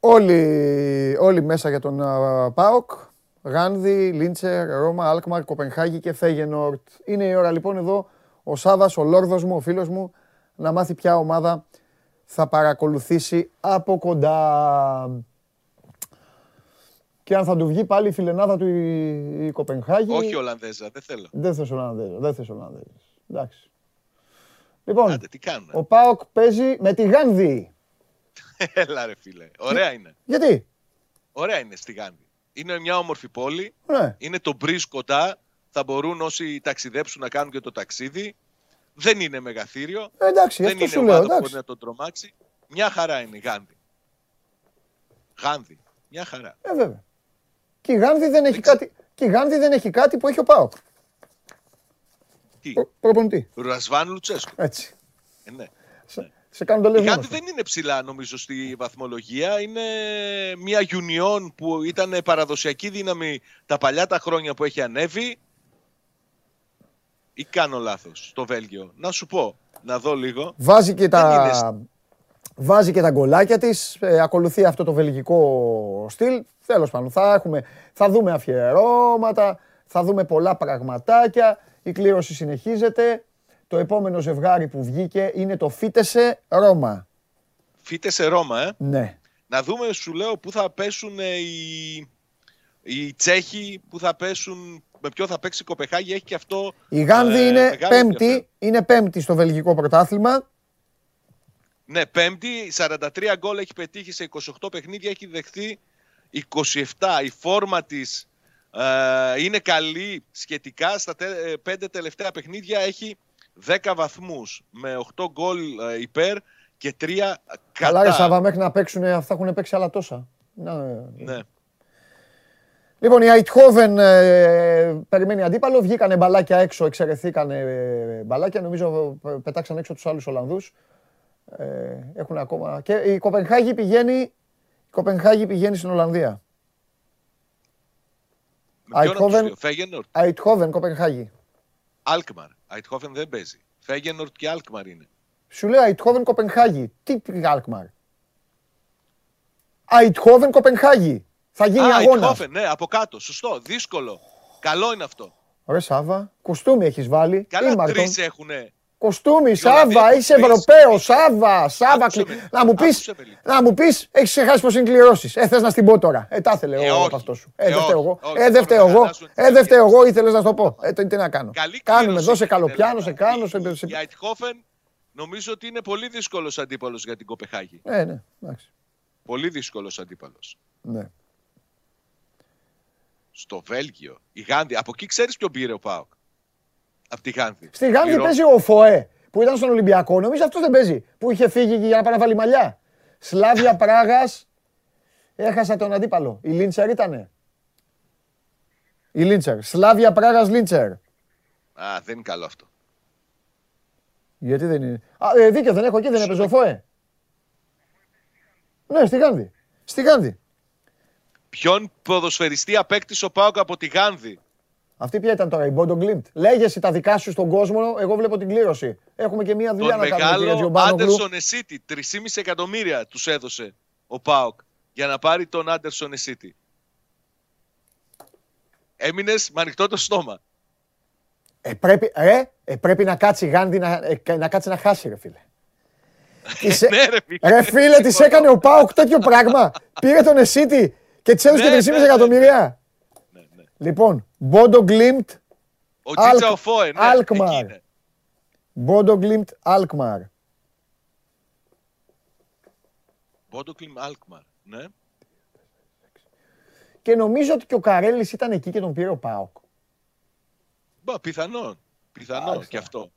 όλοι, όλοι μέσα για τον α, ΠΑΟΚ. Γάνδη, Λίντσερ, Ρώμα, Αλκμαρ, Κοπενχάγη και Φέγενορτ. Είναι η ώρα λοιπόν εδώ ο Σάβας, ο Λόρδος μου, ο φίλος μου, να μάθει ποια ομάδα θα παρακολουθήσει από κοντά. Και αν θα του βγει πάλι η φιλενάδα του η, η Κοπενχάγη. Όχι Ολλανδέζα, δεν θέλω. Δεν θες Ολλανδέζα, δεν θες Ολλανδέζες. Εντάξει. Λοιπόν, Άντε, τι κάνουν. ο ΠΑΟΚ παίζει με τη Γάνδη. Έλα ρε φίλε. Ωραία είναι. Γιατί; Ωραία είναι στη Γάνδη. Είναι μια όμορφη πόλη. Ναι. Είναι το μπριζ κοντά. Θα μπορούν όσοι ταξιδέψουν να κάνουν και το ταξίδι. Δεν είναι μεγαθύριο. Ε, εντάξει, δεν αυτό είναι σου ομάδα λέω, που μπορεί εντάξει. να τον τρομάξει. Μια χαρά είναι η Γάνδη. Γάνδη. Μια χαρά. Ε, βέβαια. Και η Γάνδη δεν έχει κάτι, και η Γάνδη δεν έχει κάτι που έχει ο ΠΑΟΚ. Τι; Προ- Προπονητή. Ρασβάν Λουτσέσκου. Έτσι. Ε, ναι. Σα- Σε κάνουν το Η λες Γάνδη μόνος σου. δεν είναι ψηλά νομίζω στη βαθμολογία. Είναι μια Union που ήταν παραδοσιακή δύναμη τα παλιά τα χρόνια που έχει ανέβει. Ή κάνω λάθος στο Βέλγιο. Να σου πω, να δω λίγο. Βάζει και Δεν τα, βάζει και τα γκολάκια της, ε, ακολουθεί αυτό το βελγικό στυλ. Τέλος πάντων, θα, έχουμε, θα δούμε αφιερώματα, θα δούμε πολλά πραγματάκια. Η κλήρωση συνεχίζεται. Το επόμενο ζευγάρι που βγήκε είναι το Φίτεσε Ρώμα. Φύτε σε Ρώμα, ε. Ναι. Να δούμε, σου λέω, πού θα πέσουν ε, οι, οι Τσέχοι, πού θα πέσουν, με ποιο θα παίξει η Κοπεχάγη. Έχει και αυτό Η Γάνδη ε, είναι μεγάλο πέμπτη, ενδιαφέρον. είναι πέμπτη στο βελγικό πρωτάθλημα. Ναι, πέμπτη, 43 γκολ έχει πετύχει σε 28 παιχνίδια, έχει δεχθεί 27. Η φόρμα της ε, είναι καλή σχετικά. Στα τε, ε, πέντε τελευταία παιχνίδια έχει 10 βαθμούς με 8 γκολ ε, υπέρ και 3 Καλά ρε κατά. Σάβα, μέχρι να παίξουν, αυτά έχουν παίξει άλλα τόσα. Να, ε, Ναι. Λοιπόν, η Αιτχόβεν ε, περιμένει αντίπαλο. Βγήκανε μπαλάκια έξω, εξαιρεθήκανε ε, μπαλάκια. Νομίζω ε, πετάξαν έξω τους άλλους Ολλανδούς. Ε, έχουν ακόμα... Και η Κοπενχάγη πηγαίνει, η Κοπενχάγη πηγαίνει στην Ολλανδία. Με ποιον να τους Eindhoven. λέω, Φέγενορτ, Αιτχόβεν, Κοπενχάγη. Αλκμαρ. Αιτχόφεν δεν παίζει. Φέγενορτ και Αλκμαρ είναι. Σου λέω Αιτχόβεν, Κοπενχάγη. Τι πει Αλκμαρ. Αιτχόβεν, Κοπενχάγη. Θα γίνει Α, αγώνας. Αιτχόφεν, ναι, από κάτω. Σωστό, δύσκολο. Καλό είναι αυτό. Ωραία Σάβα, κοστούμι έχεις βάλει. Καλά Ήμαρτον. τρεις έχουνε. Κοστούμι, Η Ολλανδία Σάβα, έχει είσαι τρεις. Ευρωπαίος, Σάβα, Σάβα. Άκουσε κλει- με. Να μου πει, Άκουσε με λίγο. να μου πεις, έχεις ξεχάσει πώς είναι κληρώσεις. Ε, θες να στην πω τώρα. Ε, τα ήθελε Ε, εγώ όχι. από αυτό σου. Ε, Ε, δεν φταίω όχι, εγώ. όχι. Ε, δεν Τώρα φταίω θα εγώ. χαλάσουν τις Ε, δεν φταίω ευκαιρίες. εγώ, ήθελες να το πω. Ε, το- τι να κάνω. Καλή Κάνουμε, κλήρωση δώσε στην καλοπιάνω, Ελλάδα. σε κάνω. Η- σε- σε- Η Αιτχόφεν νομίζω ότι είναι πολύ δύσκολος αντίπαλος για την Κοπεχάγη. Ε, ναι, εντάξει. Πολύ δύσκολος αντίπαλος. Ναι. Στο Βέλγιο. Η Γάνδη. Από εκεί ξέρεις ποιον πήρε ο Πάοκ; Από τη Γάνδη. Στη Γάνδη Πληρώ- παίζει ο Φοέ που ήταν στον Ολυμπιακό. Νομίζω αυτός δεν παίζει. Που είχε φύγει για να πάει να βάλει μαλλιά. Σλάβια Πράγας. Έχασα τον αντίπαλο. Η Λίντσερ ήτανε. Η Λίντσερ. Σλάβια Πράγας Λίντσερ. Α, δεν είναι καλό αυτό. Γιατί δεν είναι; Α, ε, δίκιο δεν έχω εκεί, δεν έπαιζε ο Φοέ. Ναι, στη Γάνδη. Στη Γάνδη. Ποιον ποδοσφαιριστή απέκτησε ο Πάοκ από τη Γάνδη; Αυτή ποια ήταν τώρα, η Μπόντο Γκλίμπτ. Λέγε εσύ τα δικά σου στον κόσμο, εγώ βλέπω την κλήρωση. Έχουμε και μία δουλειά Τον να κάνουμε, κύριε μεγάλο Τζιομπάνογλου. Άντερσον Εσίτη. 3,5 εκατομμύρια τους έδωσε ο Πάοκ για να πάρει τον Άντερσον Εσίτη. Έμεινες με ανοιχτό το στόμα. Ε, πρέπει, ρε, ε, πρέπει να κάτσει η Γάνδη να, ε, να κάτσει να χάσει, ρε φίλε. Της- Ναι, ρε φίλε. ρε φίλε, τη έκανε ο Πάοκ τέτοιο πράγμα. Πήρε τον Εσίτη και τη έδωσε Ναι, και 3,5 ναι, ναι, εκατομμύρια. Ναι, ναι. Λοιπόν, Μπόντο Γκλίμπτ, Ο Τζίτσα Αλκ- ο Φόε, ναι, Αλκμαρ. εκεί είναι. Μπόντο Γκλίμπτ, Αλκμαρ. Μπόντοκλιμ Αλκμαρ. Ναι. Και νομίζω ότι και ο Καρέλης ήταν εκεί και τον πήρε ο Πάοκ. Μπα, πιθανόν. Πιθανόν Μάλιστα. και αυτό.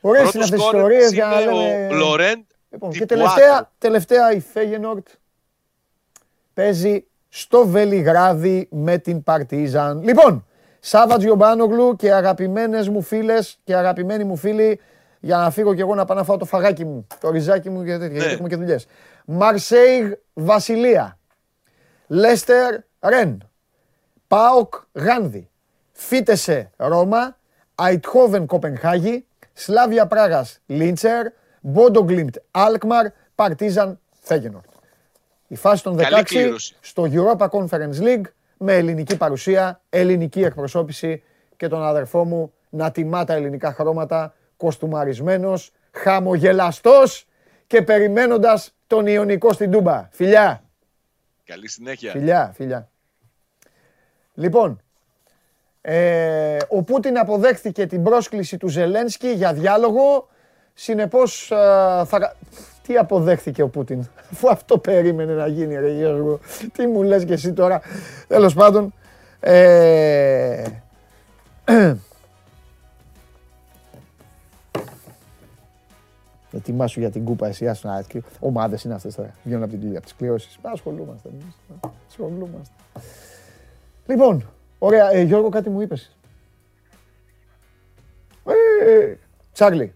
Ωραίε είναι Πρώτος αυτέ τι σκόρερ ιστορίε για να είναι λέμε. ο Λορέντ Λοιπόν, και Τιπουάτρο. τελευταία, τελευταία η Φέγενορτ παίζει στο Βελιγράδι με την Παρτίζαν. Λοιπόν, Σάβα Τζιομπάνογλου και αγαπημένες μου φίλες και αγαπημένοι μου φίλοι για να φύγω και εγώ να πάω να φάω το φαγάκι μου, το ριζάκι μου και τέτοια, γιατί Ναι. έχουμε και δουλειές. Μαρσέιγ Βασιλεία, Λέστερ Ρεν, Πάοκ Γάνδη, Φίτεσε Ρώμα, Αϊντχόβεν Κοπενχάγη, Σλάβια Πράγας Λίντσερ, Μπόντο Γκλίμπτ Αλκμαρ, Παρτίζαν Φέγενορτ. Η φάση των 16 Καλή κλήρωση. στο Europa Conference League με ελληνική παρουσία, ελληνική εκπροσώπηση και τον αδερφό μου να τιμά τα ελληνικά χρώματα, κουστουμαρισμένος, χαμογελαστός και περιμένοντας τον Ιωνικό στην Τούμπα. Φιλιά, Καλή συνέχεια. φιλιά, φιλιά. Λοιπόν, ε, ο Πούτιν αποδέχθηκε την πρόσκληση του Ζελένσκι για διάλογο. Συνεπώς, α, θα... τι αποδέχθηκε ο Πούτιν, αφού αυτό περίμενε να γίνει ρε Γιώργο. Τι μου λες και εσύ τώρα. Τέλος πάντων, ε, Ετοιμάσου για την κούπα εσύ, άσου να Ομάδες είναι αυτές τώρα, βγαίνουν από, την, από τις κληρώσεις. Ασχολούμαστε εμείς, ασχολούμαστε. Λοιπόν, ωραία, ε, Γιώργο κάτι μου είπες. Ε, Τσάρλι,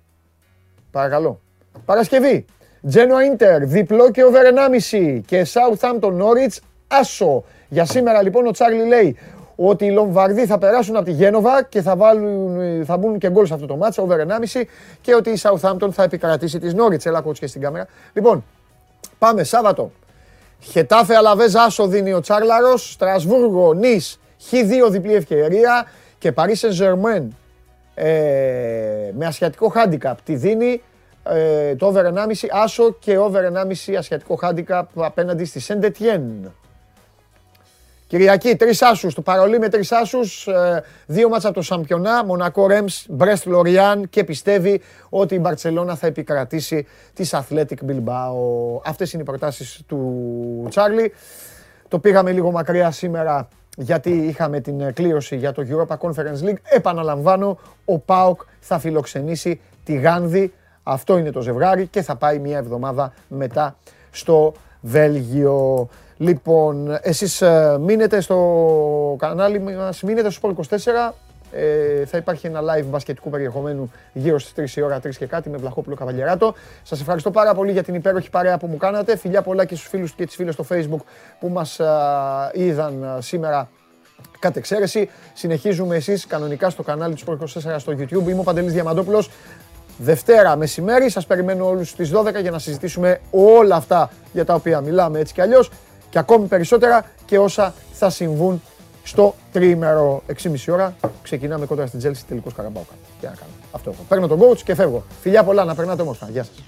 παρακαλώ. Παρασκευή. Τζένοα Ίντερ, διπλό και over 1,5 και Southampton Norwich, άσο. Για σήμερα λοιπόν ο Τσάρλι λέει ότι οι Λομβαρδοί θα περάσουν από τη Γένοβα και θα, βάλουν, θα μπουν και γκολ σε αυτό το μάτσο, over 1,5 και ότι η Southampton θα επικρατήσει της Norwich. Έλα κότσι και στην κάμερα. Λοιπόν, πάμε Σάββατο. Χετάφε Αλαβέζ Άσο δίνει ο Τσάρλαρος, Στρασβούργο, Νης, Χ2 διπλή ευκαιρία και Paris Saint-Germain ε, με ασιατικό handicap τη δίνει ε, το over 1,5 άσο και over 1,5 ασιατικό handicap απέναντι στη Saint Etienne. Κυριακή, τρεις άσους του Παρολί με τρεις άσους. Ε, δύο μάτσα από το Σαμπιονά, Μονακό Ρέμς, Μπρέστ Λοριάν και πιστεύει ότι η Μπαρσελόνα θα επικρατήσει της Athletic Bilbao. Αυτές είναι οι προτάσεις του Τσάρλι. Το πήγαμε λίγο μακριά σήμερα γιατί είχαμε την κλήρωση για το Europa Conference League. Επαναλαμβάνω, ο ΠΑΟΚ θα φιλοξενήσει τη Γάνδη. Αυτό είναι το ζευγάρι και θα πάει μια εβδομάδα μετά στο Βέλγιο. Λοιπόν, εσείς ε, μείνετε στο κανάλι μας, μείνετε στο Sport 24. Ε, θα υπάρχει ένα live μπασκετικού περιεχομένου γύρω στις 3 η ώρα, 3 και κάτι με Βλαχόπουλο Καβαλιεράτο. Σας ευχαριστώ πάρα πολύ για την υπέροχη παρέα που μου κάνατε. Φιλιά πολλά και στους φίλους και τις φίλες στο facebook που μας ε, είδαν ε, σήμερα κατ' εξαίρεση. Συνεχίζουμε εσείς κανονικά στο κανάλι του Sport 24 στο YouTube. Είμαι ο Παντελής Διαμαντόπουλος. Δευτέρα μεσημέρι σας περιμένω όλους στις 12 για να συζητήσουμε όλα αυτά για τα οποία μιλάμε έτσι κι αλλιώς και ακόμη περισσότερα και όσα θα συμβούν στο τρίμερο 6,5 ώρα. Ξεκινάμε κοντά στην Τζέλση τελικός Καραμπάουκα. Τι να κάνω. Αυτό έχω. Παίρνω τον coach και φεύγω. Φιλιά πολλά, να περνάτε όμορφα. Γεια σας.